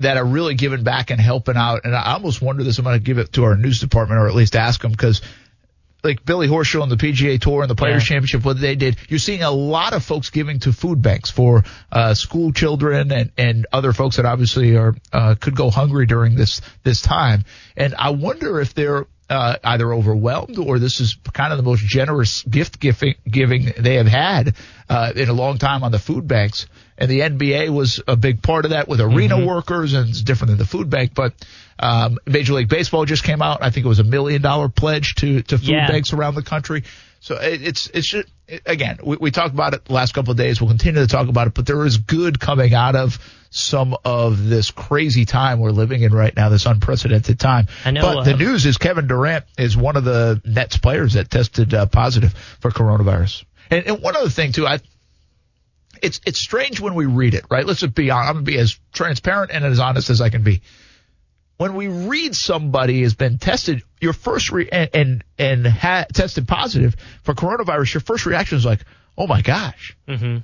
that are really giving back and helping out. And I almost wonder this. I'm going to give it to our news department, or at least ask them, because like Billy Horschel and the PGA Tour and the Players Yeah. Championship, what they did, you're seeing a lot of folks giving to food banks for uh, school children and and other folks that obviously are uh, could go hungry during this this time. And I wonder if they're uh, either overwhelmed or this is kind of the most generous gift giving, giving they have had uh, in a long time on the food banks. And the NBA was a big part of that with arena workers, and it's different than the food bank. But um, Major League Baseball just came out. I think it was a million dollar pledge to to food Yeah. banks around the country. So it, it's it's just, again we, we talked about it the last couple of days. We'll continue to talk about it, but there is good coming out of some of this crazy time we're living in right now, this unprecedented time. I know, But the uh, news is Kevin Durant is one of the Nets players that tested uh, positive for coronavirus. And, and one other thing too, I it's it's strange when we read it, right? Let's just be. I'm gonna be as transparent and as honest as I can be. When we read somebody has been tested, your first re- and and, and ha- tested positive for coronavirus, your first reaction is like, "Oh my gosh." Mm-hmm.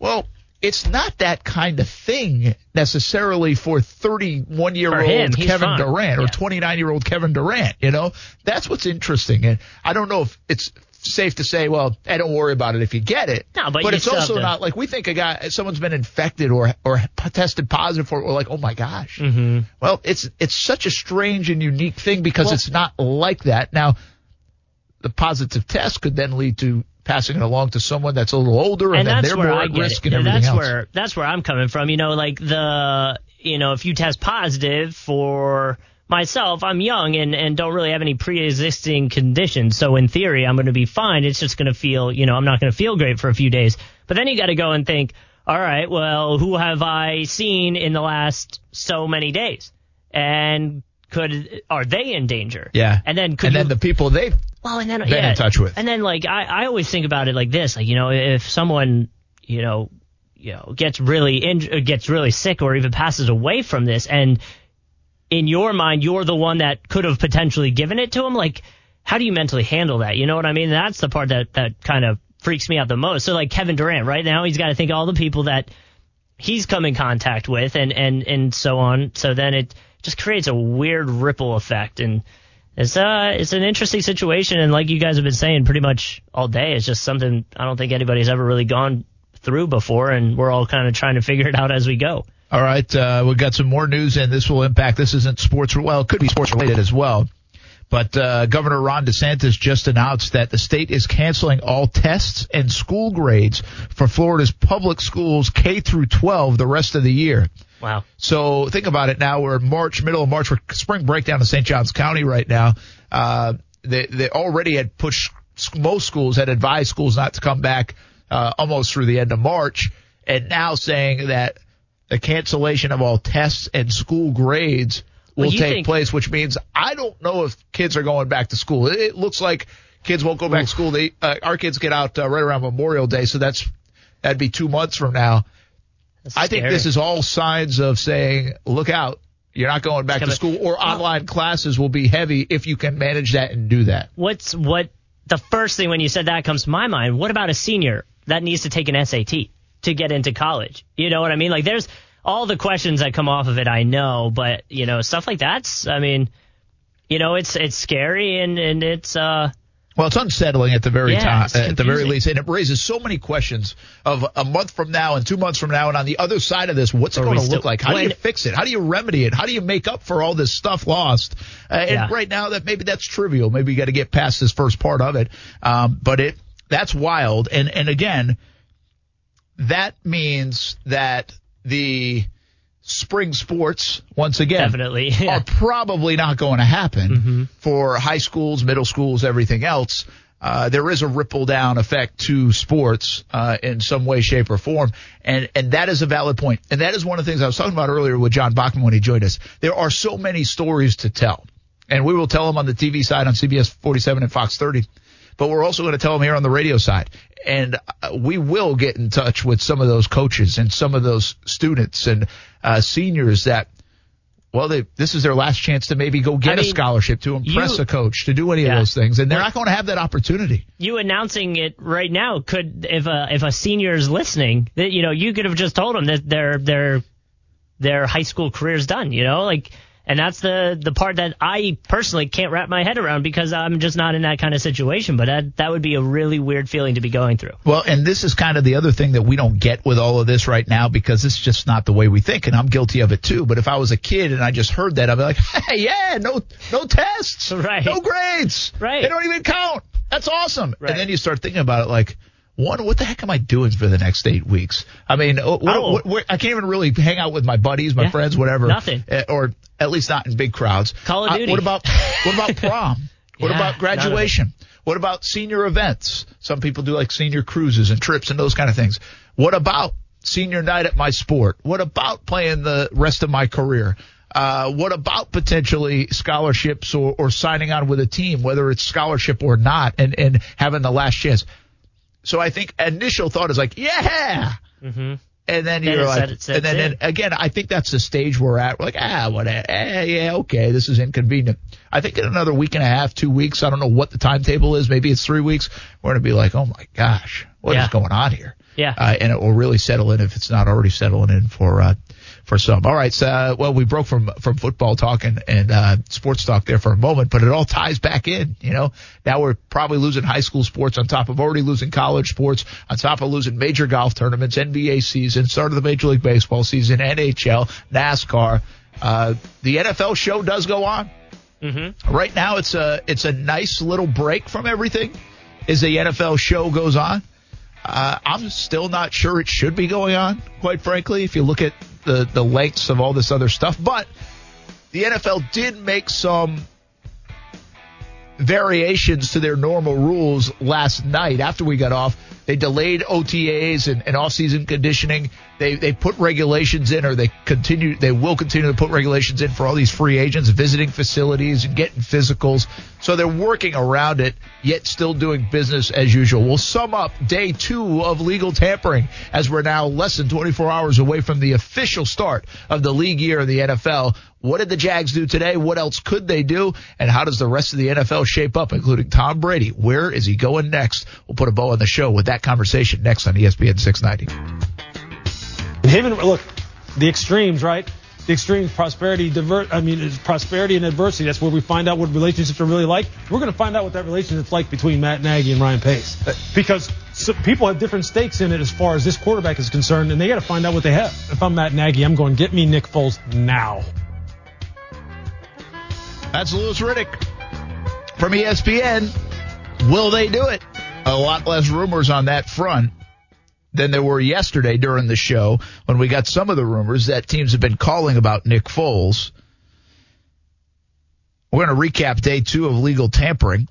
Well, it's not that kind of thing necessarily for 31 year old Kevin. Durant or Yeah. 29 year old Kevin Durant. You know, that's what's interesting. And I don't know if it's safe to say, well, I don't worry about it if you get it. No, but you it's also not like we think a guy, someone's been infected or or tested positive for, it, we're like, oh my gosh. Mm-hmm. Well, it's it's such a strange and unique thing because Well- it's not like that. Now, the positive test could then lead to passing it along to someone that's a little older, and, and then they're more at risk it. and And everything that's else. where that's where I'm coming from. You know, like the you know, if you test positive for myself, I'm young and and don't really have any pre-existing conditions. So in theory, I'm going to be fine. It's just going to feel, you know, I'm not going to feel great for a few days. But then you got to go and think, all right, well, who have I seen in the last so many days? And could are they in danger? Yeah. And then could and you, then the people they've well, and then been yeah, in touch with. And then like I, I always think about it like this, like you know, if someone you know, you know, gets really injured, gets really sick, or even passes away from this, and in your mind you're the one that could have potentially given it to him, like how do you mentally handle that? You know what I mean? That's the part that that kind of freaks me out the most. So like Kevin Durant, right now he's got to think all the people that he's come in contact with, and and and so on. So then it just creates a weird ripple effect and it's uh it's an interesting situation and like you guys have been saying pretty much all day it's just something I don't think anybody's ever really gone through before and we're all kind of trying to figure it out as we go. All right, uh, we've got some more news, and this will impact. This isn't sports. Well, it could be sports related as well. But uh, Governor Ron DeSantis just announced that the state is canceling all tests and school grades for Florida's public schools K through 12 the rest of the year. Wow. So think about it now. We're in March, middle of March. We're spring breakdown in St. Johns County right now. Uh, they, they already had pushed, most schools had advised schools not to come back uh, almost through the end of March. And now saying that the cancellation of all tests and school grades will Well, take think- place, which means I don't know if kids are going back to school. It, it looks like kids won't go back to school. They, uh, our kids get out uh, right around Memorial Day, so that's that'd be two months from now. I think this is all signs of saying, look out. You're not going back to Coming- school or online classes will be heavy if you can manage that and do that. What's what the first thing when you said that comes to my mind, what about a senior that needs to take an SAT to get into college? You know what I mean? Like there's all the questions that come off of it I know, but you know, stuff like that's I mean, you know, it's it's scary and and it's uh Well, it's unsettling at the very Yeah, time, at the very least, and it raises so many questions of a month from now and two months from now, and on the other side of this, what's it going to look like? How do you fix it? How do you remedy it? How do you make up for all this stuff lost? Uh, and Yeah. right now, that maybe that's trivial. Maybe you got to get past this first part of it, um, but it that's wild. And and again, that means that the spring sports once again Definitely, yeah. Mm-hmm. are probably not going to happen for high schools, middle schools, everything else. Uh, there is a ripple down effect to sports uh, in some way, shape, or form, and and that is a valid point. And that is one of the things I was talking about earlier with John Bachman when he joined us. There are so many stories to tell, and we will tell them on the TV side on CBS 47 and Fox 30 but we're also going to tell them here on the radio side. And uh, we will get in touch with some of those coaches and some of those students and uh, seniors that, well, they, this is their last chance to maybe go get I a mean, scholarship to impress you- a coach to do any Yeah. of those things, and they're not going to have that opportunity. you announcing it right now could if a if a senior is listening that you know you could have just told them that their their their high school career's done you know like and that's the the part that I personally can't wrap my head around because I'm just not in that kind of situation but that that would be a really weird feeling to be going through Well, and this is kind of the other thing that we don't get with all of this right now because it's just not the way we think, and I'm guilty of it too. But if I was a kid and I just heard that, I'd be like, "Hey, yeah, no, no tests, Right. no grades, Right. They don't even count. That's awesome." Right. And then you start thinking about it like. One, what the heck am I doing for the next eight weeks? I mean, what, Oh. what, what, I can't even really hang out with my buddies, my Yeah. friends, whatever. Nothing. eh, or at least not in big crowds. Call of Uh, Duty. what about what about prom? What Yeah, about of it. graduation? What about senior events? Some people do like senior cruises and trips and those kind of things. What about senior night at my sport? What about playing the rest of my career? Uh, what about potentially scholarships or, or signing on with a team, whether it's scholarship or not, and, and having the last chance? So I think initial thought is like, yeah. mm-hmm. And then you're like, it and then, again, I think that's the stage we're at. We're like, ah, what, eh, yeah, okay, this is inconvenient. I think in another week and a half, two weeks, I don't know what the timetable is. Maybe it's three weeks. We're going to be like, oh my gosh, what is Yeah. going on here? Yeah. Uh, and it will really settle in if it's not already settling in for, uh, for some. All right. So, uh, well, we broke from, from football talk and, and, uh, sports talk there for a moment, but it all ties back in, you know, now we're probably losing high school sports on top of already losing college sports, on top of losing major golf tournaments, NBA season, start of the Major League Baseball season, NHL, NASCAR. Uh, the NFL show does go on. Mm-hmm. Right now, it's a it's a nice little break from everything. As the NFL show goes on, uh, I'm still not sure it should be going on. Quite frankly, if you look at the the lengths of all this other stuff, but the NFL did make some variations to their normal rules last night after we got off. They delayed OTAs and, and off-season conditioning. They they put regulations in, or they continue. They will continue to put regulations in for all these free agents visiting facilities and getting physicals. So they're working around it, yet still doing business as usual. We'll sum up day two of legal tampering as we're now less than 24 hours away from the official start of the league year of the NFL. What did the Jags do today? What else could they do? And how does the rest of the NFL shape up, including Tom Brady? Where is he going next? We'll put a bow on the show with that conversation next on ESPN 690. Him and look, the extremes, right? The extremes, prosperity, divert. I mean, it's prosperity and adversity. That's where we find out what relationships are really like. We're going to find out what that relationship's like between Matt Nagy and Ryan Pace, because so people have different stakes in it as far as this quarterback is concerned, and they got to find out what they have. If I'm Matt Nagy, I'm going get me Nick Foles now. That's Louis Riddick from ESPN. Will they do it? A lot less rumors on that front than there were yesterday during the show when we got some of the rumors that teams have been calling about Nick Foles. We're going to recap day two of legal tampering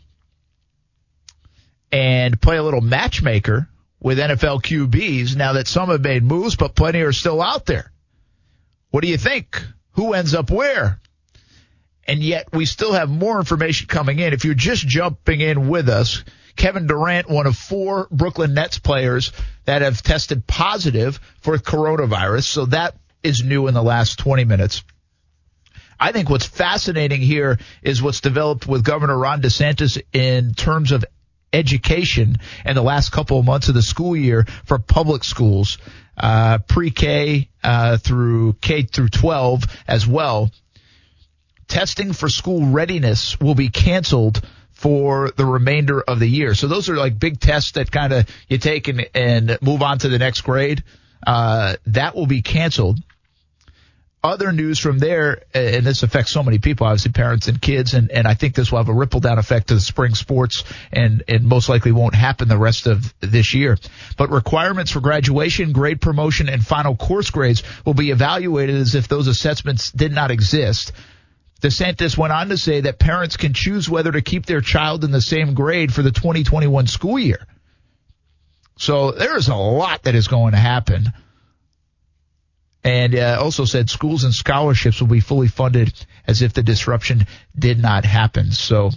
and play a little matchmaker with NFL QBs now that some have made moves, but plenty are still out there. What do you think? Who ends up where? And yet we still have more information coming in. If you're just jumping in with us, Kevin Durant, one of four Brooklyn Nets players that have tested positive for coronavirus. So that is new in the last 20 minutes. I think what's fascinating here is what's developed with Governor Ron DeSantis in terms of education in the last couple of months of the school year for public schools, uh, pre-K uh, through K through 12 as well. Testing for school readiness will be canceled for the remainder of the year. So those are like big tests that kind of you take and, and move on to the next grade. Uh, that will be canceled. Other news from there, and this affects so many people, obviously parents and kids, and, and I think this will have a ripple down effect to the spring sports and, and most likely won't happen the rest of this year. But requirements for graduation, grade promotion, and final course grades will be evaluated as if those assessments did not exist. DeSantis went on to say that parents can choose whether to keep their child in the same grade for the 2021 school year. So there is a lot that is going to happen. And uh, also said schools and scholarships will be fully funded as if the disruption did not happen. So,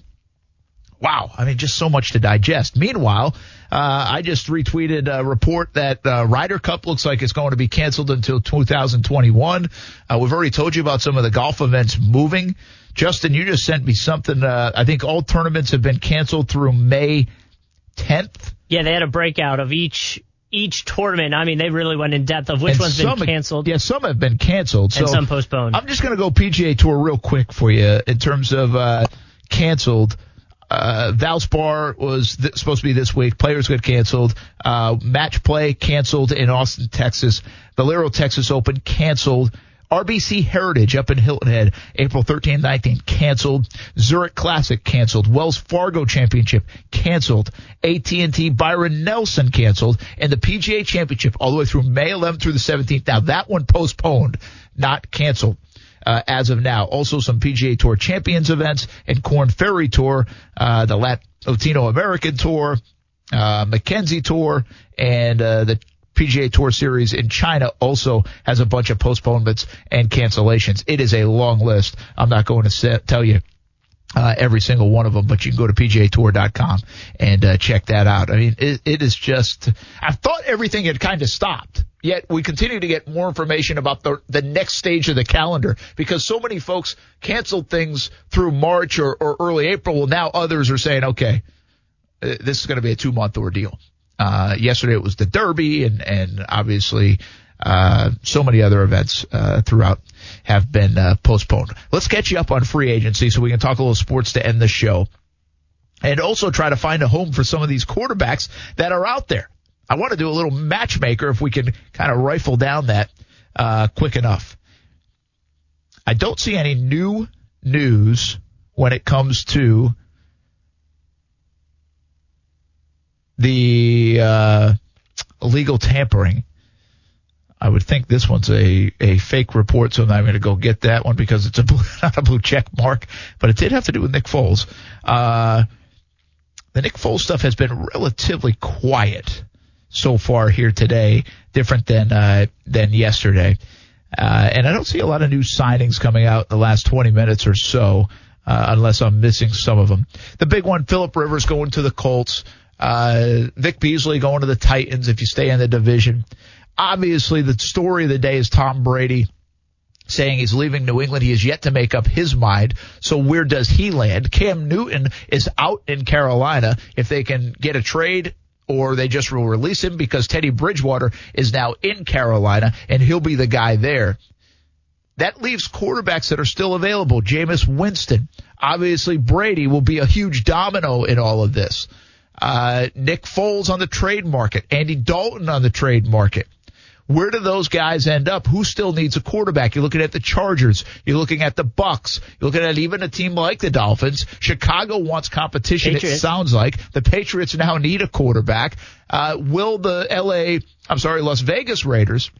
wow, I mean, just so much to digest. Meanwhile, uh, I just retweeted a report that uh, Ryder Cup looks like it's going to be canceled until 2021. Uh, we've already told you about some of the golf events moving. Justin, you just sent me something. Uh, I think all tournaments have been canceled through May 10th. Yeah, they had a breakout of each each tournament. I mean, they really went in depth of which And one's been canceled Yeah, some have been canceled. and so some postponed. I'm just going to go PGA Tour real quick for you in terms of uh, canceled. Uh, Valspar was th- supposed to be this week. Players got canceled. Uh, match play canceled in Austin, Texas. Valero Texas Open canceled. RBC Heritage up in Hilton Head, April 13th, 19th, canceled. Zurich Classic canceled. Wells Fargo Championship canceled. AT&T Byron Nelson canceled. And the PGA Championship all the way through May 11th through the 17th. Now that one postponed, not canceled. Uh, as of now, also some PGA Tour Champions events and Corn Ferry Tour, uh, the Latino American Tour, uh, Mackenzie Tour, and uh, the PGA Tour Series in China also has a bunch of postponements and cancellations. It is a long list. I'm not going to say, tell you uh, every single one of them, but you can go to PGAtour.com and uh, check that out. I mean, it, it is just. I thought everything had kind of stopped. Yet we continue to get more information about the the next stage of the calendar because so many folks canceled things through March or, or early April. Well, now others are saying, okay, uh, this is going to be a two month ordeal. Uh, yesterday it was the Derby and, and obviously, uh, so many other events, uh, throughout have been, uh, postponed. Let's catch you up on free agency so we can talk a little sports to end the show and also try to find a home for some of these quarterbacks that are out there. I want to do a little matchmaker if we can kind of rifle down that, uh, quick enough. I don't see any new news when it comes to the uh, legal tampering. I would think this one's a, a fake report, so I'm going to go get that one because it's a blue, not a blue check mark, but it did have to do with Nick Foles. Uh, the Nick Foles stuff has been relatively quiet so far here today, different than uh, than yesterday. Uh, and I don't see a lot of new signings coming out the last 20 minutes or so, uh, unless I'm missing some of them. The big one, Philip Rivers going to the Colts. Uh, Vic Beasley going to the Titans if you stay in the division. Obviously, the story of the day is Tom Brady saying he's leaving New England. He has yet to make up his mind. So where does he land? Cam Newton is out in Carolina. If they can get a trade or they just will release him because Teddy Bridgewater is now in Carolina and he'll be the guy there. That leaves quarterbacks that are still available. Jameis Winston. Obviously, Brady will be a huge domino in all of this. Uh, Nick Foles on the trade market. Andy Dalton on the trade market. Where do those guys end up? Who still needs a quarterback? You're looking at the Chargers. You're looking at the Bucs. You're looking at even a team like the Dolphins. Chicago wants competition. Patriots. It sounds like the Patriots now need a quarterback. Uh, will the LA, I'm sorry, Las Vegas Raiders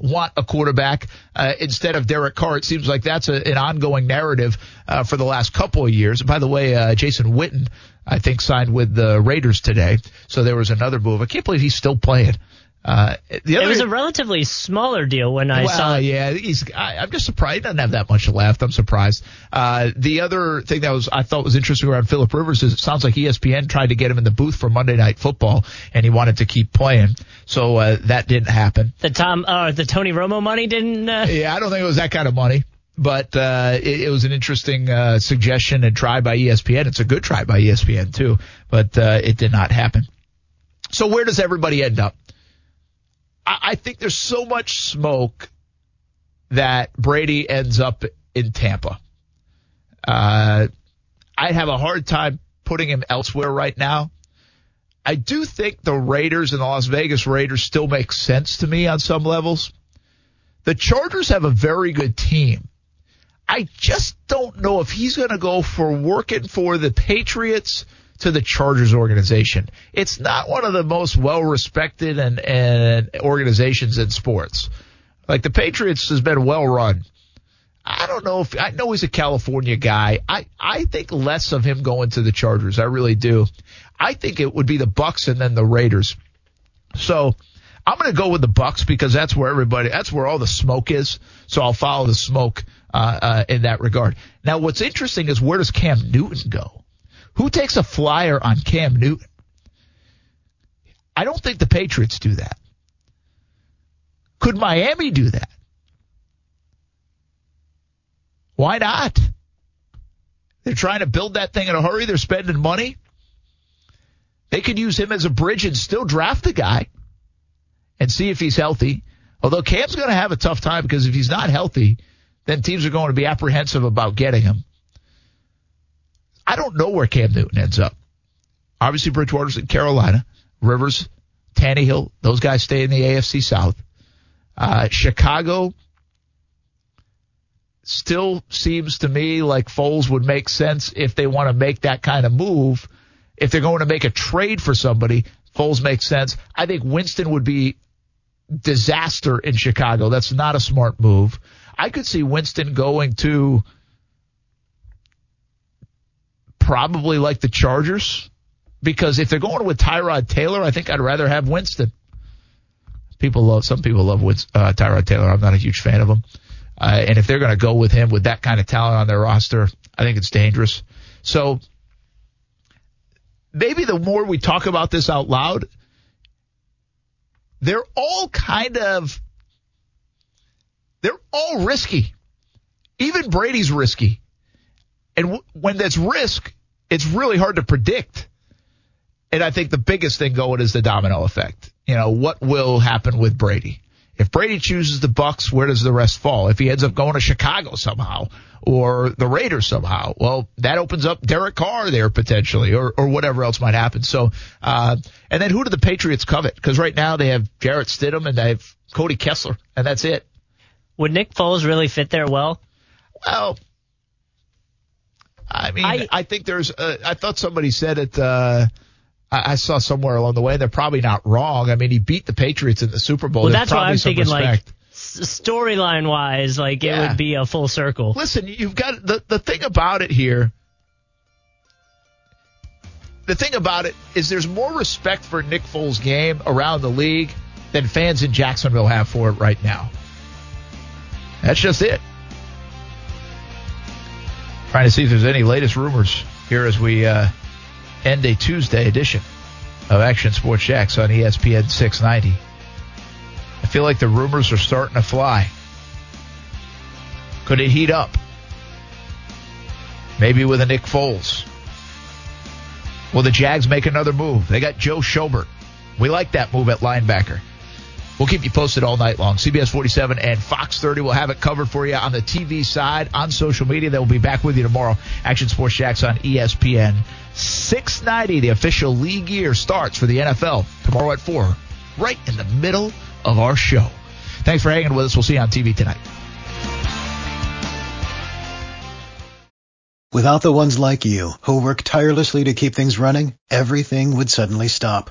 want a quarterback uh, instead of Derek Carr. It seems like that's a, an ongoing narrative uh, for the last couple of years. By the way, uh, Jason Witten, I think, signed with the Raiders today, so there was another move. I can't believe he's still playing. Uh, the other, it was a relatively smaller deal when I well, saw it. yeah, he's. I, I'm just surprised he doesn't have that much left. I'm surprised. Uh, the other thing that was I thought was interesting around Philip Rivers is it sounds like ESPN tried to get him in the booth for Monday Night Football, and he wanted to keep playing, so uh, that didn't happen. The Tom, uh, the Tony Romo money didn't. Uh, Yeah, I don't think it was that kind of money, but uh, it, it was an interesting uh, suggestion and try by ESPN. It's a good try by ESPN too, but uh, it did not happen. So where does everybody end up? I, I think there's so much smoke that Brady ends up in Tampa. Uh, I'd have a hard time putting him elsewhere right now. I do think the Raiders and the Las Vegas Raiders still make sense to me on some levels. The Chargers have a very good team. I just don't know if he's going to go for working for the Patriots to the Chargers organization. It's not one of the most well respected and, and organizations in sports. Like the Patriots has been well run. I don't know if I know he's a California guy. I, I think less of him going to the Chargers. I really do. I think it would be the Bucs and then the Raiders. So I'm going to go with the Bucs because that's where everybody, that's where all the smoke is. So I'll follow the smoke uh, uh, in that regard. Now, what's interesting is where does Cam Newton go? Who takes a flyer on Cam Newton? I don't think the Patriots do that. Could Miami do that? Why not? They're trying to build that thing in a hurry. They're spending money. They could use him as a bridge and still draft the guy and see if he's healthy. Although Cam's going to have a tough time because if he's not healthy, then teams are going to be apprehensive about getting him. I don't know where Cam Newton ends up. Obviously, Bridgewater's in Carolina. Rivers, Tannehill, those guys stay in the AFC South. Uh, Chicago still seems to me like Foles would make sense if they want to make that kind of move. If they're going to make a trade for somebody, Foles makes sense. I think Winston would be disaster in Chicago. That's not a smart move. I could see Winston going to probably like the Chargers because if they're going with Tyrod Taylor, I think I'd rather have Winston. People love some people love uh, Tyrod Taylor. I'm not a huge fan of him, uh, and if they're going to go with him with that kind of talent on their roster, I think it's dangerous. So maybe the more we talk about this out loud, they're all kind of they're all risky. Even Brady's risky. And w- when that's risk, it's really hard to predict. And I think the biggest thing going is the domino effect. You know, what will happen with Brady? If Brady chooses the Bucs, where does the rest fall? If he ends up going to Chicago somehow or the Raiders somehow, well, that opens up Derek Carr there potentially or, or whatever else might happen. So, uh, and then who do the Patriots covet? Because right now they have Jarrett Stidham and they have Cody Kessler and that's it. Would Nick Foles really fit there well? Well, I mean, I, I think there's. Uh, I thought somebody said it. Uh, I, I saw somewhere along the way they're probably not wrong. I mean, he beat the Patriots in the Super Bowl. Well, There's that's why I'm thinking like respect. s- storyline wise, like it would be a full circle. Listen, you've got the the thing about it here. The thing about it is there's more respect for Nick Foles' game around the league than fans in Jacksonville have for it right now. That's just it. Trying to see if there's any latest rumors here as we uh, end a Tuesday edition of Action Sports Jax on ESPN 690. I feel like the rumors are starting to fly. Could it heat up? Maybe with a Nick Foles. Will the Jags make another move? They got Joe Schobert. We like that move at linebacker. We'll keep you posted all night long. CBS 47 and Fox 30 will have it covered for you on the TV side, on social media. They will be back with you tomorrow. Action Sports Jax on ESPN 690. The official league year starts for the NFL tomorrow at 4, right in the middle of our show. Thanks for hanging with us. We'll see you on TV tonight. Without the ones like you, who work tirelessly to keep things running, everything would suddenly stop.